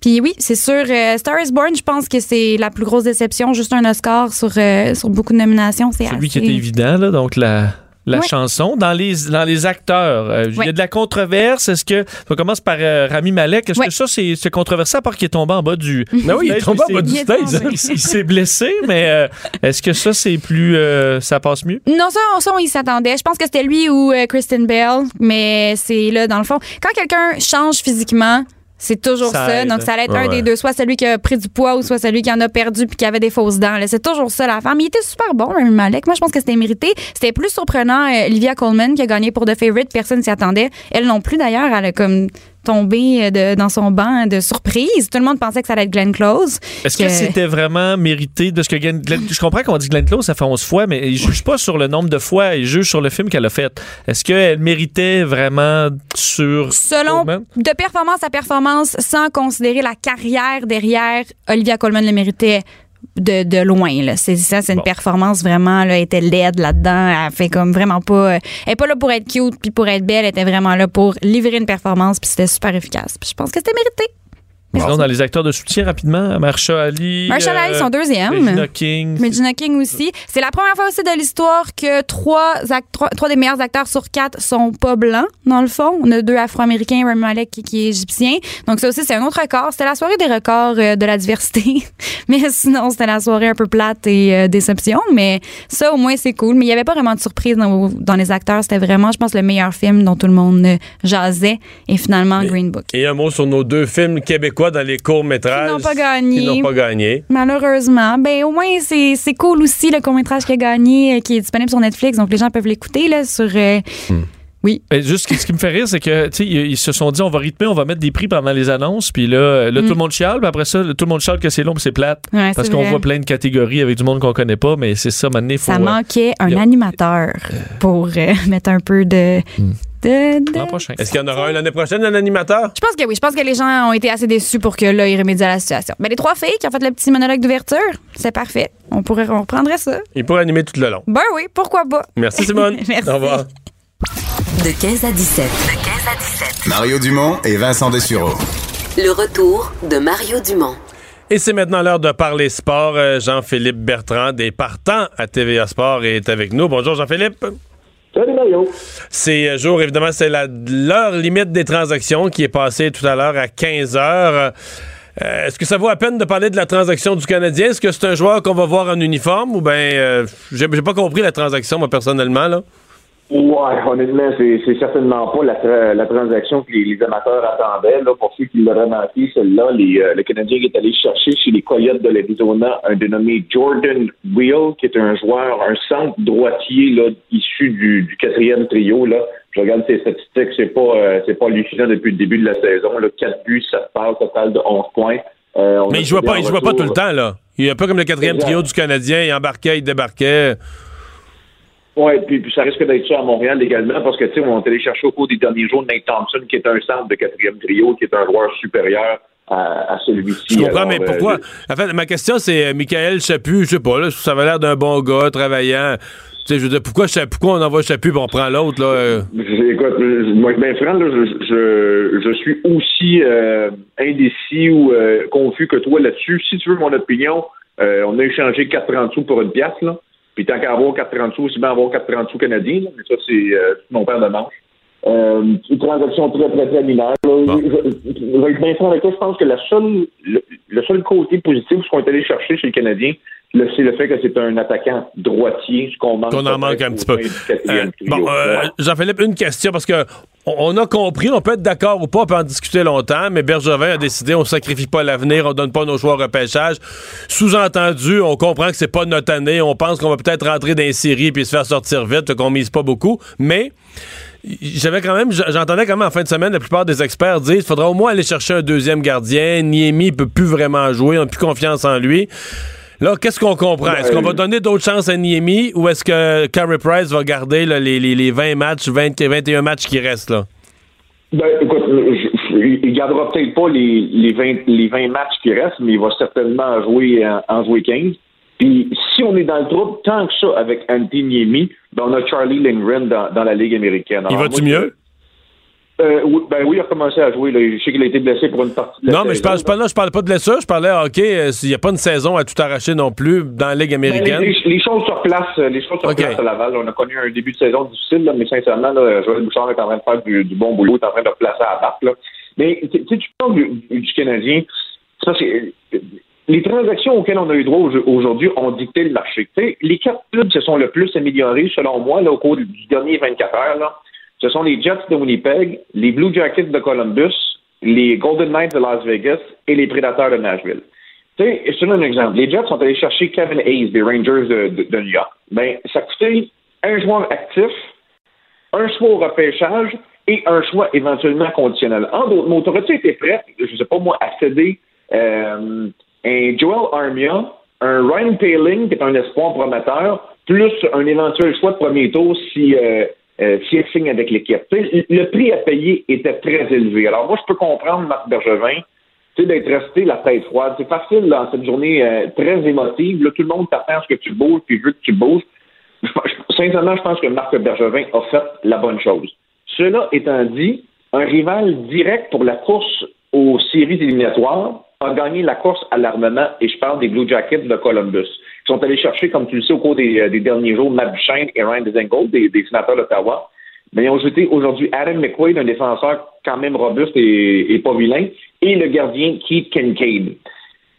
Puis oui, c'est sûr, euh, Star is Born, je pense que c'est la plus grosse déception. Juste un Oscar sur, euh, sur beaucoup de nominations, c'est Celui qui assez- était évident, là, donc la, la Ouais. chanson. Dans les, dans les acteurs, euh, il y a de la controverse. Est-ce que. On commence par euh, Rami Malek. Est-ce Ouais. que ça, c'est controversé à part qu'il est tombé en bas du. Ah <laughs> oui, il est tombé en bas du stage. Il, <laughs> il s'est blessé, mais euh, est-ce que ça, c'est plus. ça passe mieux? Non, ça, ça, on y s'attendait. Je pense que c'était lui ou Kristen Bell, mais c'est là, dans le fond, quand quelqu'un change physiquement, c'est toujours Ça. Donc, ça allait être Ouais, un des deux, soit celui qui a pris du poids ou soit celui qui en a perdu puis qui avait des fausses dents. C'est toujours ça, la femme. Il était super bon, Rami Malek. Moi, je pense que c'était mérité. C'était plus surprenant, euh, Olivia Colman, qui a gagné pour The Favorite. Personne s'y attendait. Elle non plus, d'ailleurs. Elle a comme tombé euh, de- dans son banc de surprise. Tout le monde pensait que ça allait être Glenn Close. Est-ce que, Que- c'était vraiment mérité de ce que Glenn, Glenn- je comprends qu'on dit Glenn Close, ça fait 11 fois, mais il juge pas sur le nombre de fois, il juge sur le film qu'elle a fait. Est-ce qu'elle méritait vraiment sur. Selon de performance à performance, sans considérer la carrière derrière, Olivia Colman le méritait de, de loin. Là. C'est ça, c'est une Bon. performance vraiment, là, elle était laide là-dedans. Elle fait comme vraiment pas. euh, Elle est pas là pour être cute puis pour être belle, elle était vraiment là pour livrer une performance puis c'était super efficace. Puis je pense que c'était mérité. Sinon, dans les acteurs de soutien, rapidement, Marsha Ali. Marshall Ali, son deuxième. Regina King. Regina King aussi. C'est la première fois aussi de l'histoire que trois, des meilleurs acteurs sur quatre sont pas blancs, dans le fond. On a deux Afro-Américains, Rami Malek qui, qui est égyptien. Donc ça aussi, c'est un autre record. C'était la soirée des records euh, de la diversité. <laughs> mais sinon, c'était la soirée un peu plate et euh, déception. Mais ça, au moins, c'est cool. Mais il y avait pas vraiment de surprise dans, dans les acteurs. C'était vraiment, je pense, le meilleur film dont tout le monde euh, jasait. Et finalement, Green Book. Et un mot sur nos deux films québécois dans les courts-métrages. Qui n'ont pas gagné. Qui n'ont pas gagné. Malheureusement. Ben, au moins, c'est c'est cool aussi, le court-métrage qui a gagné, euh, qui est disponible sur Netflix. Donc, les gens peuvent l'écouter, là, sur. euh, Oui. Mais juste ce qui- me fait rire, c'est que ils ils se sont dit on va rythmer, on va mettre des prix pendant les annonces, puis là, là Mm. tout le monde chiale, puis après ça, tout le monde chiale que c'est long, puis c'est plate, Ouais, parce c'est qu'on vrai. voit plein de catégories avec du monde qu'on connaît pas, mais c'est ça, maintenant, il faut Ça euh, manquait un a- animateur pour euh, <laughs> mettre un peu de. prochain. Est-ce qu'il y en aura un l'année prochaine, un animateur? Je pense que oui. Je pense que les gens ont été assez déçus pour que là, ils remédient à la situation. Mais les trois filles qui ont fait le petit monologue d'ouverture, c'est parfait. On pourrait, on reprendrait ça. Il pourrait animer tout le long. Ben oui, pourquoi pas? Merci, <laughs> Simone. Merci. Au revoir. De 15 à 17. De 15 à 17. Mario Dumont et Vincent Dessureau. Le retour de Mario Dumont. Et c'est maintenant l'heure de parler sport. Euh, Jean-Philippe Bertrand, des partants à TVA Sport, est avec nous. Bonjour, Jean-Philippe. Salut Mario. C'est euh, jour, évidemment, c'est l'heure limite des transactions qui est passée tout à l'heure à 15 heures. Euh, Est-ce que ça vaut la peine de parler de la transaction du Canadien? Est-ce que c'est un joueur qu'on va voir en uniforme ou bien euh, j'ai pas compris la transaction, moi, personnellement, là? Ouais, honnêtement, c'est c'est certainement pas la, tra- la transaction que les, les amateurs attendaient. Là, pour ceux qui l'auraient manqué, celle-là, les, euh, le Canadien est allé chercher chez les Coyotes de l'Arizona un dénommé Jordan Wheel, qui est un joueur, un centre droitier là, issu du, du quatrième trio. Là. Je regarde ses statistiques, c'est pas euh, c'est pas hallucinant depuis le début de la saison. Là. 4 buts, 7 passes, total de 11 points. Euh, on Mais il jouait pas, il jouait pas tout le temps, là. Il est un peu comme le quatrième trio du Canadien. Il embarquait, il débarquait. Oui, puis, puis ça risque d'être ça à Montréal également, parce que, tu sais, on allé chercher au cours des derniers jours Nate Thompson, qui est un centre de quatrième trio, qui est un joueur supérieur à, à celui-ci. Je comprends, Alors, mais euh, pourquoi? En fait, ma question, c'est euh, Michael Chaput, je sais pas, là, ça avait l'air d'un bon gars, travaillant. Tu sais, je veux dire, pourquoi, pourquoi on envoie Chaput et on prend l'autre, là? euh? écoute, moi, ben, franc, là, je, je, je suis aussi euh, indécis ou confus que toi là-dessus. Si tu veux mon opinion, on a échangé 4,30 sous pour une pièce, là. Puis tant qu'à avoir 4,30 sous, aussi bien avoir 4,30 sous canadiens, mais ça, c'est euh, mon père de manche. Euh, une transaction très, très, très mineure. Je, je- je vais être bien franc avec toi, je pense que la seule, le, le seul côté positif, ce qu'on est allé chercher chez le Canadien, le- c'est le fait que c'est un attaquant droitier, ce qu'on manque. Qu'on en manque un petit peu. 24e Euh, bon, euh. Jean-Philippe, une question, parce que on, on a compris, on peut être d'accord ou pas, on peut en discuter longtemps, mais Bergevin a décidé, on sacrifie pas l'avenir, on donne pas nos choix au repêchage. Sous-entendu, on comprend que c'est pas notre année, on pense qu'on va peut-être rentrer dans les séries puis se faire sortir vite, qu'on mise pas beaucoup, mais j'avais quand même, j'entendais quand même en fin de semaine, la plupart des experts disent, il faudra au moins aller chercher un deuxième gardien, Niemi peut plus vraiment jouer, on n'a plus confiance en lui. Là, qu'est-ce qu'on comprend? Est-ce qu'on va donner d'autres chances à Niemi ou est-ce que Carey Price va garder les, les- les 20 matchs, 20, 21 matchs qui restent là? Ben, écoute, il gardera peut-être pas les, les, 20, les 20 matchs qui restent, mais il va certainement en jouer, en, en jouer 15. Puis, si on est dans le trouble, tant que ça, avec Anthony Niemi, ben, on a Charlie Lindgren dans, dans la Ligue américaine. Il va-tu mieux? Euh, oui, ben oui, il a commencé à jouer. Là. Je sais qu'il a été blessé pour une partie de la Non, mais je parle, je parle, là, je parle pas de blessure, je parlais hockey. euh, Il n'y a pas une saison à tout arracher non plus dans la Ligue Ben, américaine. les, les- les choses sur place, euh, les choses sur Ok. place à Laval. On a connu un début de saison difficile, là, mais sincèrement, là, Joël Bouchard est en train de faire du, du bon boulot, est en train de placer à la barque. Mais tu sais, tu parles du, du Canadien, ça c'est les transactions auxquelles on a eu droit au- aujourd'hui ont dicté le marché. Les quatre clubs se sont le plus améliorés, selon moi, au cours du dernier 24 heures. Ce sont les Jets de Winnipeg, les Blue Jackets de Columbus, les Golden Knights de Las Vegas et les Prédateurs de Nashville. Je te donne un exemple. Les Jets sont allés chercher Kevin Hayes des Rangers de, New York. Ben, ça coûté un joueur actif, un choix au repêchage et un choix éventuellement conditionnel. En d'autres mots, t'aurais-tu été prêt, je sais pas moi, à céder euh, un Joel Armia, un Ryan Paling, qui est un espoir prometteur, plus un éventuel choix de premier tour si, euh, euh, si signe avec l'équipe. Le prix à payer était très élevé. Alors moi, je peux comprendre Marc Bergevin d'être resté la tête froide. C'est facile dans cette journée euh, très émotive. Là, tout le monde t'attend à ce que tu bouges, puis veut que tu bouges. <laughs> Sincèrement, je pense que Marc Bergevin a fait la bonne chose. Cela étant dit, un rival direct pour la course aux séries éliminatoires a gagné la course à l'armement, et je parle des Blue Jackets de Columbus, qui sont allés chercher, comme tu le sais, au cours des, euh, derniers jours, Matt Duchesne et Ryan Dezengold, des, des sénateurs d'Ottawa. Mais ils ont jeté aujourd'hui Adam McQuaid, un défenseur quand même robuste et, et pas vilain, et le gardien Keith Kincaid.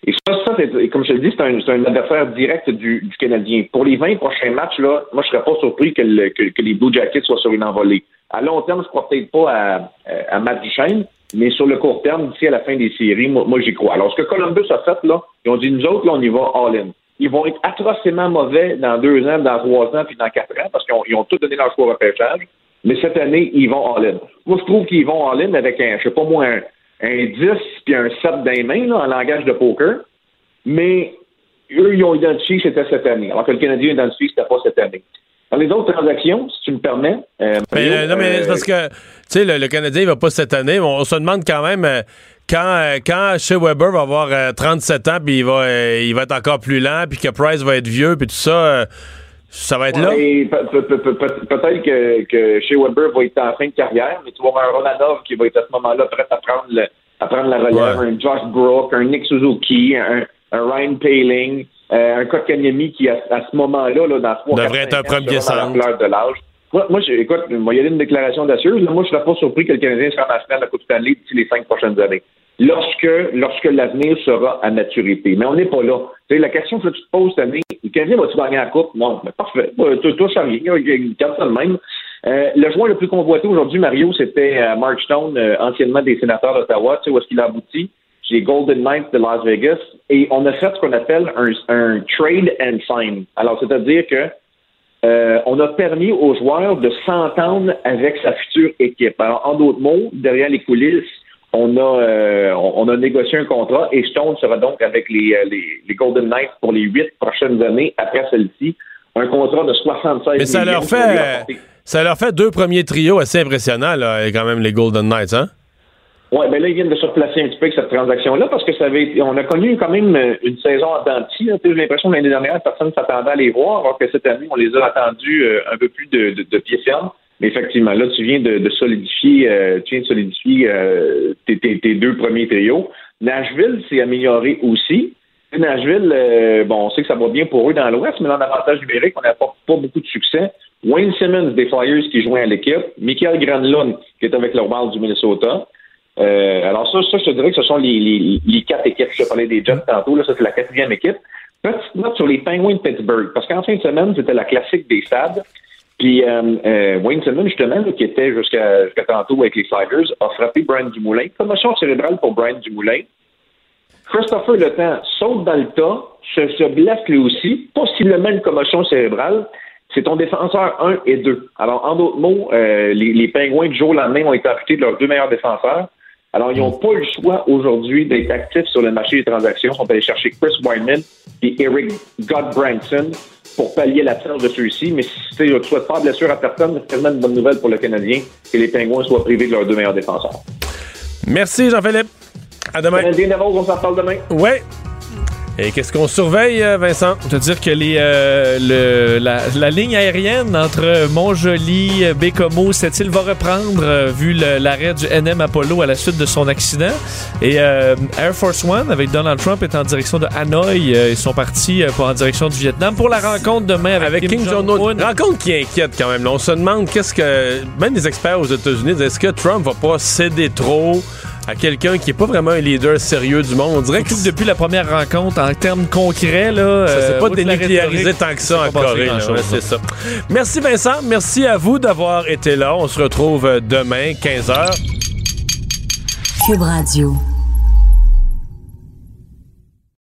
Et ça, ça comme je te le dis, c'est un, adversaire direct du, du Canadien. Pour les 20 prochains matchs, là, moi, je serais pas surpris que- que les Blue Jackets soient sur une envolée. À long terme, je crois peut-être pas à, à Matt Duchesne, mais sur le court terme, d'ici à la fin des séries, moi, moi, j'y crois. Alors, ce que Columbus a fait, là, ils ont dit, nous autres, là, on y va all-in. Ils vont être atrocement mauvais dans deux ans, dans trois ans, puis dans quatre ans, parce qu'ils ont, tout donné leur choix au repêchage. Mais cette année, ils vont all-in. Moi, je trouve qu'ils vont all-in avec un, je sais pas moi, un, un 10 puis un 7 dans les là, en langage de poker. Mais eux, ils ont identifié que c'était cette année, alors que le Canadien identifié que c'était pas cette année. Dans les autres transactions, si tu me permets. euh, Mais, Mario, euh, non, mais euh, c'est parce que, tu sais, le, le Canadien, il va pas cette année. On se demande quand même euh, quand, euh, quand Shea Weber va avoir euh, 37 ans, puis il va, euh, il va être encore plus lent, puis que Price va être vieux, puis tout ça, euh, ça va être là? Ouais, Peut-être que, que chez Weber va être en fin de carrière, mais tu vas avoir un Romanov qui va être à ce moment-là prêt à prendre, le- à prendre la relève, un Josh Brook, un Nick Suzuki, un, un Ryan Paling, euh, un Kotkaniemi qui, à, à ce moment-là, là, dans trois Devrait être un premier centre. la fleur de l'âge. Moi, moi je- écoute, moi, il y a une déclaration d'assureuse. Moi, je ne serais pas surpris que le Canadien sera en finale de la Coupe Stanley d'ici les cinq prochaines années. Lorsque, lorsque l'avenir sera à maturité. Mais on n'est pas là. Tu sais, la question que tu te poses cette année, le Canadien va-tu gagner la Coupe? Non, mais parfait. Tout, tout ça rien. Il garde ça de même. Euh, le joueur le plus convoité aujourd'hui, Mario, c'était euh, Mark Stone, euh, anciennement des sénateurs d'Ottawa. Tu sais où est-ce qu'il a abouti? Les Golden Knights de Las Vegas. Et on a fait ce qu'on appelle un, un trade and sign. Alors, c'est-à-dire que euh, on a permis aux joueurs de s'entendre avec sa future équipe. Alors, en d'autres mots, derrière les coulisses, on a, euh, on a négocié un contrat et Stone sera donc avec les, euh, les, les Golden Knights pour les huit prochaines années après celle-ci. Un contrat de 76 Mais ça leur fait, ça leur fait deux premiers trios assez impressionnants, là, quand même, les Golden Knights, hein? Oui, ben là, ils viennent de se replacer un petit peu avec cette transaction-là parce que ça avait été, on a connu quand même euh, une saison en dents de scie, là. Tu sais, J'ai l'impression que l'année dernière, personne ne s'attendait à les voir, alors que cette année, on les a attendus euh, un peu plus de, de, de pied ferme. Mais effectivement, là, tu viens de, de solidifier, euh, tu viens de solidifier euh, tes, tes- tes deux premiers trios. Nashville s'est amélioré aussi. Nashville, euh, bon, on sait que ça va bien pour eux dans l'Ouest, mais dans l'avantage numérique, on n'a pas, pas beaucoup de succès. Wayne Simmons des Flyers qui joint à l'équipe, Michael Granlund qui est avec le Wild du Minnesota. Euh, alors ça, ça, je te dirais que ce sont les, quatre équipes. Je parlais des Jets tantôt, là, ça c'est la quatrième équipe. Petite note sur les Penguins de Pittsburgh, parce qu'en fin de semaine, c'était la classique des stades. Puis euh, euh, Wayne Simmons, justement, qui était jusqu'à jusqu'à tantôt avec les Flyers, a frappé Brian Dumoulin. Commotion cérébrale pour Brian Dumoulin. Christopher Le Temps saute dans le tas, se, se blesse lui aussi, possiblement une commotion cérébrale. C'est ton défenseur 1 et 2. Alors, en d'autres mots, les, les Pingouins du jour au lendemain ont été amputés de leurs deux meilleurs défenseurs. Alors, ils n'ont pas le choix aujourd'hui d'être actifs sur le marché des transactions. Ils sont allés chercher Chris Wyman et Eric Godbranson pour pallier l'absence de ceux-ci. Mais si tu ne souhaites pas de blessure à personne, c'est tellement une bonne nouvelle pour le Canadien que les Pingouins soient privés de leurs deux meilleurs défenseurs. Merci, Jean-Philippe. À demain. Canadien on s'en parle demain. Ouais. Et qu'est-ce qu'on surveille, euh, Vincent? Je veux dire que les, euh, le, la, la ligne aérienne entre Montjoli, Bécomo, cette île va reprendre euh, vu l'arrêt du NM Apollo à la suite de son accident. Et euh, Air Force One avec Donald Trump est en direction de Hanoï. Ils sont partis pour, en direction du Vietnam pour la rencontre demain avec, Avec Kim Jong-un. Rencontre qui inquiète quand même. On se demande qu'est-ce que. Même les experts aux États-Unis disent est-ce que Trump va pas céder trop à quelqu'un qui est pas vraiment un leader sérieux du monde? On dirait que <laughs> depuis la première rencontre, en termes concrets, là, Ça s'est euh, pas dénucléarisé tant que ça en Corée. c'est ça. Merci Vincent. Merci à vous d'avoir été là. On se retrouve euh, demain, 15h. Cube Radio.